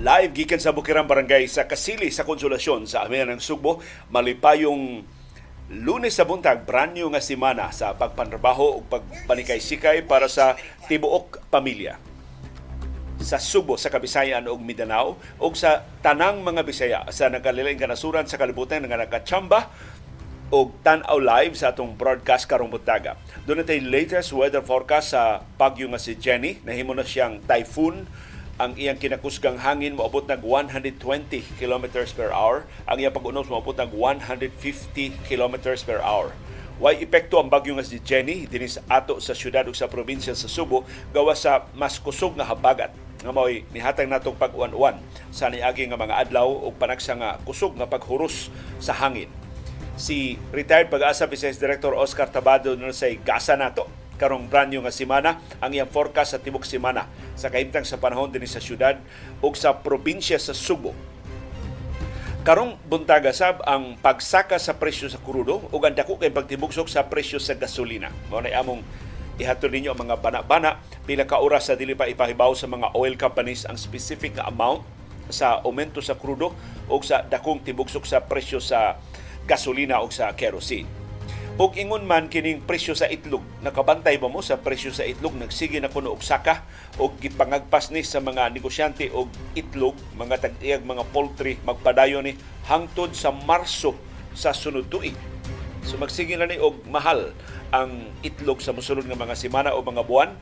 Live gikan sa Bukirang Barangay sa Kasili sa Konsolasyon sa Amihan ng Sugbo. Malipayong lunes sa buntag, brand new nga simana sa pagpanrabaho o pagpanikay-sikay para sa tibuok pamilya sa Subo sa Kabisayan ug Mindanao ug sa tanang mga Bisaya sa nagkalilaing kanasuran sa kalibutan nga nakachamba og tan-aw live sa atong broadcast karong buntaga. Doon natin latest weather forecast sa bagyo nga si Jenny. Nahimo na siyang typhoon ang iyang kinakusgang hangin moabot nag 120 kilometers per hour. Ang iyang pag-unos moabot nag 150 kilometers per hour. Way epekto ang bagyo nga si Jenny dinis ato sa syudad ug sa probinsya sa Subo gawa sa mas kusog nga habagat nga mao'y nihatag natong pag-uwan-uwan sa niagi nga mga adlaw ug panagsa nga kusog nga paghuros sa hangin. Si retired pag-asa Vice Director Oscar Tabado nun sa gasa nato karong brand new nga semana ang iyang forecast sa tibok semana sa kahimtang sa panahon dinhi sa syudad ug sa probinsya sa Subo. Karong buntaga sab ang pagsaka sa presyo sa krudo ug ang dako kay pagtibugsok sa presyo sa gasolina. Mao na among ihatod ninyo ang mga bana-bana pila ka oras sa dili pa ipahibaw sa mga oil companies ang specific nga amount sa aumento sa krudo o sa dakong tibugsok sa presyo sa gasolina o sa kerosene. Ug ingon man kining presyo sa itlog, nakabantay ba mo sa presyo sa itlog? Nagsige na kuno og saka. Og gipangagpas ni sa mga negosyante og itlog, mga tag-iyag mga poultry magpadayon ni. Hangtod sa Marso sa sunod tuig. So magsige na ni og mahal ang itlog sa mosunod nga mga semana o mga buwan.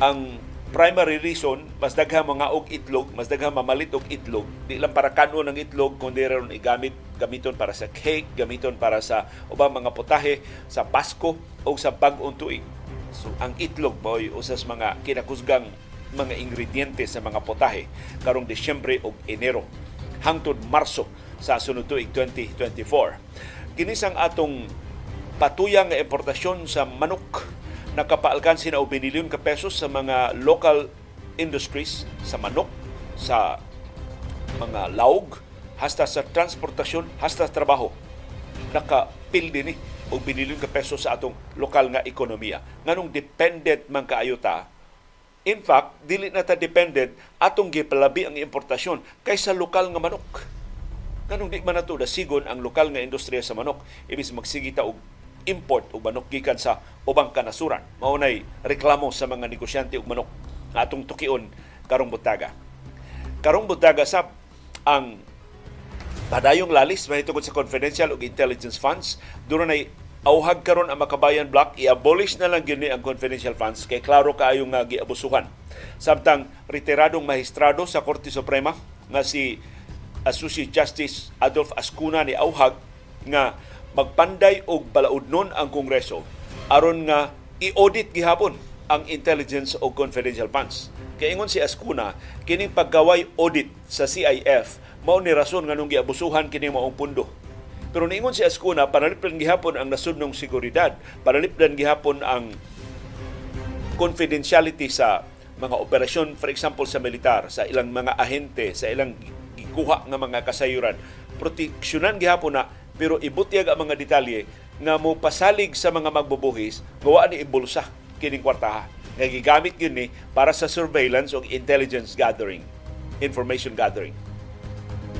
Ang primary reason, mas daghang mga og itlog, mas daghang mamalit og itlog. Di lang para kanon ng itlog, kundi ron igamit, gamiton para sa cake, gamiton para sa ubang mga putahe, sa Pasko o sa bag-ong tuig. So, ang itlog mo usas mga kinakusgang mga ingrediente sa mga potahe karong Disyembre o Enero hangtod Marso sa sunod tuig 2024. Kinisang atong patuyang nga importasyon sa manok nakapaalkansi na og binilyon ka pesos sa mga local industries sa manok, sa mga laog, hasta sa transportasyon, hasta sa trabaho. Nakapil din eh, og binilyon ka pesos sa atong lokal nga ekonomiya. Nganong dependent man kaayo ta In fact, dili na ta dependent atong gipalabi ang importasyon kaysa lokal nga manok. Kanong di man nato sigon ang lokal nga industriya sa manok, ibis magsigita og import og manok gikan sa ubang kanasuran. Maunay reklamo sa mga negosyante og manok nga atong tukion karong butaga. Karong butaga sab ang padayong lalis mahitungod sa confidential ug intelligence funds doon ay auhag karon ang makabayan block i-abolish na lang gyud ang confidential funds kay klaro kaayo nga giabusuhan samtang retiradong magistrado sa Korte Suprema nga si Associate Justice Adolf Ascuna ni auhag nga magpanday og balaudnon ang Kongreso aron nga i-audit gihapon ang intelligence o confidential funds. Kay ingon si Ascuna, kining paggaway audit sa CIF mao ni rason nganong giabusuhan kini maong pundo. Pero niingon si Ascuna, panalipdan gihapon ang nasudnong seguridad, panalipdan gihapon ang confidentiality sa mga operasyon, for example, sa militar, sa ilang mga ahente, sa ilang gikuha nga mga kasayuran. Proteksyonan gihapon na pero ibutyag ang mga detalye nga mo pasalig sa mga magbubuhis gawa ni ibulsa kining kwartaha. Nga gigamit yun ni para sa surveillance o intelligence gathering information gathering.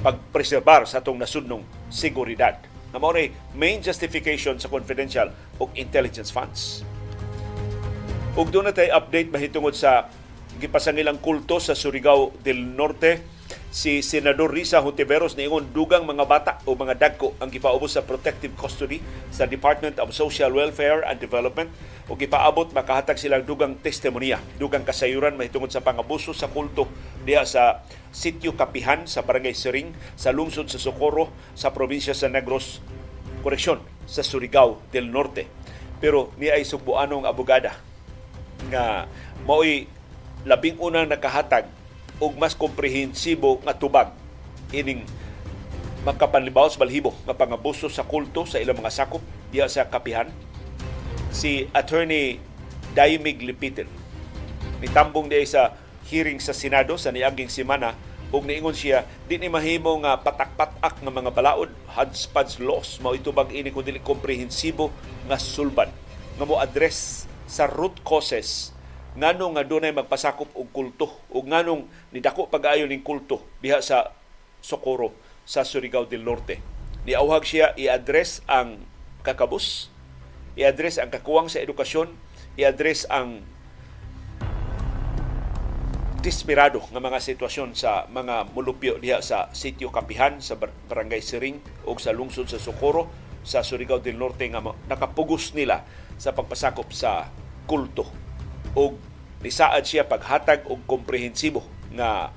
Pagpreserbar sa atong nasudnong seguridad. Na mao main justification sa confidential o intelligence funds. Ug doon na tayo update mahitungod sa gipasangilang kulto sa Surigao del Norte si Senador Risa Hontiveros niingon dugang mga bata o mga dagko ang gipaubos sa protective custody sa Department of Social Welfare and Development o gipaabot makahatag silang dugang testimonya, dugang kasayuran mahitungod sa pangabuso sa kulto diha sa sitio Kapihan sa Barangay Siring sa lungsod sa Socorro sa probinsya sa Negros, koreksyon sa Surigao del Norte. Pero ni ay subuanong abogada nga mao'y labing unang nakahatag og mas komprehensibo nga tubag ining makapanlibaw sa balhibo nga pangabuso sa kulto sa ilang mga sakop diya sa kapihan. Si attorney Daimig Lipitin nitambong diya sa hearing sa Senado sa niaging semana ug niingon siya di ni mahimo nga patak-patak nga mga balaod hodgepodge laws mao itubag ini kun dili komprehensibo nga sulban. Nga mo address sa root causes nganong nga dunay magpasakop og kulto ug nganong nidako pag-ayo ning kulto diha sa Socorro sa Surigao del Norte. Niauhag siya i-address ang kakabus, i-address ang kakuwang sa edukasyon, i-address ang desperado nga mga sitwasyon sa mga mulupyo diha sa sitio Kapihan sa Barangay Siring o sa lungsod sa Socorro sa Surigao del Norte nga nakapugos nila sa pagpasakop sa kulto o nisaad siya paghatag og komprehensibo nga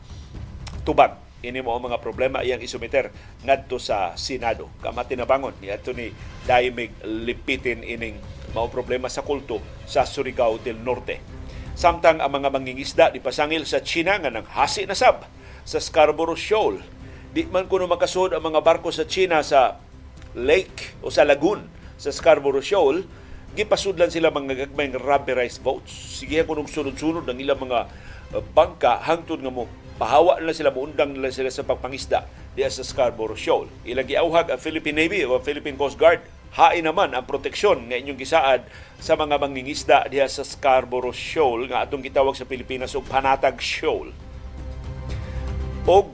tubag. Ini mo mga problema iyang isumiter ngadto sa Senado. Kamati na bangon ni ato ni Daimig lipitin ining mao problema sa kulto sa Surigao del Norte. Samtang ang mga mangingisda di pasangil sa China nga nang hasi na sab sa Scarborough Shoal. Di man kuno makasud ang mga barko sa China sa lake o sa lagoon sa Scarborough Shoal, gipasudlan sila mga gagmay rubberized boats. Sige kuno sunod-sunod ang ilang mga uh, bangka hangtod nga mo pahawa na sila muundang nila sila sa pagpangisda diya sa Scarborough Shoal. Ilang giauhag ang Philippine Navy o Philippine Coast Guard hain naman ang proteksyon nga inyong gisaad sa mga mangingisda diha sa Scarborough Shoal nga atong gitawag sa Pilipinas og Panatag Shoal. Og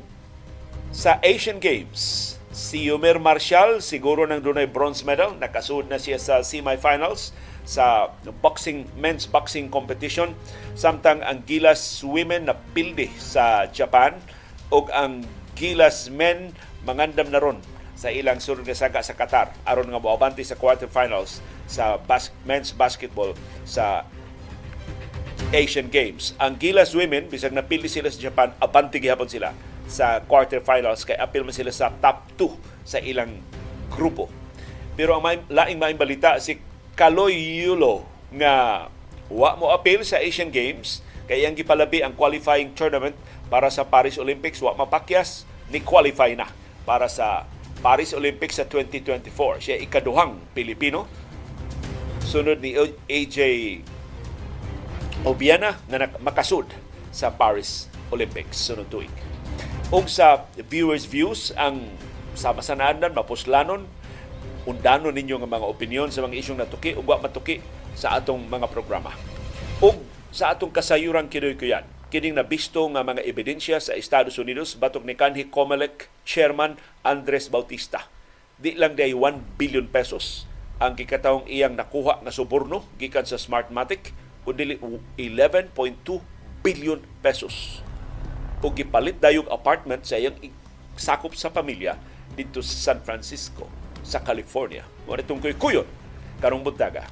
sa Asian Games, si Yomer Marshall siguro nang dunay bronze medal, nakasud na siya sa semifinals sa boxing men's boxing competition samtang ang Gilas women na pildi sa Japan ug ang Gilas men mangandam na ron sa ilang sunod nga saga sa Qatar aron nga moabante sa quarterfinals sa bas- men's basketball sa Asian Games. Ang Gilas women bisag napili sila sa Japan, abante gihapon sila sa quarterfinals kay apil man sila sa top 2 sa ilang grupo. Pero ang may, laing maing balita si Kaloy Yulo nga wa mo apil sa Asian Games kay ang gipalabi ang qualifying tournament para sa Paris Olympics wa mapakyas ni qualify na para sa Paris Olympics sa 2024. Siya ikaduhang Pilipino. Sunod ni AJ Obiana na makasud sa Paris Olympics sunod tuig. Ug sa viewers views ang sama sa naanan mapuslanon undano ninyo nga mga opinion sa mga isyong natuki ug wa matuki sa atong mga programa. Ug sa atong kasayuran kinuy kuyan kining nabisto nga mga ebidensya sa Estados Unidos batok ni kanhi COMELEC Chairman Andres Bautista. Di lang day 1 billion pesos ang gikatawong iyang nakuha nga suborno gikan sa Smartmatic o dili 11.2 billion pesos. O gipalit dayog apartment sa iyang sakop sa pamilya dito sa San Francisco, sa California. Mo itong kuyon karong buntaga.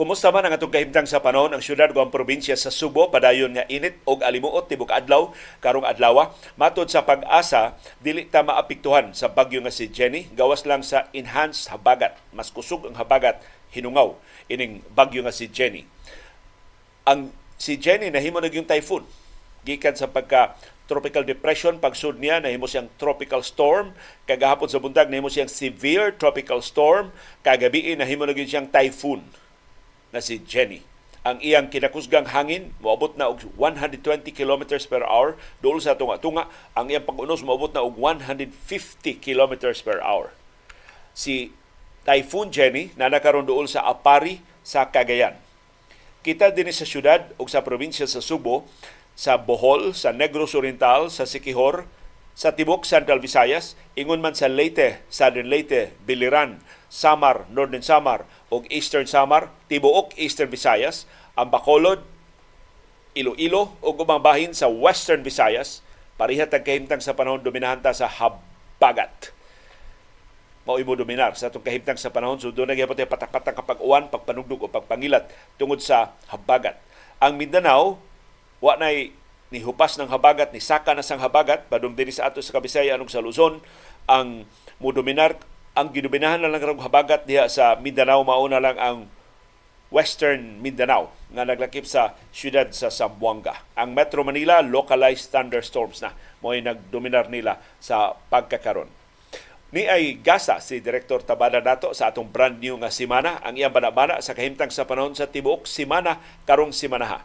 Kumusta man ang atong kahimtang sa panahon? Ang syudad ug ang probinsya sa Subo padayon nga init og alimuot tibok adlaw karong adlaw matod sa pag-asa dili ta maapektuhan sa bagyo nga si Jenny. Gawas lang sa enhanced habagat. Mas kusog ang habagat hinungaw ining bagyo nga si Jenny. Ang si Jenny nahimo na yung typhoon. Gikan sa pagka tropical depression pagsud niya nahimo siyang tropical storm. Kagahapon sa buntag nahimo siyang severe tropical storm. Kagabi nahimo na siyang typhoon na si Jenny. Ang iyang kinakusgang hangin moabot na og 120 kilometers per hour duol sa tunga-tunga. Ang iyang pag-unos moabot na og 150 kilometers per hour. Si Typhoon Jenny na nakaroon duol sa Apari sa Cagayan. Kita din sa syudad o sa probinsya sa Subo, sa Bohol, sa Negros Oriental, sa Sikihor, sa Tibok, Central Visayas, ingon man sa Leyte, Southern Leyte, Biliran, Samar, Northern Samar, ug Eastern Samar, tibuok Eastern Visayas, ang Bacolod, Iloilo ug ubang bahin sa Western Visayas, pareha tag kahimtang sa panahon dominahan ta sa habagat. Mao imo dominar sa atong kahimtang sa panahon so doon nagyapon tayo patak-patak kapag uwan, pagpanugdog o pagpangilat tungod sa habagat. Ang Mindanao wa nay ni hupas ng habagat ni saka na sang habagat padung diri sa ato sa Kabisayan ug sa Luzon ang mudominar ang ginuminahan na lang karong habagat diha sa Mindanao mauna lang ang Western Mindanao nga naglakip sa siyudad sa Zamboanga. Ang Metro Manila localized thunderstorms na mo nagdominar nila sa pagkakaron. Ni ay gasa si Direktor Tabada Dato sa atong brand new nga simana ang iyang banabana sa kahimtang sa panahon sa tibuok simana karong simanaha.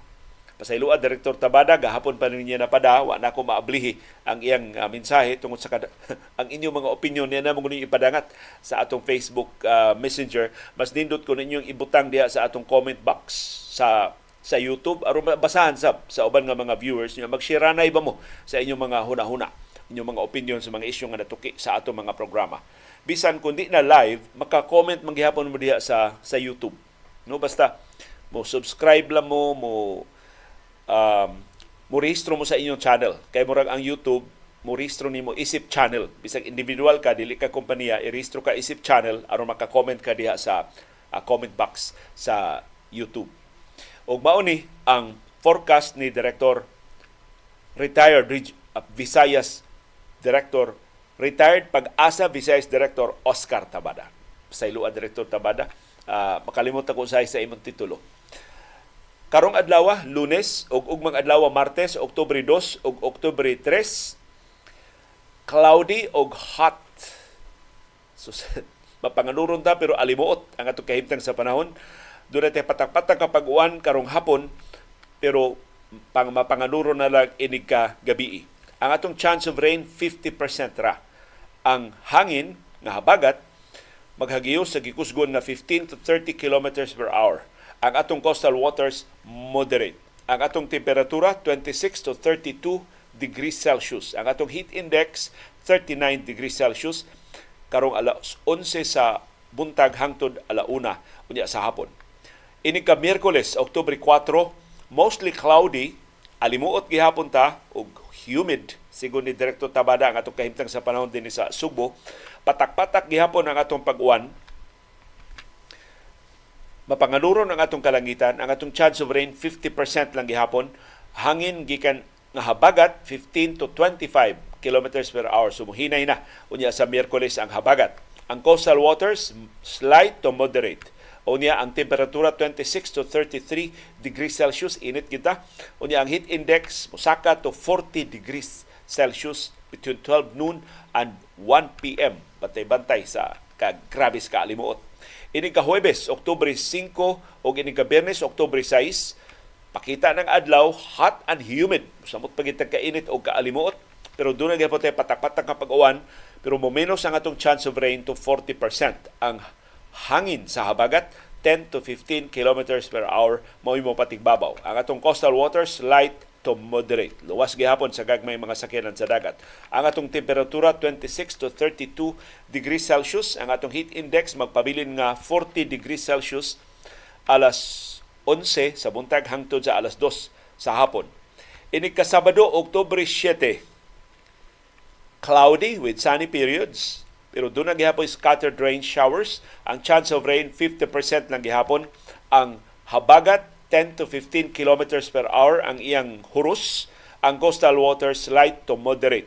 Pasayloa Direktor Tabada gahapon pa niya napada wa na ko maablihi ang iyang uh, mensahe tungod sa kada, ang inyong mga opinion. Niya na mo ipadangat sa atong Facebook uh, Messenger. Mas nindot ko ninyong ibutang diha sa atong comment box sa sa YouTube. Aron basahan sa sa uban nga mga viewers niyo mag-share na ba mo sa inyong mga hunahuna inyong mga opinion sa mga isyu nga natuki sa atong mga programa. Bisan kundi na live maka-comment manggihapon mo diha sa sa YouTube. No basta mo subscribe lang mo mo um, mo rehistro mo sa inyong channel. Kay murag ang YouTube, mo rehistro nimo isip channel. Bisag individual ka, dili ka kompanya, i-rehistro ka isip channel aron maka-comment ka diha sa uh, comment box sa YouTube. Ug mao ni ang forecast ni Director retired uh, Visayas Director retired pag-asa Visayas Director Oscar Tabada. Sa ilua Director Tabada, uh, makalimutan ko sa sa imong titulo Karong adlaw, Lunes ug ugmang adlaw Martes, Oktubre 2 ug Oktubre 3 cloudy ug hot. So mapanganuron ta pero alimuot ang atong kahimtang sa panahon. Doon natin patak-patak kapag uwan karong hapon pero pang mapanganuron na lang inig ka gabi. Ang atong chance of rain 50% ra. Ang hangin nga habagat maghagiyo sa gikusgon na 15 to 30 kilometers per hour ang atong coastal waters moderate. Ang atong temperatura 26 to 32 degrees Celsius. Ang atong heat index 39 degrees Celsius karong alas 11 sa buntag hangtod alauna unya sa hapon. Ini ka Miyerkules, Oktubre 4, mostly cloudy, alimuot gihapon ta ug humid sigon ni Direktor Tabada ang atong kahimtang sa panahon din sa Subo. Patak-patak gihapon ang atong pag-uwan mapanganuron ang atong kalangitan, ang atong chance of rain 50% lang gihapon, hangin gikan nga habagat 15 to 25 kilometers per hour. So hinay na unya sa Miyerkules ang habagat. Ang coastal waters slight to moderate. Unya ang temperatura 26 to 33 degrees Celsius init kita. Unya ang heat index musaka to 40 degrees Celsius between 12 noon and 1 p.m. Bantay-bantay sa kagrabis kaalimuot Ini ka Huwebes, Oktubre 5 o ini ka Bernes, Oktubre 6, pakita ng adlaw, hot and humid. Samot pagitag kainit o kaalimuot. Pero doon na po tayo patak-patak kapag uwan, pero momenos ang atong chance of rain to 40%. Ang hangin sa habagat, 10 to 15 kilometers per hour, mao mo patigbabaw. Ang atong coastal waters, light to moderate. Luwas gihapon sa gagmay mga sakyanan sa dagat. Ang atong temperatura 26 to 32 degrees Celsius. Ang atong heat index magpabilin nga 40 degrees Celsius alas 11 sa buntag hangtod sa alas 2 sa hapon. Ini ka Sabado, Oktubre 7, cloudy with sunny periods. Pero doon na gihapon scattered rain showers. Ang chance of rain, 50% lang gihapon. Ang habagat, 10 to 15 kilometers per hour ang iyang huros. Ang coastal waters light to moderate.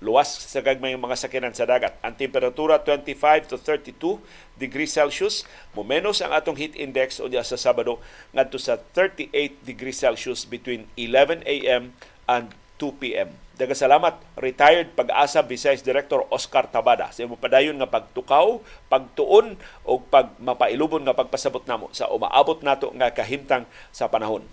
Luwas sa gagmay mga sakinan sa dagat. Ang temperatura 25 to 32 degrees Celsius. Mumenos ang atong heat index o sa Sabado ngadto sa 38 degrees Celsius between 11 a.m. and 2 p.m. Daga salamat, retired pag-asa Vice Director Oscar Tabada sa imo padayon nga pagtukaw, pagtuon o pag mapailubon nga pagpasabot namo sa umaabot nato nga kahimtang sa panahon.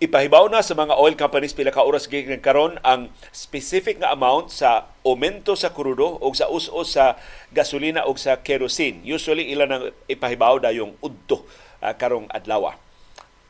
Ipahibaw na sa mga oil companies pila ka oras gyud karon ang specific nga amount sa aumento sa krudo o sa us-us sa gasolina o sa kerosene. Usually ila nang ipahibaw dayong udto uh, karong adlaw.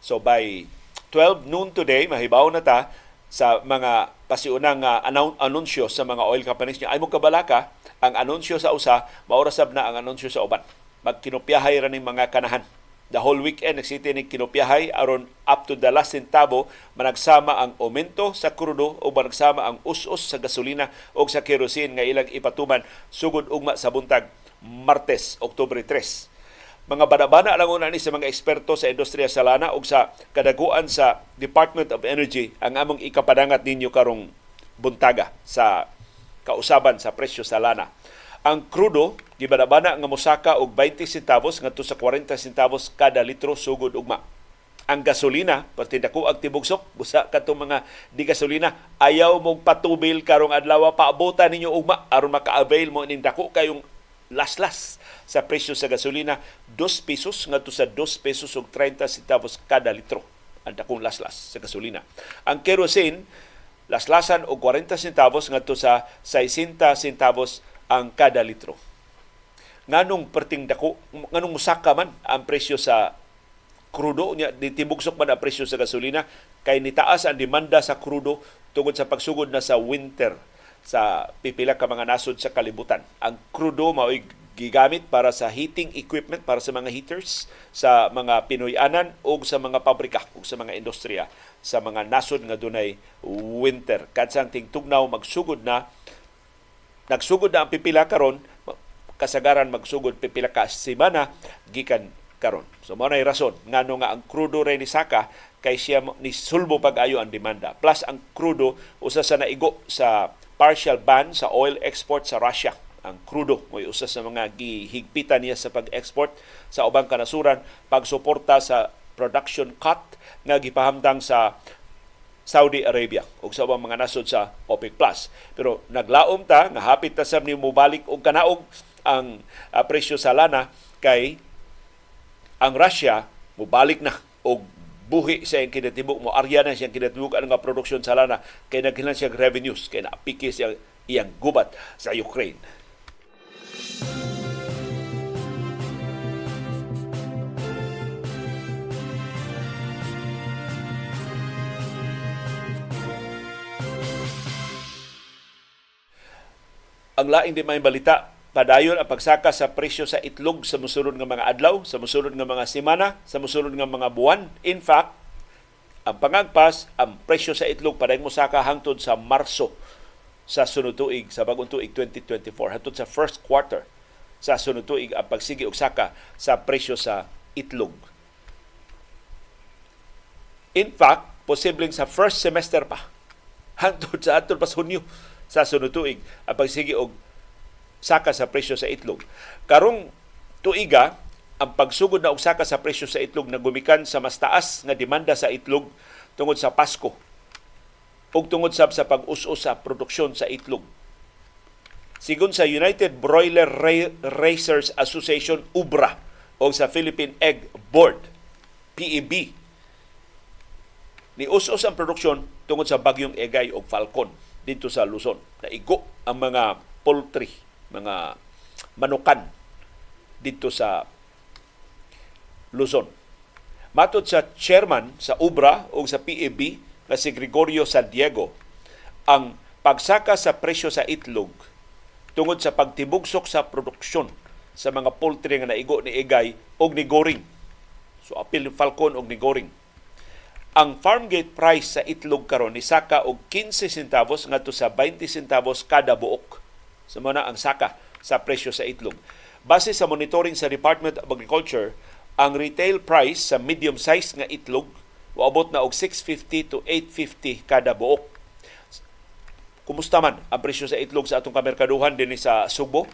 So by 12 noon today mahibaw na ta sa mga pasiunang uh, anunsyo sa mga oil companies niya ay mo kabalaka ang anunsyo sa usa maurasab na ang anunsyo sa uban magkinopyahay ra ning mga kanahan the whole weekend nagsiti ni kinopyahay aron up to the last centavo managsama ang aumento sa krudo o managsama ang us-us sa gasolina o sa kerosene nga ilang ipatuman sugod ugma sa buntag Martes, Oktubre 3 mga banabana lang una ni sa mga eksperto sa industriya sa lana ug sa kadaguan sa Department of Energy ang among ikapadangat ninyo karong buntaga sa kausaban sa presyo sa lana. Ang krudo gibana nga mosaka og 20 centavos ngadto sa 40 centavos kada litro sugod ugma. ang gasolina, pati dako ang tibugsok, busa katong mga di gasolina, ayaw mong patubil karong adlaw paabota ninyo ugma aron maka-avail mo ning dako kayong laslas sa presyo sa gasolina 2 pesos ngadto sa 2 pesos ug 30 centavos kada litro ang dakong laslas sa gasolina. Ang kerosene laslasan og 40 centavos ngadto sa 60 centavos ang kada litro. Nganong perting dako, nganong musaka man ang presyo sa krudo nya ditibugsok man ang presyo sa gasolina kay nitaas ang demanda sa krudo tungod sa pagsugod na sa winter sa pipila ka mga nasod sa kalibutan. Ang krudo mao'y gigamit para sa heating equipment para sa mga heaters sa mga Pinoy-anan o sa mga pabrika o sa mga industriya sa mga nasod nga dunay winter. Kadsang tingtugnaw magsugod na nagsugod na ang pipila karon kasagaran magsugod pipila ka semana gikan karon. So mao nay rason ngano nga ang krudo ray ni Saka kay siya ni sulbo pag-ayo ang demanda. Plus ang krudo usa sa naigo sa partial ban sa oil export sa Russia. Ang krudo mo usa sa mga gihigpitan niya sa pag-export sa ubang kanasuran pagsuporta sa production cut nga gipahamtang sa Saudi Arabia ug sa ubang mga nasod sa OPEC Plus. Pero naglaom ta nga hapit ta sab ni mobalik og kanaog ang uh, presyo sa lana kay ang Russia mubalik na og buhi sa iyang kinatibok mo arya na siyang kinatibok ang nga produksyon sa lana kay naghilan siya revenues kay naapiki siya iyang gubat sa Ukraine. ang laing di may balita padayon ang pagsaka sa presyo sa itlog sa musulod nga mga adlaw, sa musulod nga mga semana, sa musulod nga mga buwan. In fact, ang pangagpas, ang presyo sa itlog padayon mo saka hangtod sa Marso sa sunod tuig sa bagong tuig 2024 hangtod sa first quarter sa sunod tuig ang pagsigi og saka sa presyo sa itlog. In fact, posibleng sa first semester pa hangtod sa atol pa sa sa sunod tuig ang pagsigi og saka sa presyo sa itlog. Karong tuiga, ang pagsugod na og saka sa presyo sa itlog na gumikan sa mas taas nga demanda sa itlog tungod sa Pasko ug tungod sab sa pag-us-us sa produksyon sa itlog. Sigon sa United Broiler Raisers Association UBRA o sa Philippine Egg Board PEB ni us-us ang produksyon tungod sa bagyong Egay o Falcon dito sa Luzon. Naigo ang mga poultry mga manukan dito sa Luzon. Matod sa chairman sa UBRA o sa PEB na si Gregorio Santiago, ang pagsaka sa presyo sa itlog tungod sa pagtibugsok sa produksyon sa mga poultry nga naigo ni Igay o ni Goring. So apil Falcon o ni Goring. Ang farm gate price sa itlog karon ni saka og 15 centavos ngadto sa 20 centavos kada buok sa so, ang saka sa presyo sa itlog. Base sa monitoring sa Department of Agriculture, ang retail price sa medium size nga itlog waabot na og 650 to 850 kada buok. Kumusta man ang presyo sa itlog sa atong kamerkaduhan dinhi sa Subo?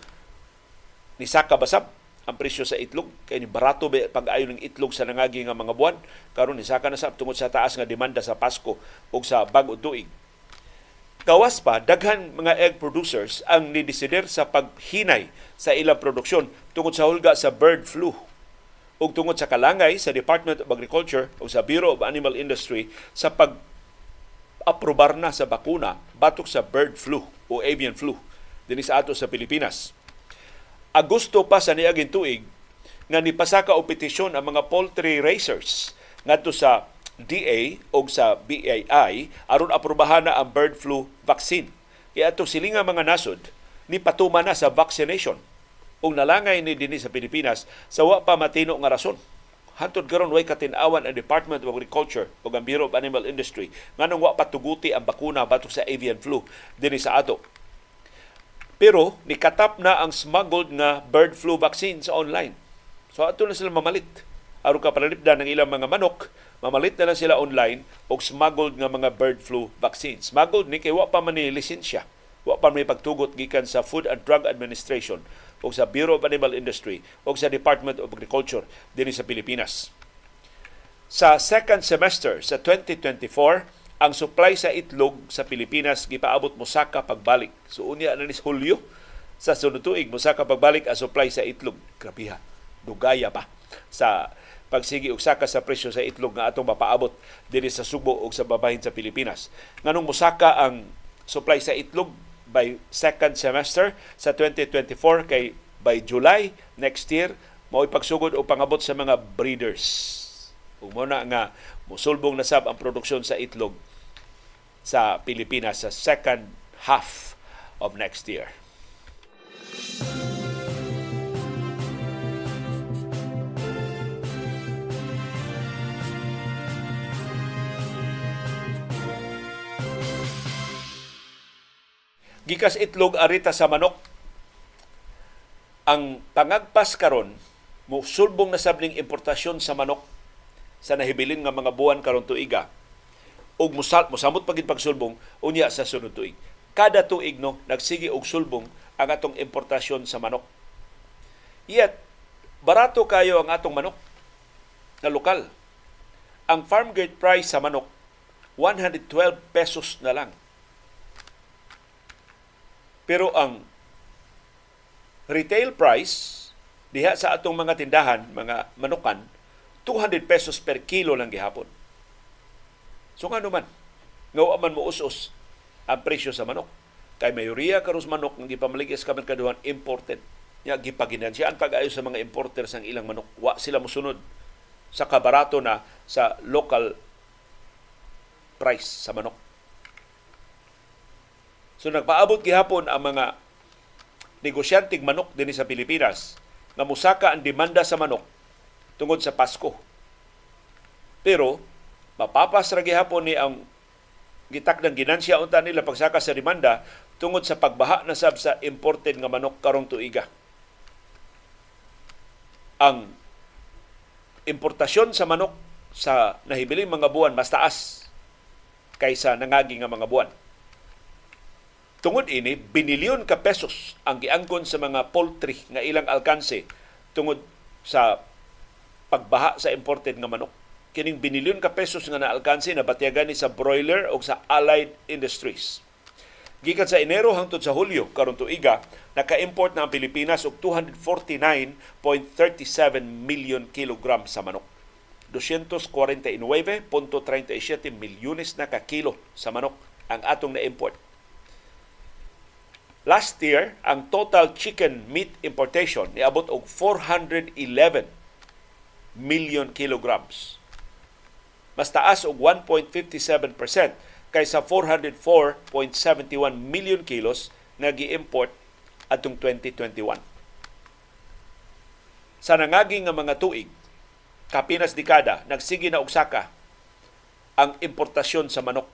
Ni saka basab ang presyo sa itlog kay ni barato ba pag-ayo ng itlog sa nangagi nga mga buwan karon ni saka na sa tungod sa taas nga demanda sa Pasko ug sa bag-o tuig Kawas pa, daghan mga egg producers ang nidesider sa paghinay sa ilang produksyon tungod sa hulga sa bird flu ug tungod sa kalangay sa Department of Agriculture o sa Bureau of Animal Industry sa pag aprobar na sa bakuna batok sa bird flu o avian flu dinhi sa ato sa Pilipinas. Agosto pa sa niaging tuig nga nipasaka og petisyon ang mga poultry raisers ngadto sa DA o sa BAI aron aprobahan na ang bird flu vaccine. Kaya itong silinga mga nasod ni patuma na sa vaccination. Ug nalangay ni dinhi sa Pilipinas sa wa pa matino nga rason. Hantod karon way katinawan ang Department of Agriculture o ang Bureau of Animal Industry nganong wa patuguti ang bakuna batok sa avian flu dinhi sa ato. Pero nikatap na ang smuggled nga bird flu vaccine sa online. So ato na sila mamalit. Aron ka palipdan ng ilang mga manok mamalit na lang sila online og smuggled nga mga bird flu vaccines. Smuggled ni kay wa pa man ni lisensya. Wa pa may pagtugot gikan sa Food and Drug Administration o sa Bureau of Animal Industry o sa Department of Agriculture dinhi sa Pilipinas. Sa second semester sa 2024, ang supply sa itlog sa Pilipinas gipaabot mosaka pagbalik. So unya na ni Hulyo sa sunod tuig mosaka pagbalik ang supply sa itlog. Grabiha. Dugaya pa sa pagsigi og saka sa presyo sa itlog nga atong mapaabot diri sa Subo ug sa babahin sa Pilipinas. Nganong mosaka ang supply sa itlog by second semester sa 2024 kay by July next year mao pagsugod o pangabot sa mga breeders. Ug na nga musulbong na sab ang produksyon sa itlog sa Pilipinas sa second half of next year. Gikas itlog arita sa manok. Ang pangagpas karon mo sulbong na sabling importasyon sa manok sa nahibilin nga mga buwan karon tuiga ug musal mosamot pagid pagsulbong unya sa sunod tuig. Kada tuig no nagsige og sulbong ang atong importasyon sa manok. Yet barato kayo ang atong manok na lokal. Ang farm gate price sa manok 112 pesos na lang pero ang retail price diha sa atong mga tindahan, mga manukan, 200 pesos per kilo lang gihapon. So nga naman, nga man mo us ang presyo sa manok. Kay mayoriya karos manok nga gipamaligis ka kaduhan imported. Nya gipaginansyahan pag-ayo sa mga importers ang ilang manok. Wa sila mosunod sa kabarato na sa local price sa manok. So nagpaabot gihapon ang mga negosyanteng manok dinhi sa Pilipinas nga musaka ang demanda sa manok tungod sa Pasko. Pero mapapas ra gihapon ni ang gitak ng ginansya unta nila pagsaka sa demanda tungod sa pagbaha na sab sa imported nga manok karong tuiga. Ang importasyon sa manok sa nahibiling mga buwan mas taas kaysa nangagi nga mga buwan Tungod ini, binilyon ka pesos ang giangkon sa mga poultry nga ilang alkanse tungod sa pagbaha sa imported nga manok. Kining binilyon ka pesos nga naalkanse na batyagan ni sa broiler o sa allied industries. Gikan sa Enero hangtod sa Hulyo karon tuiga, naka-import na ang Pilipinas og 249.37 million kilogram sa manok. 249.37 milyones na ka kilo sa manok ang atong na-import Last year, ang total chicken meat importation niabot og 411 million kilograms. Mas taas og 1.57% kaysa 404.71 million kilos nga gi-import atong 2021. Sa nangagi nga mga tuig, kapinas dekada, nagsige na og saka ang importasyon sa manok.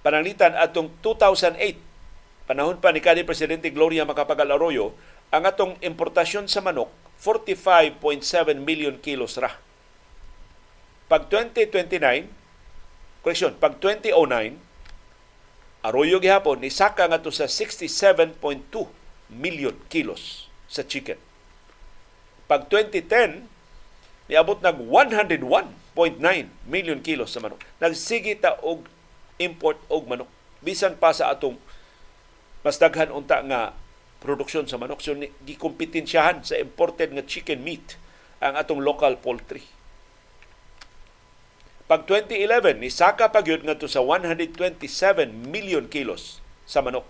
Pananglitan atong 2008 panahon pa ni kanhi Presidente Gloria Macapagal Arroyo, ang atong importasyon sa manok, 45.7 million kilos ra. Pag 2029, correction, pag 2009, Arroyo gihapon, ni saka nga sa 67.2 million kilos sa chicken. Pag 2010, niabot nag 101.9 million kilos sa manok. Nagsige ta og import og manok. Bisan pa sa atong mas daghan unta nga produksyon sa manok so gikompetensyahan sa imported nga chicken meat ang atong local poultry. Pag 2011 ni saka pagyud ngadto sa 127 million kilos sa manok.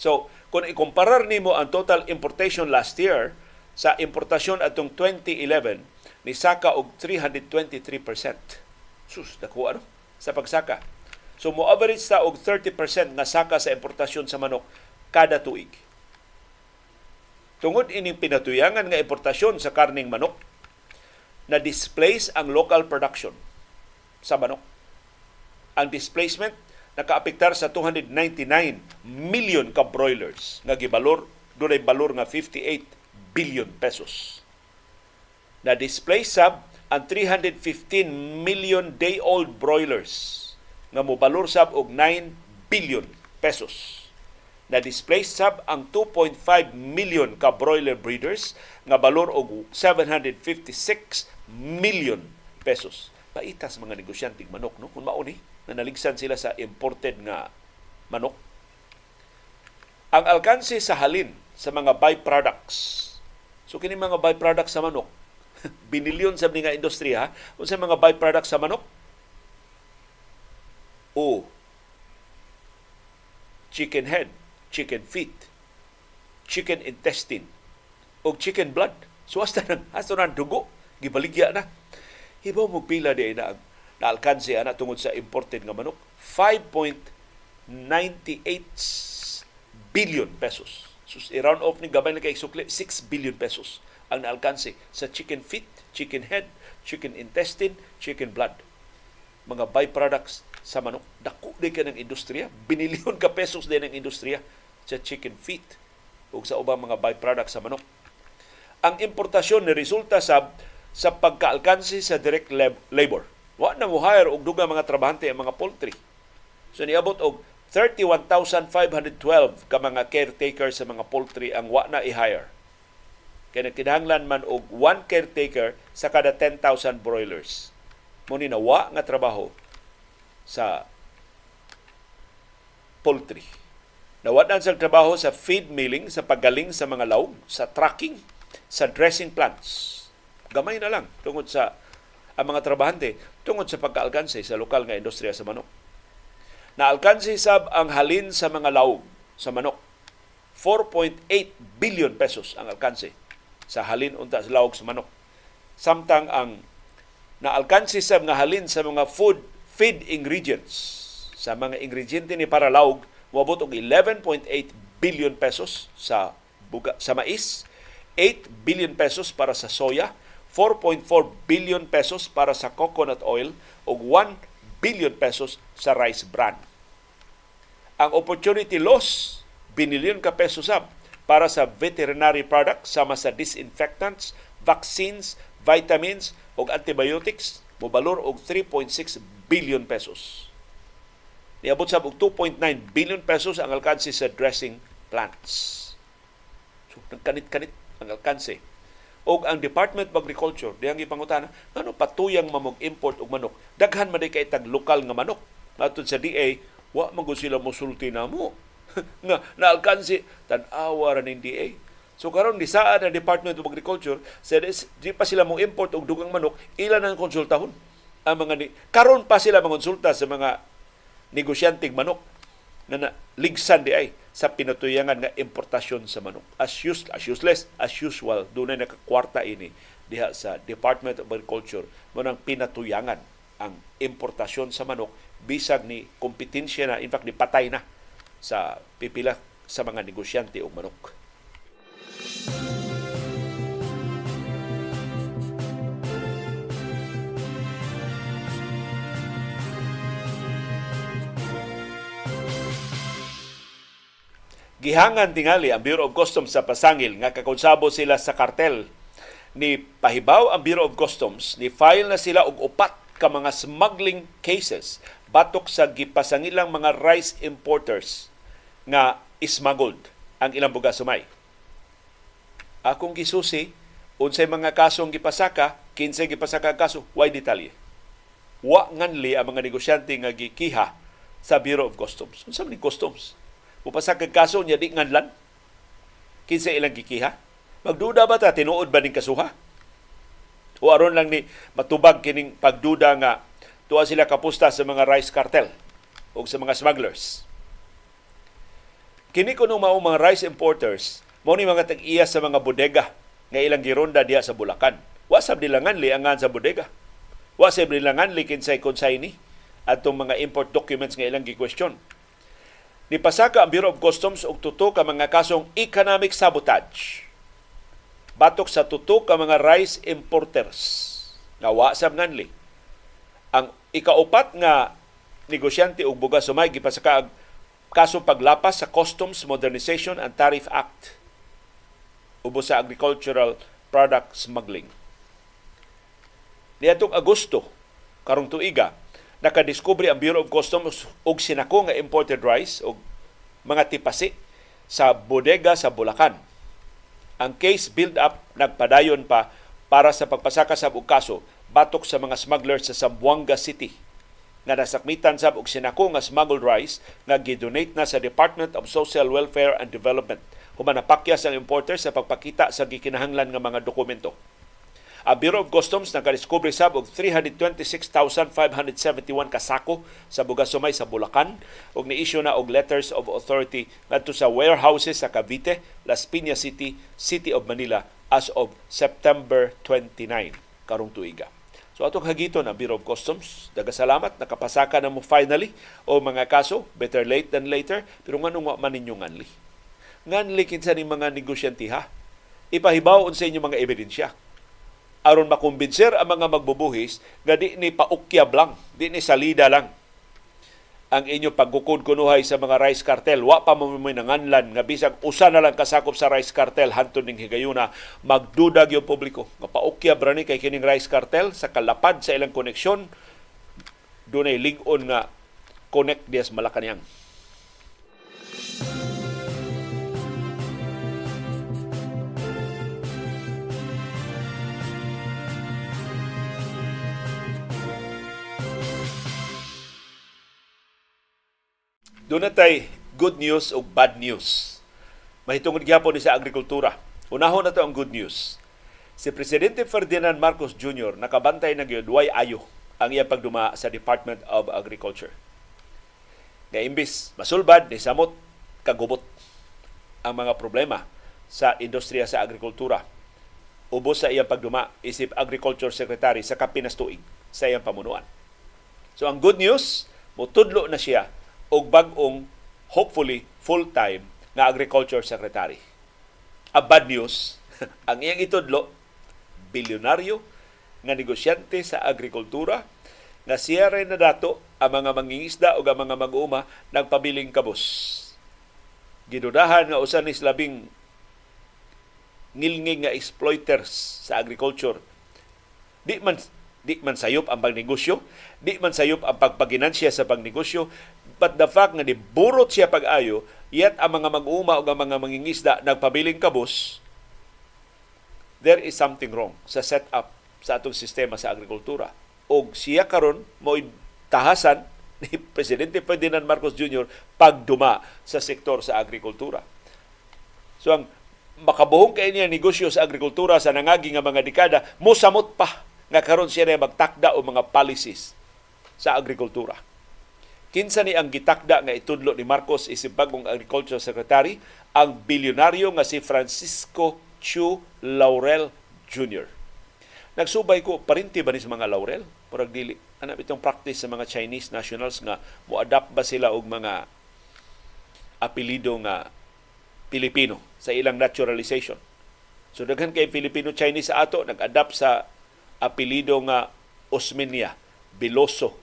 So, kung ikumparar nimo ang total importation last year sa importasyon atong 2011 ni saka og 323%. Sus, dako ano? Sa pagsaka So mo average ta og 30% nga saka sa importasyon sa manok kada tuig. Tungod ining pinatuyangan nga importasyon sa karning manok, na displace ang local production sa manok. Ang displacement nakaapektar sa 299 million ka broilers nga gibalor dunay balor nga 58 billion pesos. Na displace sab ang 315 million day-old broilers nga mobalor sab og 9 billion pesos na displaced sab ang 2.5 million ka broiler breeders nga balor og 756 million pesos. Paitas mga negosyante manok no kung mao ni na naligsan sila sa imported nga manok. Ang alkanse sa halin sa mga byproducts. So kini mga byproducts sa manok, binilyon sa nga industriya, unsa mga byproducts sa manok? O chicken head, chicken feet, chicken intestine, o chicken blood. So hasta nang hasta nang dugo, gibaligya na. Hibaw mo pila di na na alkanse ana tungod sa imported nga manok. 5.98 billion pesos. So, i-round off ni gabay na kay sukli, 6 billion pesos ang naalkanse sa chicken feet, chicken head, chicken intestine, chicken blood. Mga byproducts sa manok. Dako din ka ng industriya. Binilyon ka pesos din ng industriya sa chicken feet o sa ubang mga byproducts sa manok. Ang importasyon ni resulta sa sa pagkaalkansi sa direct labor. Wa nang hire og dugang mga trabahante ang mga poultry. So niabot og 31,512 ka mga caretaker sa mga poultry ang wa na i-hire. Kaya kinahanglan man og one caretaker sa kada 10,000 broilers. Muni na wa nga trabaho sa poultry. Nawadan sa trabaho sa feed milling, sa paggaling sa mga laog, sa tracking, sa dressing plants. Gamay na lang tungod sa ang mga trabahante tungod sa pagkaalkanse sa lokal nga industriya sa manok. Naalkanse sab ang halin sa mga laog sa manok. 4.8 billion pesos ang alkanse sa halin unta sa laog sa manok. Samtang ang naalkanse sab nga halin sa mga food feed ingredients sa mga ingrediente ni para laog moabot og 11.8 billion pesos sa buga, sa mais, 8 billion pesos para sa soya, 4.4 billion pesos para sa coconut oil ug 1 billion pesos sa rice bran. Ang opportunity loss binilyon ka pesos sab para sa veterinary products sama sa disinfectants, vaccines, vitamins ug antibiotics mobalor og 3.6 billion pesos. Niabot sa 2.9 billion pesos ang alkanse sa dressing plants. So, nagkanit-kanit ang alkanse. O ang Department of Agriculture, diyang ipangutana, ano patuyang mamog import og manok? Daghan man kay tag lokal nga manok. Matod sa DA, wa man sila mosulti na mo. nga naalkansi tan-awa ra ning DA. So karon ni saad ang Department of Agriculture, sa di pa sila mo import og dugang manok, ilan ang konsultahon? Ang mga ni karon pa sila mangonsulta sa mga negosyanteng manok na, na ligsan di ay sa pinatuyangan nga importasyon sa manok. As, use, as useless, as usual, doon na nakakwarta ini diha sa Department of Agriculture mo nang pinatuyangan ang importasyon sa manok bisag ni kompetensya na, in fact, ni patay na sa pipila sa mga negosyante og manok. Gihangan tingali ang Bureau of Customs sa pasangil nga kakonsabo sila sa kartel ni pahibaw ang Bureau of Customs ni file na sila og upat ka mga smuggling cases batok sa gipasangilang mga rice importers nga ismaggled ang ilang bugas sumay. Akong gisusi unsay mga kasong gipasaka, kinsa gipasaka kaso, why detalye. Wa nganli ang mga negosyante nga gikiha sa Bureau of Customs. Unsa man customs? Upasa kag kaso niya di nganlan. Kinsa ilang gikiha? Magduda ba ta tinuod ba ning kasuha? O aron lang ni matubag kining pagduda nga tuwa sila kapusta sa mga rice cartel o sa mga smugglers. Kini kuno mao mga rice importers, mo ni mga tag-iya sa mga bodega nga ilang gironda diha sa Bulacan. Wa sab dilangan li angan sa bodega. Wa sab dilangan li kinsay konsay ni atong mga import documents nga ilang gi-question Nipasaka ang Bureau of Customs og tuto ka mga kasong economic sabotage. Batok sa tuto ka mga rice importers nga wa sab nganli. Ang ikaupat nga negosyante og bugas sumay gipasaka ang kaso paglapas sa Customs Modernization and Tariff Act ubos sa agricultural product smuggling. Niadtong Agosto karong tuiga nakadiskubre ang Bureau of Customs og sinako nga imported rice og mga tipasi sa bodega sa Bulacan. Ang case build-up nagpadayon pa para sa pagpasaka sa kaso batok sa mga smugglers sa Zamboanga City nga nasakmitan sab og sinako nga smuggled rice nga gidonate na sa Department of Social Welfare and Development human napakyas ang importer sa pagpakita sa gikinahanglan nga mga dokumento. Ang Bureau of Customs nakadiskubre sab og 326,571 kasako sa Bugasumay sa Bulacan ug ni-issue na og letters of authority ngadto sa warehouses sa Cavite, Las Piñas City, City of Manila as of September 29 karong tuiga. So atong hagiton ang Bureau of Customs. Dagasalamat nakapasaka na mo finally o mga kaso, better late than later, pero nganong wa man ninyo nganli. Nganli kinsa ni mga negosyante ha. Ipahibaw sa inyo mga ebidensya aron makumbinser ang mga magbubuhis nga di ni paukyab lang, di ni salida lang ang inyo pagkukod kunuhay sa mga rice cartel. Wa pa mo may nanganlan nga bisag usa na lang kasakop sa rice cartel hantud ning higayuna magdudag yung publiko. Nga paukyab ra ni kay kining rice cartel sa kalapad sa ilang koneksyon dunay lig-on nga connect dias Malacañang. Doon tay good news o bad news. Mahitungod gyapon ni sa agrikultura. Unahon na to ang good news. Si Presidente Ferdinand Marcos Jr. nakabantay na gyud way ayo ang iyang pagduma sa Department of Agriculture. Nga imbis masulbad ni samot kagubot ang mga problema sa industriya sa agrikultura. Ubos sa iyang pagduma isip Agriculture Secretary sa kapinas tuig sa iyang pamunuan. So ang good news, mutudlo na siya og bag-ong hopefully full-time nga agriculture secretary. A bad news, ang iyang itudlo, bilyonaryo nga negosyante sa agrikultura nga siya rin na dato ang mga mangingisda o ang mga mag-uuma nagpabiling kabos. Gidudahan nga usan ni labing ngilngig nga exploiters sa agriculture. Di man di man sayop ang pagnegosyo, di man sayop ang pagpaginansya sa pagnegosyo, But the fact nga niburot siya pag-ayo, yet ang mga mag-uuma o ang mga mangingisda nagpabiling kabus, there is something wrong sa setup sa atong sistema sa agrikultura. O siya karon mo tahasan ni Presidente Ferdinand Marcos Jr. pagduma sa sektor sa agrikultura. So ang makabuhong kay niya negosyo sa agrikultura sa nangagi nga mga dekada, mosamot pa nga karon siya na magtakda o mga policies sa agrikultura. Kinsa ni ang gitakda nga itudlo ni Marcos isip bagong Agriculture Secretary ang bilyonaryo nga si Francisco Chu Laurel Jr. Nagsubay ko, parinti ba ni sa mga laurel? Parang dili. Ano itong practice sa mga Chinese nationals nga mo-adapt ba sila og mga apelido nga Pilipino sa ilang naturalization. So daghan kay Filipino-Chinese sa ato nag-adapt sa apelido nga Osmeña, Biloso,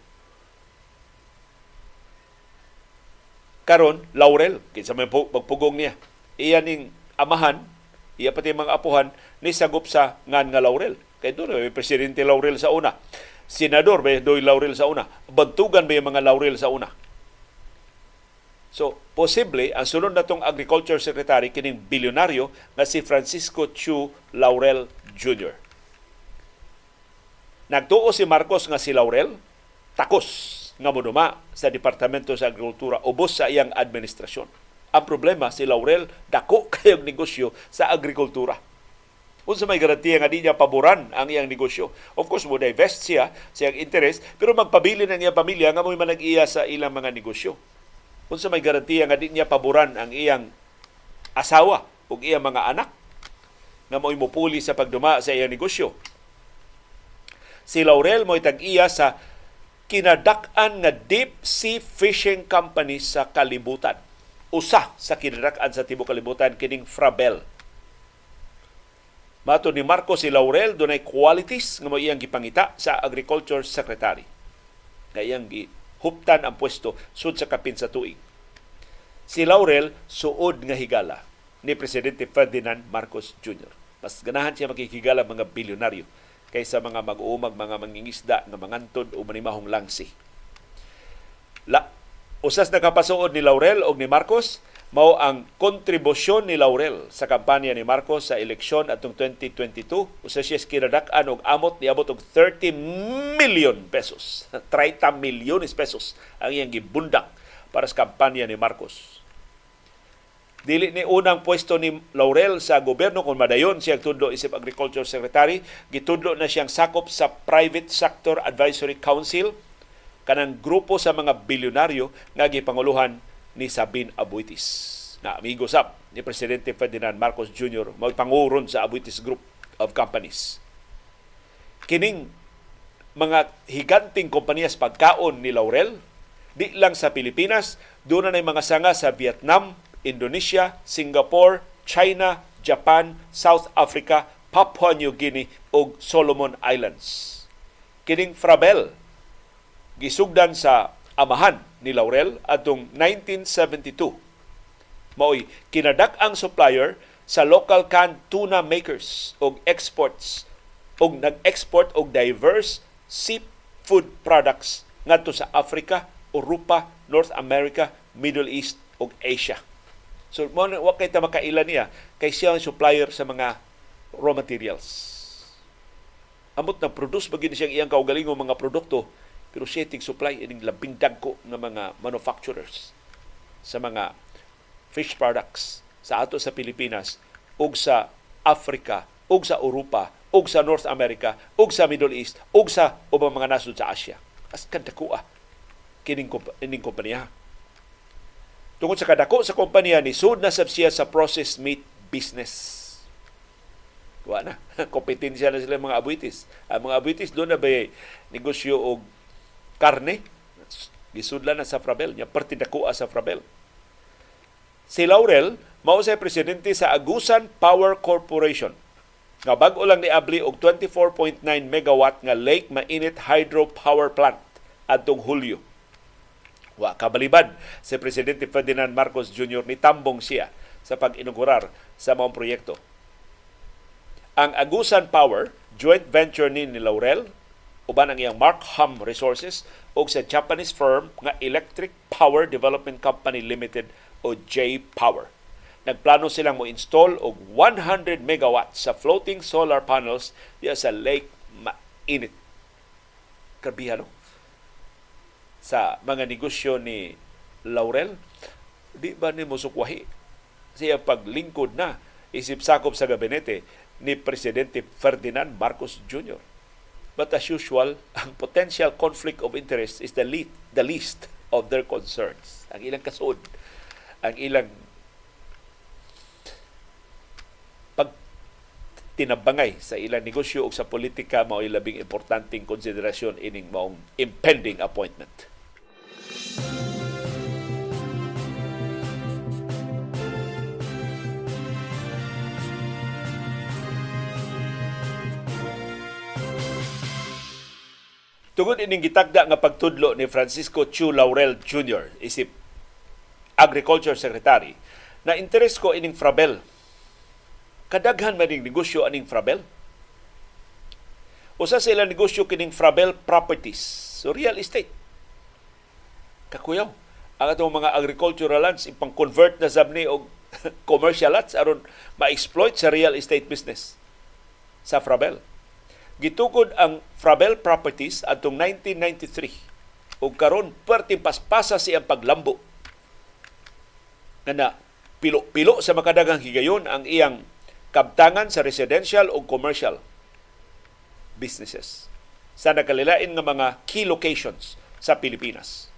karon Laurel kinsa may magpugong niya. Iya ning amahan iya pati mga apuhan ni sagup sa ngan nga Laurel. Kay doon may presidente Laurel sa una. Senador may doy Laurel sa una. Bantugan may mga Laurel sa una. So, posible, ang sunod na tong Agriculture Secretary kining bilyonaryo na si Francisco Chu Laurel Jr. Nagtuo si Marcos nga si Laurel, takos nga moduma sa Departamento sa Agrikultura ubos sa iyang administrasyon. Ang problema si Laurel dako kayong negosyo sa agrikultura. Unsa may garantiya nga di niya paboran ang iyang negosyo. Of course, mo divest siya sa iyang interest, pero magpabili na niya pamilya nga mo'y manag-iya sa ilang mga negosyo. Unsa may garantiya nga di niya paboran ang iyang asawa ug iyang mga anak nga mo'y mupuli sa pagduma sa iyang negosyo. Si Laurel mo'y tag-iya sa kinadak-an nga deep sea fishing company sa kalibutan. Usa sa kinadak-an sa tibuok kalibutan kining Frabel. Mato ni Marco si Laurel dunay qualities nga mo iyang gipangita sa Agriculture Secretary. Nga iyang gihuptan ang pwesto sud sa kapin sa tuig. Si Laurel suod nga higala ni Presidente Ferdinand Marcos Jr. Mas ganahan siya makikigala mga bilyonaryo kaysa mga mag-uumag, mga mangingisda nga mangantod o manimahong langsi. La, usas nakapasuod ni Laurel o ni Marcos mao ang kontribusyon ni Laurel sa kampanya ni Marcos sa eleksyon atong 2022 usa siya kinadak-an og amot niabot og 30 million pesos. 30 milyones pesos ang iyang gibundak para sa kampanya ni Marcos Dili ni unang pwesto ni Laurel sa gobyerno kung madayon siya tudlo isip Agriculture Secretary, gitudlo na siyang sakop sa Private Sector Advisory Council kanang grupo sa mga bilyonaryo nga gipanguluhan ni Sabin Abuitis na amigo sab ni Presidente Ferdinand Marcos Jr. mao panguron sa Abuitis Group of Companies. Kining mga higanting kompanyas pagkaon ni Laurel di lang sa Pilipinas, doon na mga sanga sa Vietnam, Indonesia, Singapore, China, Japan, South Africa, Papua New Guinea ug Solomon Islands. Kining Frabel gisugdan sa amahan ni Laurel atong 1972. Maoy kinadak ang supplier sa local canned tuna makers og exports og nag-export og diverse seafood products ngadto sa Africa, Europa, North America, Middle East ug Asia. So, mo wa kay ta makailan niya kay siya ang supplier sa mga raw materials. Amot na produce bagin siyang iyang kaugalingong mga produkto pero siya tig supply ining labing dagko ng mga manufacturers sa mga fish products sa ato sa Pilipinas ug sa Africa ug sa Europa ug sa North America ug sa Middle East ug sa ubang mga nasod sa Asia. As kadako ah kining kining kompanya. Tungod sa kadako sa kompanya ni sud na sab siya sa processed meat business. Wa na. Kompetensya na sila mga abuitis. Ang mga abuitis doon na ba negosyo og karne? Gisudlan na sa Frabel. Niya partidako sa Frabel. Si Laurel, mao sa presidente sa Agusan Power Corporation nga bag-o lang niabli og 24.9 megawatt nga Lake Mainit Hydro Power Plant adtong Hulyo Wa kabalibad si Presidente Ferdinand Marcos Jr. ni tambong siya sa pag-inaugurar sa mga proyekto. Ang Agusan Power, joint venture ni, ni Laurel, uban ang iyang Markham Resources o sa Japanese firm nga Electric Power Development Company Limited o J-Power. Nagplano silang mo install og 100 megawatts sa floating solar panels diya sa Lake Mainit. Karbihan, no? Sa mga negosyo ni Laurel, di ba ni musukwahi siya paglingkod na isip sakop sa gabinete ni Presidente Ferdinand Marcos Jr. But as usual, ang potential conflict of interest is the least, the least of their concerns. Ang ilang kasod, ang ilang pag tinabangay sa ilang negosyo o sa politika mao labing importanteng konsiderasyon ining maong impending appointment. Tungod ining gitagda nga pagtudlo ni Francisco Chu Laurel Jr. isip Agriculture Secretary na interes ko ining Frabel. Kadaghan man ning negosyo aning Frabel. Usa sa ilang negosyo kining Frabel Properties, so real estate. Kakuyaw. Ang atong mga agricultural lands ipang-convert na sabni og commercial lots aron ma-exploit sa real estate business sa Frabel. Gitukod ang Frabel Properties atong 1993 ug karon perti paspasa siyang paglambo nga na pilo-pilo sa makadagang higayon ang iyang kabtangan sa residential o commercial businesses. Sa nakalilain nga mga key locations sa Pilipinas.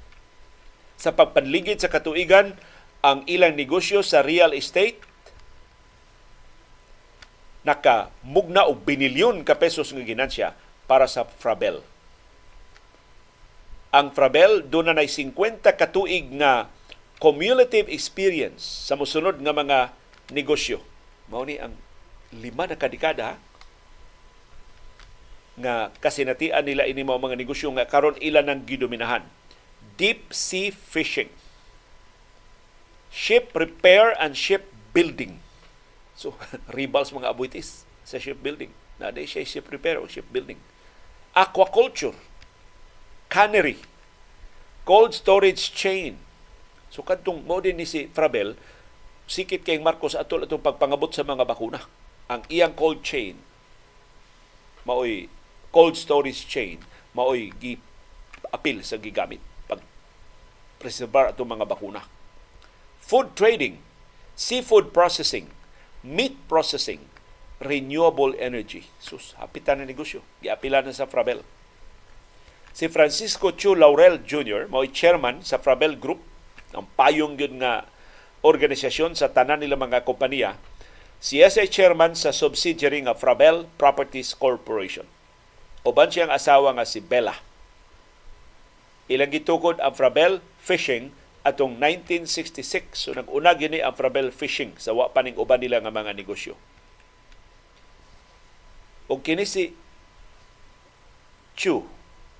Sa pagpanligid sa katuigan, ang ilang negosyo sa real estate nakamugna og binilyon ka pesos nga ginansya para sa Frabel. Ang Frabel doon na 50 katuig nga cumulative experience sa musunod nga mga negosyo. Mao ni ang lima na kadekada nga kasinatian nila ini mga negosyo nga karon ilan ang gidominahan. Deep sea fishing, ship repair and ship building, So, rivals mga abuitis sa shipbuilding. Na di siya ship repair o shipbuilding. Aquaculture, cannery, cold storage chain. So, kadtong mo din ni si Frabel, sikit kay Marcos atol atong pagpangabot sa mga bakuna. Ang iyang cold chain maoy cold storage chain maoy gi apil sa gigamit pag preservar atong mga bakuna. Food trading, seafood processing, meat processing, renewable energy. Sus, hapitan na negosyo. Giapila na sa Frabel. Si Francisco Chu Laurel Jr., mao'y chairman sa Frabel Group, ang payong yun nga organisasyon sa tanan nila mga kompanya, siya sa chairman sa subsidiary nga Frabel Properties Corporation. Uban siyang asawa nga si Bella. Ilang gitukod ang Frabel Fishing atong 1966 so nag-una gini ang Frabel Fishing sa wa paning uban nila nga mga negosyo. O kini si Chu,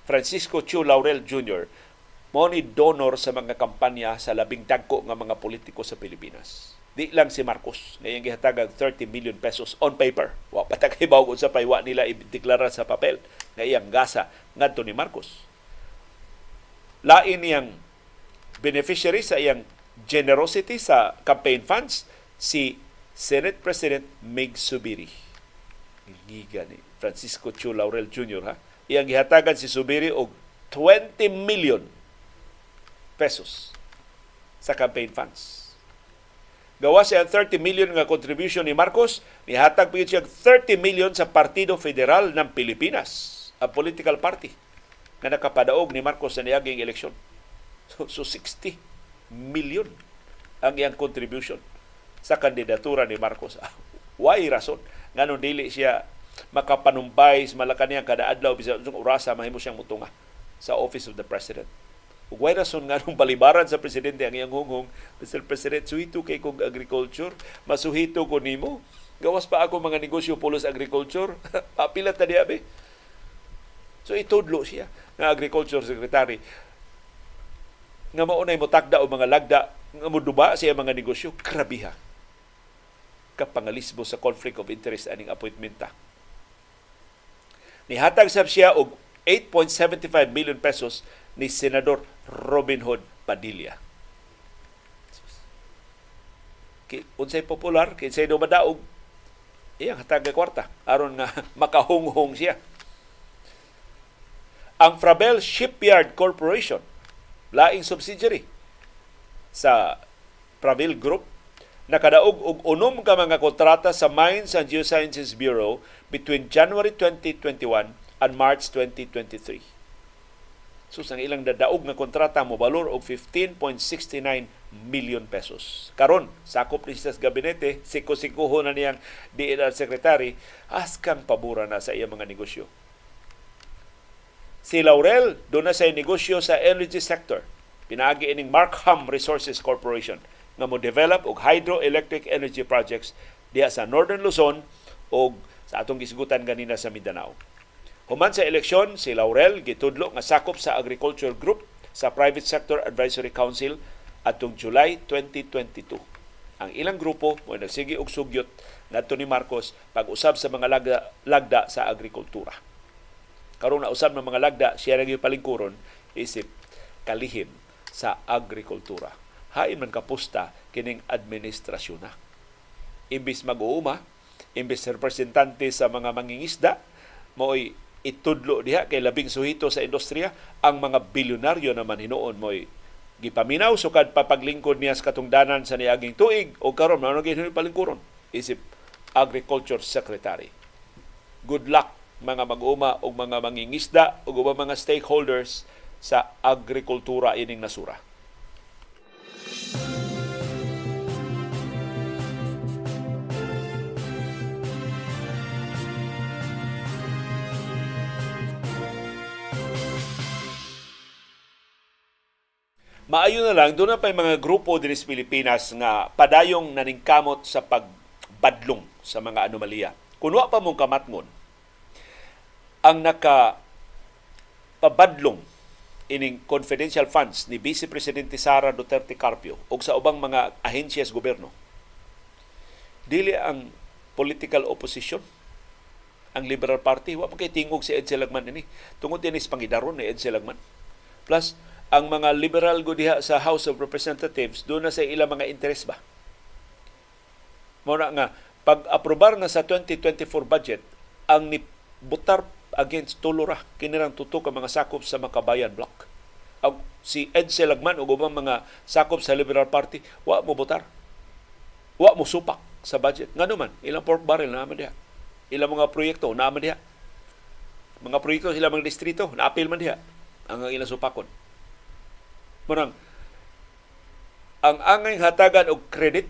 Francisco Chu Laurel Jr., mo ni donor sa mga kampanya sa labing dagko nga mga politiko sa Pilipinas. Di lang si Marcos nga iyang gihatag 30 million pesos on paper. Wa pa ta kay sa paywa nila ideklara sa papel nga iyang gasa ngadto ni Marcos. Lain niyang beneficiary sa iyang generosity sa campaign funds si Senate President Mig Subiri. Giga ni Francisco Chu Laurel Jr. ha. Iyang gihatagan si Subiri og 20 million pesos sa campaign funds. Gawa siya 30 million nga contribution ni Marcos, nihatag pa siya 30 million sa Partido Federal ng Pilipinas, a political party na nakapadaog ni Marcos sa niyaging eleksyon. So, so 60 million ang iyang contribution sa kandidatura ni Marcos. Why rason? Nganon dili siya makapanumbay sa Malacanang kada adlaw bisan sa orasa mahimo siyang mutunga sa Office of the President. Ug why rason nga nung balibaran sa presidente ang iyang hunghong, Mr. President, suhito kay kong agriculture, masuhito ko nimo. Gawas pa ako mga negosyo pulos agriculture. Papilat na diabe. So itudlo siya nga agriculture secretary nga maunay mo takda o mga lagda nga muduba siya mga negosyo, krabiha. Kapangalismo sa conflict of interest aning appointmenta. Nihatag sab siya og 8.75 million pesos ni Senador Robin Hood Padilla. Unsay popular, kinsay do madaog, iyang hatag kwarta aron nga makahunghong siya. Ang Frabel Shipyard Corporation laing subsidiary sa Pravil Group nakadaog og unom ka mga kontrata sa Mines and Geosciences Bureau between January 2021 and March 2023. So ang ilang dadaog nga kontrata mo balor og 15.69 million pesos. Karon sakop ni sa gabinete, siko-sikuho na niyang DNR secretary, askan pabura na sa iyang mga negosyo. Si Laurel, doon na sa negosyo sa energy sector. Pinaagi ining Markham Resources Corporation nga mo develop og hydroelectric energy projects diha sa Northern Luzon o sa atong gisgutan ganina sa Mindanao. Human sa eleksyon, si Laurel gitudlo nga sakop sa Agriculture Group sa Private Sector Advisory Council atong July 2022. Ang ilang grupo mo nagsige og sugyot ngadto ni Marcos pag-usab sa mga lagda, lagda sa agrikultura karon na usab ng mga lagda siya ra palingkuron isip kalihim sa agrikultura. Hain man kapusta kining administrasyon na. Imbis mag-uuma, imbis representante sa mga mangingisda, mo'y itudlo diha kay labing suhito sa industriya, ang mga bilyonaryo naman hinuon mo'y gipaminaw sukad papaglingkod niya sa katungdanan sa niaging tuig o karon mao gyud palingkuron isip agriculture secretary. Good luck mga mag-uma o mga mangingisda o mga stakeholders sa agrikultura ining nasura. Maayo na lang, doon na pa mga grupo din sa Pilipinas nga padayong naningkamot sa pagbadlong sa mga anomalya. Kunwa pa mong kamatngon, ang naka pabadlong ining confidential funds ni Vice Presidente Sara Duterte Carpio ug sa ubang mga ahensya sa gobyerno. Dili ang political opposition ang Liberal Party wa pa kay tingog si Ed Lagman ini tungod din is pangidaron ni Ed Lagman. Plus ang mga liberal go diha sa House of Representatives do na sa ilang mga interes ba Mo nga pag-aprobar na sa 2024 budget ang ni butar against tulura kinirang tuto ka mga sakop sa Makabayan Block. Ang si Ed Selagman ug ubang mga sakop sa Liberal Party wa mo butar. Wa mo supak sa budget. Ngano man ilang pork barrel na man diha. Ilang mga proyekto na man diha. Mga proyekto sila mga distrito na apil man diha ang ilang supakon. Murang ang angay hatagan og credit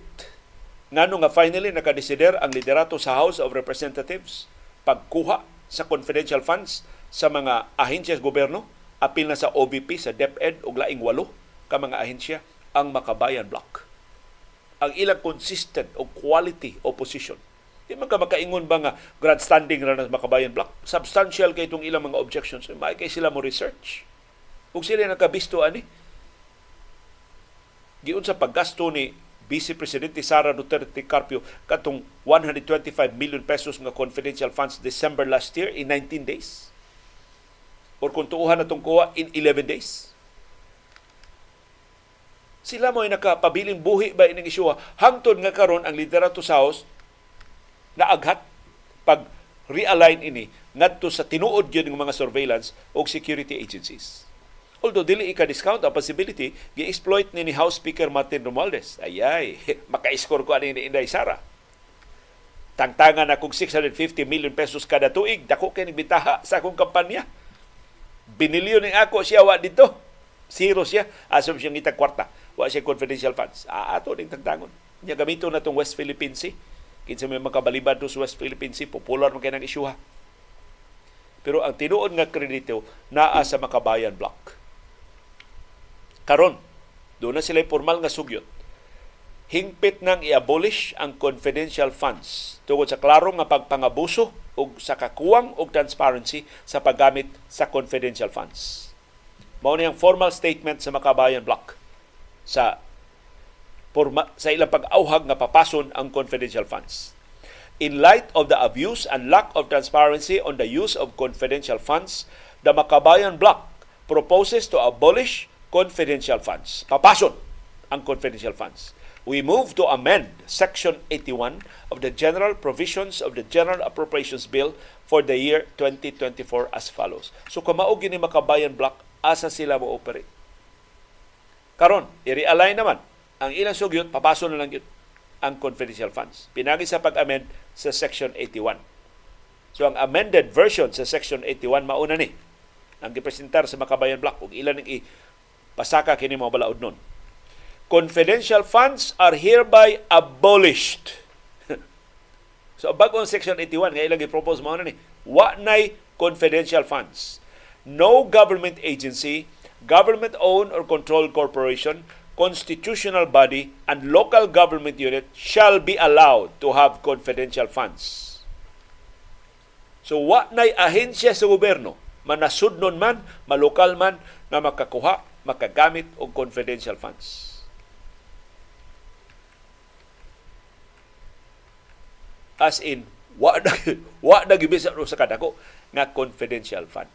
ngano nga finally nakadesider ang liderato sa House of Representatives pagkuha sa confidential funds sa mga ahensyas gobyerno apil na sa OBP sa DepEd ug laing walo ka mga ahensya ang Makabayan Block. Ang ilang consistent o quality opposition. Di man ka makaingon ba nga grandstanding ra na Makabayan Block? Substantial kay itong ilang mga objections. May kay sila mo research. Ug sila nakabisto ani. Giun sa paggasto ni Vice Presidente Sara Duterte Carpio katong 125 million pesos nga confidential funds December last year in 19 days. Or kung tuuhan na kuha in 11 days. Sila mo ay nakapabiling buhi ba ining isyuha hangtod nga karon ang liderato sa House na aghat pag realign ini ngadto sa tinuod gyud ng mga surveillance o security agencies. Although dili ika-discount ang possibility, gi-exploit ni, ni House Speaker Martin Romualdez. Ayay, maka-score ko ani ni Inday Sara. Tangtangan akong 650 million pesos kada tuig, dako kay bitaha sa akong kampanya. Binilyon ni ako siya wa dito. Zero siya. Asum siyang itag kwarta. Wa siya confidential funds. Ah, ato ding tagtangon. Nya gamito na tong West Philippine Sea. Kinsa may makabalibad sa West Philippine Sea, popular man kay nang isyuha. Pero ang tinuod nga kredito naa sa Makabayan Block Karon, doon na sila formal nga sugyot. Hingpit nang i-abolish ang confidential funds tungod sa klaro nga pagpangabuso ug sa kakuwang og transparency sa paggamit sa confidential funds. Mao ang formal statement sa Makabayan Block sa forma, sa ilang pag-auhag nga papason ang confidential funds. In light of the abuse and lack of transparency on the use of confidential funds, the Makabayan Block proposes to abolish confidential funds. Papason ang confidential funds. We move to amend Section 81 of the General Provisions of the General Appropriations Bill for the year 2024 as follows. So kamaog ni Makabayan Block, asa sila mo operate. Karon, i-realign naman ang ilang sugyot, papaso na lang yun ang confidential funds. Pinagi sa pag-amend sa Section 81. So ang amended version sa Section 81 mauna ni ang gipresentar sa Makabayan Block ug ilan ning Pasaka kini mo balaod nun. Confidential funds are hereby abolished. so bagong section 81 nga ilang i-propose mo ni wa nay confidential funds. No government agency, government-owned or controlled corporation, constitutional body, and local government unit shall be allowed to have confidential funds. So wa nay ahensya sa gobyerno, manasudnon man, malokal man, nga makakuha makagamit og confidential funds. As in, wa na, wa na gibisa sa kadako nga confidential fund.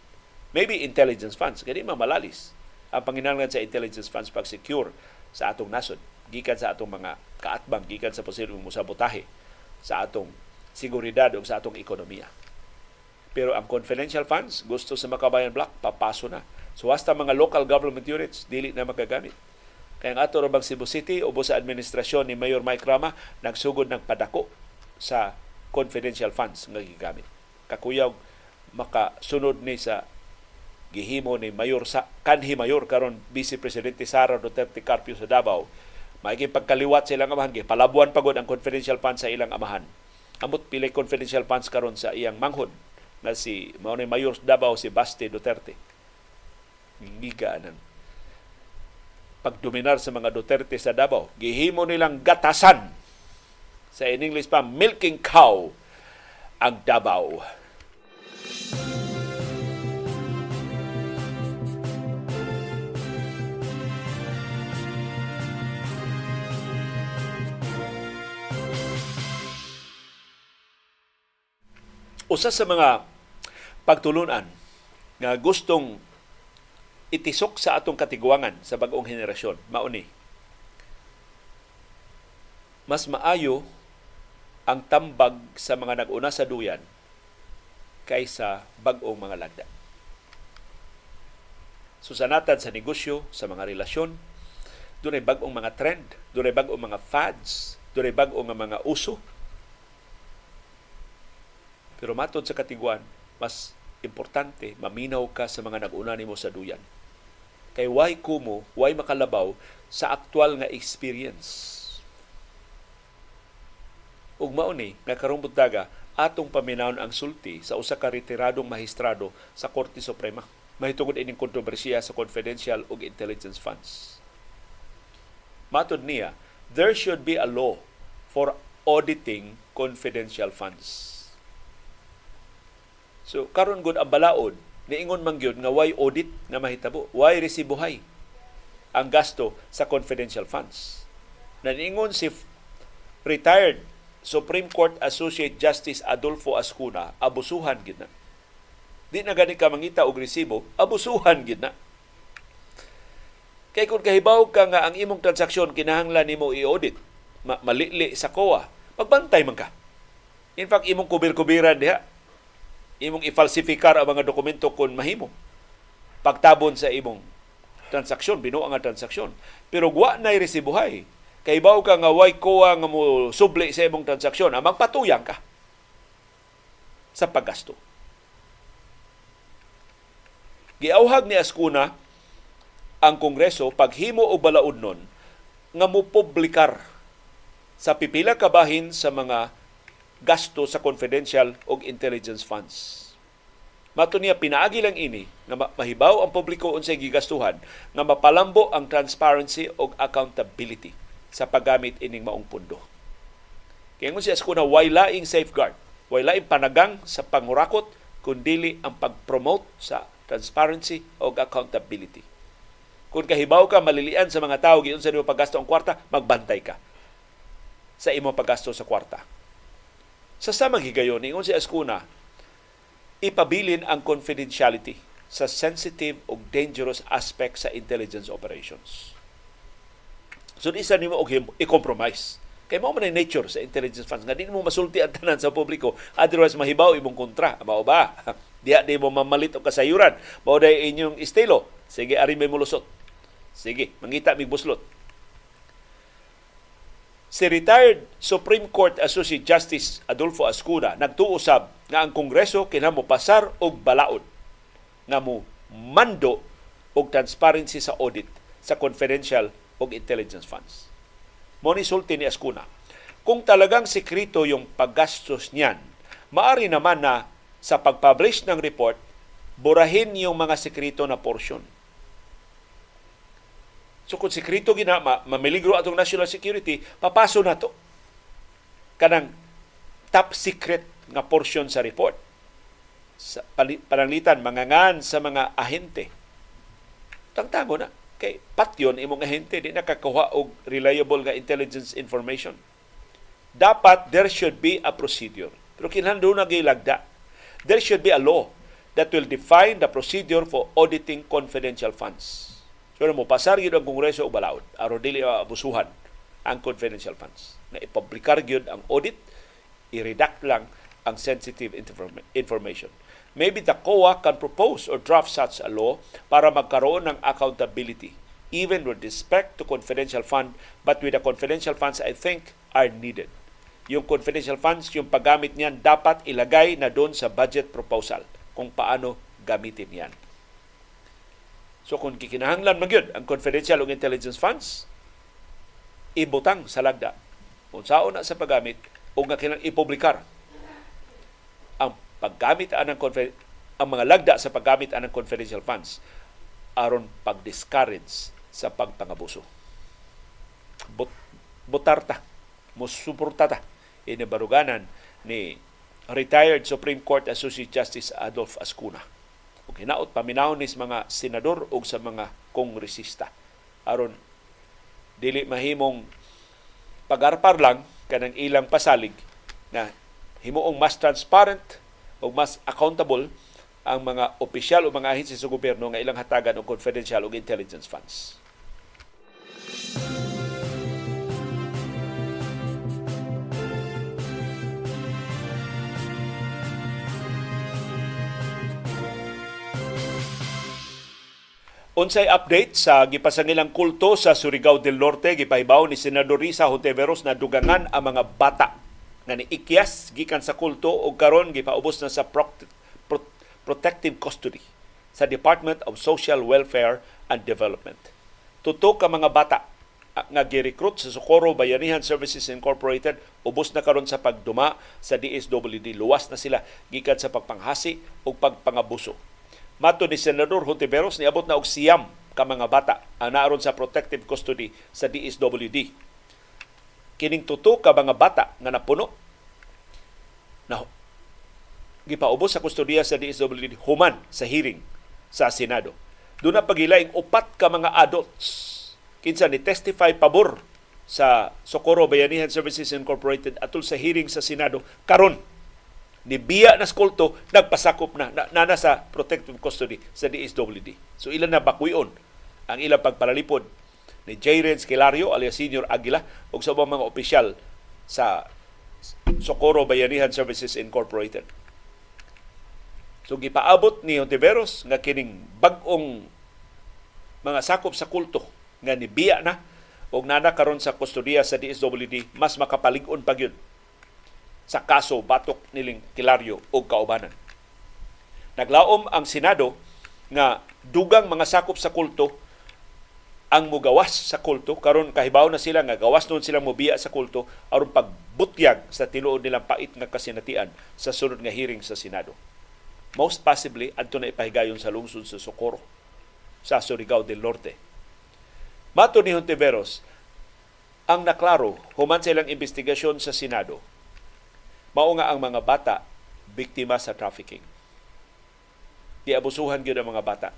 Maybe intelligence funds, kani mamalalis ang panginahanglan sa intelligence funds pag secure sa atong nasod gikan sa atong mga kaatbang gikan sa posibleng musabotahe sa atong seguridad o sa atong ekonomiya. Pero ang confidential funds, gusto sa Makabayan Block, papaso na So hasta mga local government units dili na magagamit. Kaya ang ato rabang Cebu City ubos sa administrasyon ni Mayor Mike Rama nagsugod ng padako sa confidential funds nga gigamit. Kakuyaw makasunod ni sa gihimo ni Mayor sa kanhi Mayor karon Vice Presidente Sara Duterte Carpio sa Davao maigi pagkaliwat sa ilang amahan palabuan pagod ang confidential funds sa ilang amahan amot pili confidential funds karon sa iyang manghod na si mao ni Mayor Davao si Baste Duterte giga ng pagdominar sa mga Duterte sa Davao. Gihimo nilang gatasan sa in English pa milking cow ang Davao. Usa sa mga pagtulunan nga gustong itisok sa atong katiguangan sa bagong henerasyon. Mauni. Mas maayo ang tambag sa mga nag-una sa duyan kaysa bag-ong mga lagda. Susanatan sa negosyo, sa mga relasyon, doon ay bag-ong mga trend, doon ay bag-ong mga fads, doon ay bag-ong mga uso. Pero matod sa katiguan, mas importante, maminaw ka sa mga nag-una nimo sa duyan. Kay why kumo, why makalabaw sa aktual nga experience. Ug mao ni nga karong atong paminawon ang sulti sa usa ka retiradong mahistrado sa Korte Suprema mahitungod ining kontrobersiya sa confidential ug intelligence funds. Matod niya, there should be a law for auditing confidential funds. So karon gud ang balaod niingon man gyud nga why audit nga mahitabo, why resibuhay ang gasto sa confidential funds. Naniingon si retired Supreme Court Associate Justice Adolfo Ascuna abusuhan gid na Di na gani ka mangita og resibo, abusuhan gid na. Kay kung kahibaw ka nga ang imong transaksyon kinahanglan nimo i-audit, ma- malili sa COA, magbantay man ka. In fact, imong kubir-kubiran diha. Imong ifalsifikar ang mga dokumento kung mahimo. Pagtabon sa imong transaksyon, binuo nga transaksyon. Pero wa na resibuhay. Kay baw ka nga way COA nga mo subli sa imong transaksyon, amang patuyang ka sa paggasto. Giauhag ni Ascuna ang Kongreso paghimo og balaod nun nga mo publikar sa pipila ka bahin sa mga gasto sa confidential og intelligence funds. Mato niya pinaagi lang ini nga mahibaw ang publiko unsay gigastuhan nga mapalambo ang transparency og accountability sa paggamit ining maong pundo. Kaya ngun si Ascuna, why laing safeguard, why laing panagang sa pangurakot, kundili ang pag-promote sa transparency o accountability. Kung kahibaw ka malilian sa mga tao giun sa imong paggasto ang kwarta, magbantay ka sa imong paggasto sa kwarta. Sa samang higayon, ingon si Ascuna, ipabilin ang confidentiality sa sensitive o dangerous aspect sa intelligence operations. So, isa nimo og i-compromise. Kay mo man nature sa intelligence funds nga di mo masulti ang tanan sa publiko otherwise mahibaw imong kontra. Mao ba? Diya di mo mamalit o kasayuran. Mao day inyong estilo. Sige, ari may mulusot. Sige, mangita mig buslot. Si retired Supreme Court Associate Justice Adolfo Ascuna nagtuusab nga ang Kongreso kinahanglan pasar og balaod nga mo mando og transparency sa audit sa confidential og intelligence funds. Mo ni sulti ni Ascuna. Kung talagang sekreto yung paggastos niyan, maari naman na sa pag-publish ng report, burahin yung mga sekreto na portion. So kung sekreto gina, ma, mamiligro atong national security, papaso na to. Kanang top secret nga portion sa report. Sa pananglitan, mangangan sa mga ahente. Tangtango na. Kay patyon imong ahente, di nakakuha og reliable nga intelligence information. Dapat there should be a procedure. Pero kinahanglan na gilagda there should be a law that will define the procedure for auditing confidential funds. So mo pasar gyud ang Kongreso og balaod aron dili abusuhan ang confidential funds. Na ipublikar gyud ang audit, i-redact lang ang sensitive information. Maybe the COA can propose or draft such a law para magkaroon ng accountability even with respect to confidential fund but with the confidential funds I think are needed yung confidential funds, yung paggamit niyan dapat ilagay na doon sa budget proposal kung paano gamitin yan. So kung kikinahanglan man yun, ang confidential o intelligence funds, ibutang sa lagda. Kung saan na sa paggamit, o nga kinang ipublikar ang paggamit ang ang mga lagda sa paggamit ang confidential funds aron pag-discourage sa pagpangabuso. But, butarta, musuporta ta inibaruganan ni retired Supreme Court Associate Justice Adolf Ascuna. Ug hinaot paminawon ni mga senador ug sa mga kongresista aron dili mahimong pagarpar lang kanang ilang pasalig na himuong mas transparent o mas accountable ang mga opisyal o mga ahensya sa gobyerno nga ilang hatagan og confidential ug intelligence funds. Unsay update sa gipasangilang kulto sa Surigao del Norte gipahibaw ni Senador Risa Honteveros na dugangan ang mga bata nga ni ikyas gikan sa kulto ug karon gipaubos na sa pro- pro- protective custody sa Department of Social Welfare and Development. Tutok ka mga bata nga gi-recruit sa Socorro Bayanihan Services Incorporated ubos na karon sa pagduma sa DSWD luwas na sila gikan sa pagpanghasi ug pagpangabuso Mato ni Senador Hontiveros niabot na og siyam ka mga bata ang naaron sa protective custody sa DSWD. Kining tuto ka mga bata nga napuno na gipaubos sa kustodiya sa DSWD human sa hearing sa Senado. Doon na pagilaing upat ka mga adults kinsa ni testify pabor sa Socorro Bayanihan Services Incorporated atul sa hearing sa Senado karon ni biya na skulto nagpasakop na, na nana sa protective custody sa DSWD. So ilan na bakwion ang ilang pagparalipod ni J. Renz alias Senior Aguila ug sa mga opisyal sa Socorro Bayanihan Services Incorporated. So gipaabot ni Ontiveros nga kining bag-ong mga sakop sa kulto nga ni biya na og nana karon sa kustodiya sa DSWD mas makapalig-on pa gyud sa kaso batok niling Kilaryo o kaubanan. Naglaom ang Senado nga dugang mga sakop sa kulto ang mugawas sa kulto karon kahibaw na sila nga gawas noon sila mobiya sa kulto aron pagbutyag sa tinuod nilang pait nga kasinatian sa sunod nga hearing sa Senado. Most possibly adto na ipahigayon sa lungsod sa Socorro sa Surigao del Norte. Mato ni Hontiveros, ang naklaro human sa ilang investigasyon sa Senado Mao nga ang mga bata biktima sa trafficking. Diabusuhan gyud ang mga bata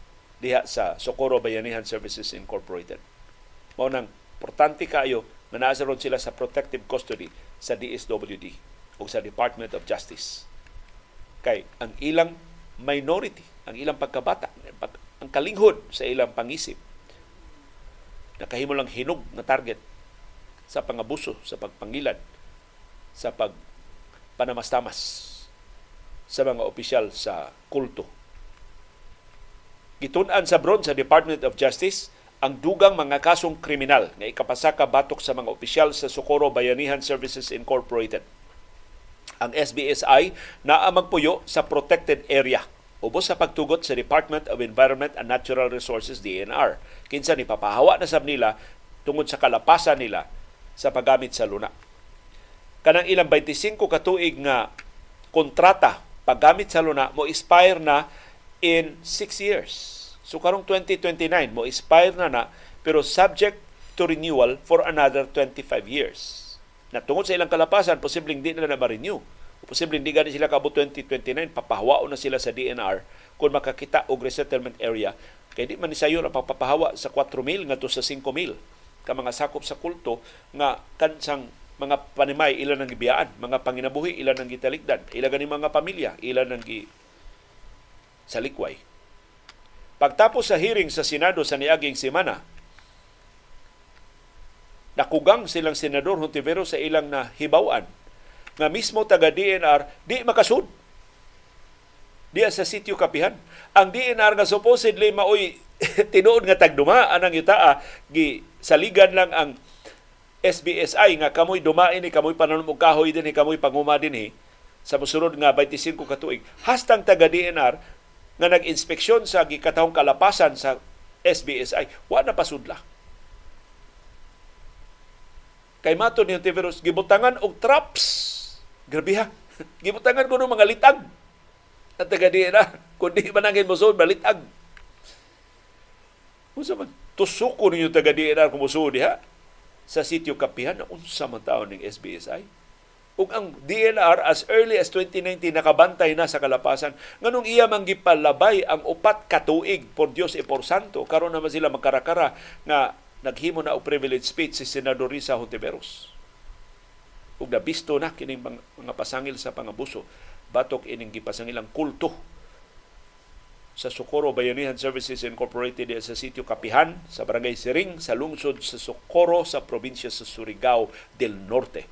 diha sa Socorro Bayanihan Services Incorporated. Mao nang importante kaayo nga sila sa protective custody sa DSWD o sa Department of Justice. Kay ang ilang minority, ang ilang pagkabata, ang kalinghod sa ilang pangisip, nakahimo lang hinog na target sa pangabuso, sa pagpangilad, sa pag panamastamas sa mga opisyal sa kulto. Gitunan sa Bron sa Department of Justice ang dugang mga kasong kriminal nga ikapasaka batok sa mga opisyal sa Socorro Bayanihan Services Incorporated. Ang SBSI naa magpuyo sa protected area ubos sa pagtugot sa Department of Environment and Natural Resources DNR kinsa ni papahawa na sab nila tungod sa kalapasan nila sa paggamit sa luna kanang ilang 25 katuig nga kontrata paggamit sa luna mo expire na in 6 years. So karong 2029 mo expire na na pero subject to renewal for another 25 years. Na tungod sa ilang kalapasan, posibleng di na na ma-renew. O posibleng di gani sila kabot 2029, papahawao na sila sa DNR kung makakita og resettlement area. Kaya di man ni sayo na papahawa sa 4,000 nga to sa 5,000 ka mga sakop sa kulto nga kansang mga panimay ilan ang gibiyaan, mga panginabuhi ilan ang gitalikdan, ilan gani mga pamilya ilan ang gi salikway. Pagtapos sa hearing sa Senado sa niaging semana, nakugang silang senador Hontivero sa ilang na hibawan nga mismo taga DNR di makasud diya sa sitio Kapihan. Ang DNR nga supposedly maoy tinuod nga tagduma anang yutaa gi saligan lang ang SBSI nga kamoy dumain ni kamoy pananom og kahoy din ni kamoy panguma din ni sa mosunod nga 25 ka tuig hastang taga DNR nga nag-inspeksyon sa gikatahong kalapasan sa SBSI wa na pasudla. Kay mato ni Ontiveros gibutangan og traps. Grabe ha. Gibutangan kuno mga litag at taga DNR kundi man ang musod balitag Unsa man tusuko ninyo taga DNR kumusud diha? Sa sitio Kapihan na unsa man taon ng SBSI. Ug ang DNR as early as 2019 nakabantay na sa kalapasan nganong iya man gipalabay ang upat ka tuig por Dios e por Santo karon naman sila magkarakara nga naghimo na og privilege speech si Senador Risa Hontiveros. Ug nabisto na kining mga pasangil sa pangabuso batok ining gipasangilang kulto sa Socorro Bayanihan Services Incorporated sa sitio Kapihan sa Barangay Siring sa lungsod sa Socorro sa probinsya sa Surigao del Norte.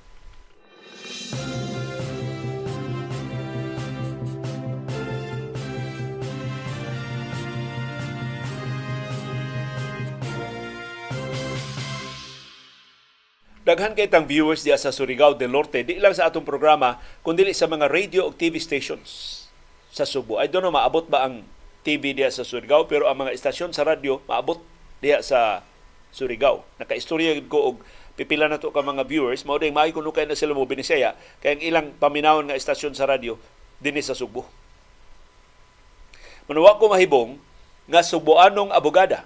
Daghan kay tang viewers diya sa Surigao del Norte di lang sa atong programa kundi sa mga radio ug TV stations sa Subo. I don't know maabot ba ang TV diya sa Surigao, pero ang mga istasyon sa radyo, maabot diya sa Surigao. Nakaistorya ko og pipila na to ka mga viewers, mao ding maayo kuno kay na sila mo binisaya, kay ang ilang paminawon nga istasyon sa radyo dinhi sa Subo. Manuwa ko mahibong nga subuanong abogada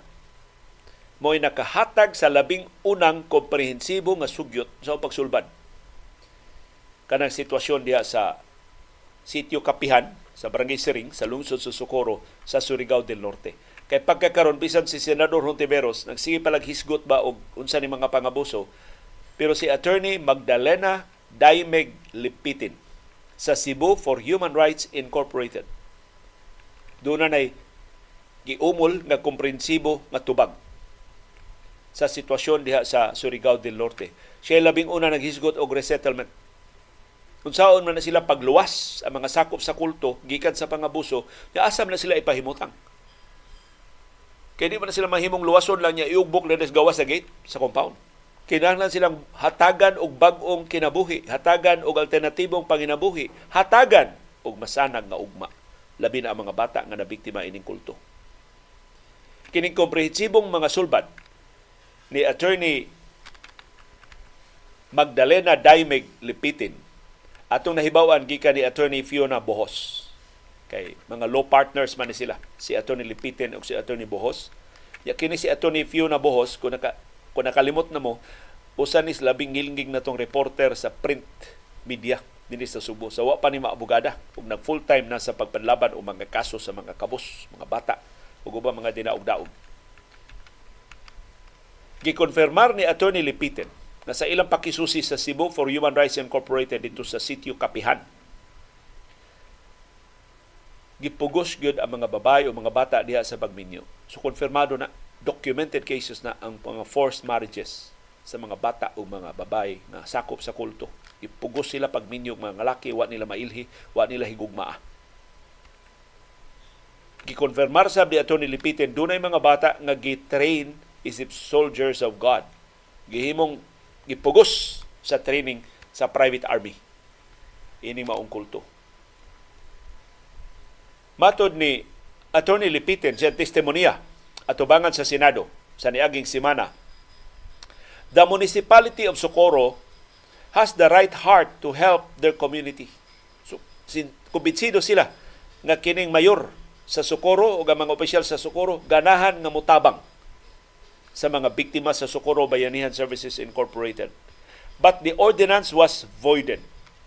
mo'y nakahatag sa labing unang komprehensibo nga sugyot sa pagsulbad. Kanang sitwasyon diya sa sitio Kapihan sa Barangay Siring sa lungsod sa Socorro sa Surigao del Norte. Kay pagkakaroon bisan si Senador Hontiveros nagsige palag hisgot ba og unsa ni mga pangabuso pero si Attorney Magdalena Daimeg Lipitin sa Cebu for Human Rights Incorporated. Doon na giumol nga komprensibo nga tubag sa sitwasyon diha sa Surigao del Norte. Siya labing una naghisgot og resettlement. Unsaon man na sila pagluwas ang mga sakop sa kulto gikan sa pangabuso, ya asam na sila ipahimutang. Kaya di man na sila mahimong luwason lang niya iugbok na gawas sa gate sa compound. Kinahanglan silang hatagan og bag-ong kinabuhi, hatagan og alternatibong panginabuhi, hatagan og masanag nga ugma labi na ang mga bata nga nabiktima ining kulto. Kining komprehensibong mga sulbad ni attorney Magdalena Daimeg Lipitin atong nahibawan gikan ni attorney Fiona Bohos. Kay mga law partners man ni sila. Si attorney Lipitin ug si attorney Bohos. Ya kini si attorney Fiona Bohos kung naka kung nakalimot na mo usa ni labing ngilngig na tong reporter sa print media dinhi sa Subo. Sa so, wa pa ni maabogada ug nag full time na sa pagpanlaban o mga kaso sa mga kabus mga bata ug ubang mga dinaog-daog. Gikonfirmar ni Attorney Lipitin na sa ilang pakisusi sa Cebu for Human Rights Incorporated dito sa sitio Kapihan. Gipugos gyud ang mga babae o mga bata diha sa Bagminyo. So konfirmado na documented cases na ang mga forced marriages sa mga bata o mga babae na sakop sa kulto. Ipugos sila pagminyo mga lalaki, wa nila mailhi, wa nila higugmaa. Gikonfirmar sa di Attorney Lipitin, dunay mga bata nga gitrain isip soldiers of God. Gihimong gipugos sa training sa private army. Ini maong kulto. Matod ni Attorney Lipitin sa testimonya atubangan sa Senado sa niaging semana. The municipality of Socorro has the right heart to help their community. So, sin, kumbinsido sila nga kining mayor sa Socorro o mga opisyal sa Socorro ganahan nga mutabang sa mga biktima sa Socorro Bayanihan Services Incorporated. But the ordinance was voided.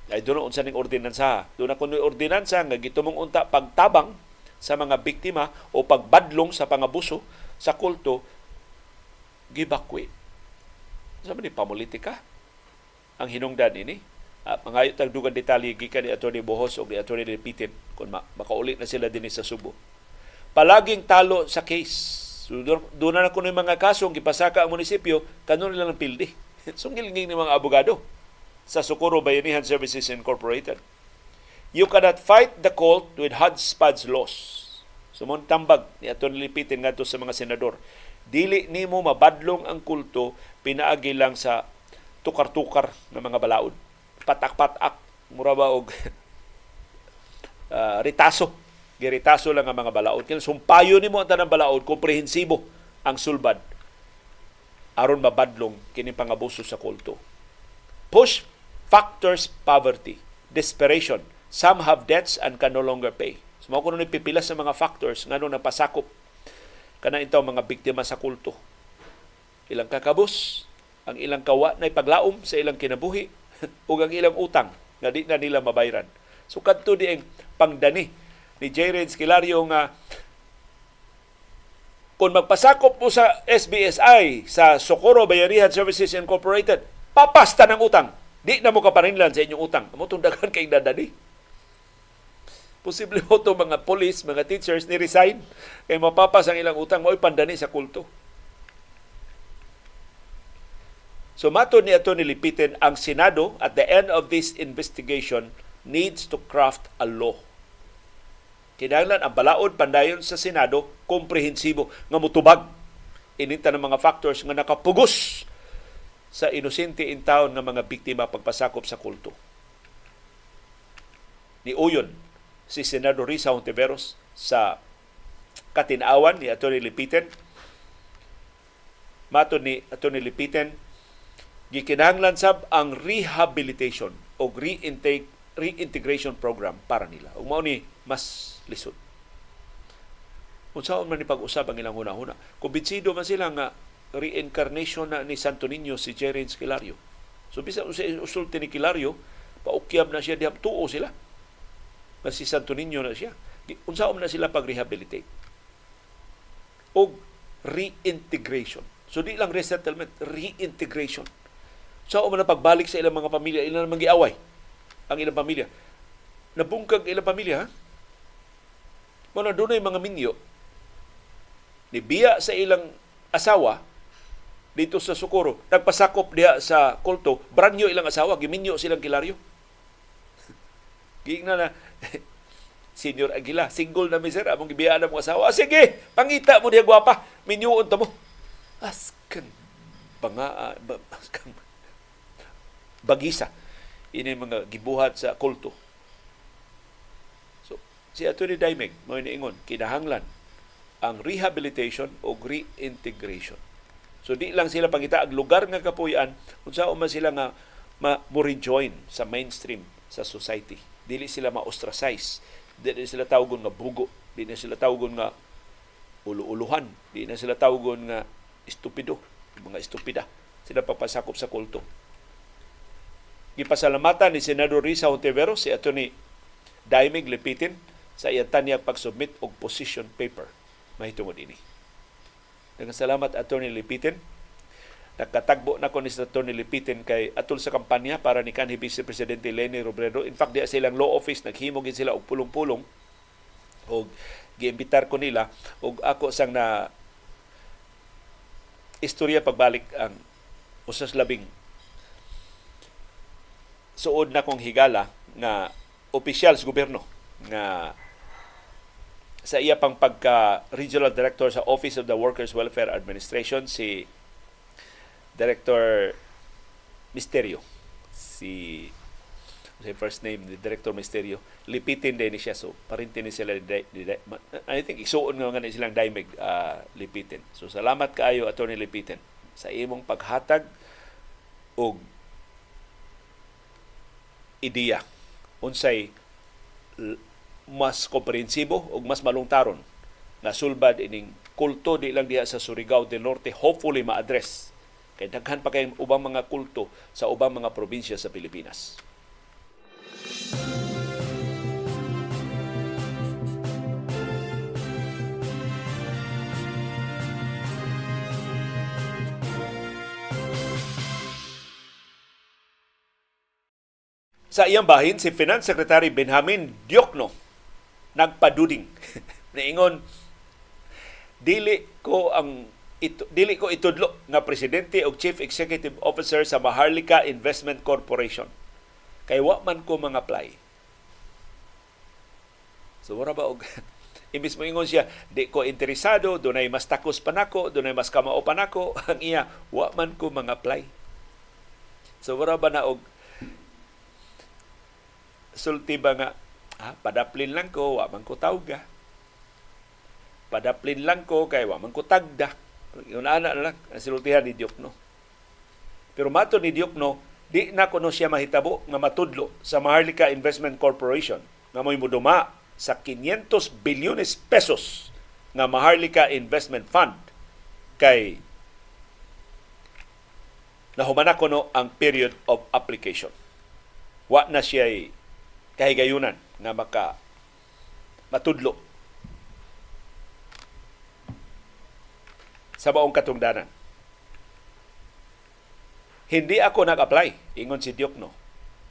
Ay doon unsa ning ordinansa. Doon ako ni ordinansa nga gitumong unta pagtabang sa mga biktima o pagbadlong sa pangabuso sa kulto gibakwi. Sa man ni pamulitika ang hinungdan ini. Uh, mga tag dugang detalye gikan ni Attorney Bohos o ni Attorney Repitin kung makaulit na sila din sa Subo. Palaging talo sa case So, doon na kuno mga kaso ang gipasaka ang munisipyo, kanon nila ng pildi. Sungilinging ni mga abogado sa Socorro Bayanihan Services Incorporated. You cannot fight the colt with hodgepodge laws. Sumon tambag ni Aton Lipitin ngadto sa mga senador. Dili nimo mabadlong ang kulto pinaagi lang sa tukar-tukar ng mga balaod. Patak-patak mura ba uh, ritaso giritaso lang ang mga balaod. Kaya sumpayo ni mo ang tanang balaod, komprehensibo ang sulbad aron mabadlong kini pangabuso sa kulto. Push factors poverty, desperation. Some have debts and can no longer pay. So mao kuno pipila sa mga factors ngano napasakop kana ito mga biktima sa kulto. Ilang kakabus, ang ilang kawa na ipaglaom sa ilang kinabuhi ug ang ilang utang nga di na nila mabayran. So kadto di ang pangdani ni J. Red Skilario nga kung magpasakop mo sa SBSI sa Socorro Bayanihan Services Incorporated, papasta ng utang. Di na mo kaparinlan sa inyong utang. Amo itong dagan kay dadadi. Posible mo ito mga police, mga teachers ni resign kay mapapas ang ilang utang mo pandani sa kulto. So mato ni ato nilipitin ang Senado at the end of this investigation needs to craft a law Kinahanglan ang balaod pandayon sa Senado komprehensibo nga mutubag ininta ng mga factors nga nakapugos sa inosente in town nga mga biktima pagpasakop sa kulto. Ni Uyon si Senador Risa Hontiveros sa katinawan ni Atty. Lipiten. Mato ni Atty. Lipiten, gikinahanglan sab ang rehabilitation o re-intake reintegration program para nila. Ug mao ni mas lisod. Unsaon man ni pag-usab ang ilang una-una. Kumbinsido man sila nga reincarnation na ni Santo Niño si Jerry Kilario. So bisan sa usulti ni Kilario, paukyab na siya diha tuo sila. Na si Santo Niño na siya. Unsaon na sila pag-rehabilitate. O reintegration. So di lang resettlement, reintegration. Sa so, man pagbalik sa ilang mga pamilya, ilang mga giaway ang ilang pamilya. Nabungkag ilang pamilya, ha? Muna doon mga minyo, nibiya sa ilang asawa, dito sa Socorro, nagpasakop diha sa kulto, branyo ilang asawa, giminyo silang kilaryo. Gigna na, Senior Aguila, single na miser, among gibiyaan na mong asawa. Ah, sige, pangita mo diya gwapa, minyuon ta mo. Askan, panga, askan, bagisa. Ini mga gibuhat sa kulto. So, si Atty. Daimeg, mo iniingon, kinahanglan ang rehabilitation o reintegration So di lang sila pangita ang lugar nga kapuy-an unsa man sila nga ma mo rejoin sa mainstream sa society. Dili sila ma-ostracize. Dili sila tawgon nga bugo. Dili sila tawgon nga ulu-uluhan. Di na sila tawgon nga estupido. Mga estupida. Sila papasakop sa kulto. Gipasalamatan ni Senador Risa Ontiveros si Atty. Daimig Lepitin sa iyang tanyag pag-submit og position paper mahitungod ini. Daghang salamat Attorney Lipitin. Nakatagbo na ko ni Attorney Lipitin kay atul sa kampanya para ni kanhi Vice Presidente Lenny Robredo. In fact, di silang law office naghimog sila og pulong-pulong og giimbitar ko nila og ako sang na istorya pagbalik ang usas labing suod na kong higala nga opisyal sa gobyerno nga sa iya pang pagka regional director sa Office of the Workers Welfare Administration si Director Misterio si si first name ni Director Misterio lipitin din siya so parintin ni sila di, di, I think isuon nga nga silang daimig uh, lipitin. So salamat kaayo attorney lipitin sa imong paghatag og ideya unsay mas komprehensibo ug mas malungtaron na sulbad ining kulto di lang diha sa Surigao del Norte hopefully ma-address kay daghan pa kay ubang mga kulto sa ubang mga probinsya sa Pilipinas. Sa iyang bahin, si Finance Secretary Benjamin Diokno nagpaduding. Naingon, dili ko ang ito, dili ko itudlo nga presidente o chief executive officer sa Maharlika Investment Corporation. Kay wa man ko mga apply. So wala ba og imbis mo ingon siya, di ko interesado, dunay mas takos pa nako, dunay mas kamao pa nako, ang iya, wa man ko mga apply. So wala ba na og sulti ba nga Ah, padaplin lang ko, wa man ko tawga. Padaplin lang ko, kay wa man ko tagda. Yung ana na lang, ang silutihan ni Diokno. Pero mato ni Diokno, di na kuno siya mahitabo nga matudlo sa Maharlika Investment Corporation nga mo'y muduma sa 500 bilyones pesos nga Maharlika Investment Fund kay nahumana kuno ang period of application. Wa na siya kahigayunan nga maka matudlo sa baong katungdanan. Hindi ako nag-apply, ingon si Diokno.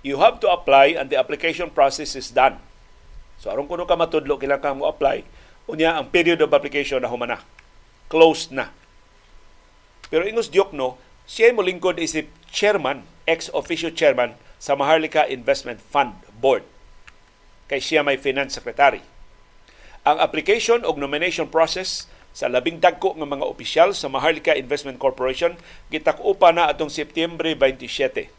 You have to apply and the application process is done. So aron kuno ka matudlo kailangan ka mo apply, unya ang period of application na humana. Closed na. Pero ingos Diokno, siya mo lingkod isip chairman, ex-officio chairman sa Maharlika Investment Fund Board kay siya may finance secretary. Ang application o nomination process sa labing dagko nga mga opisyal sa Maharlika Investment Corporation gitak-upa na atong Setyembre 27.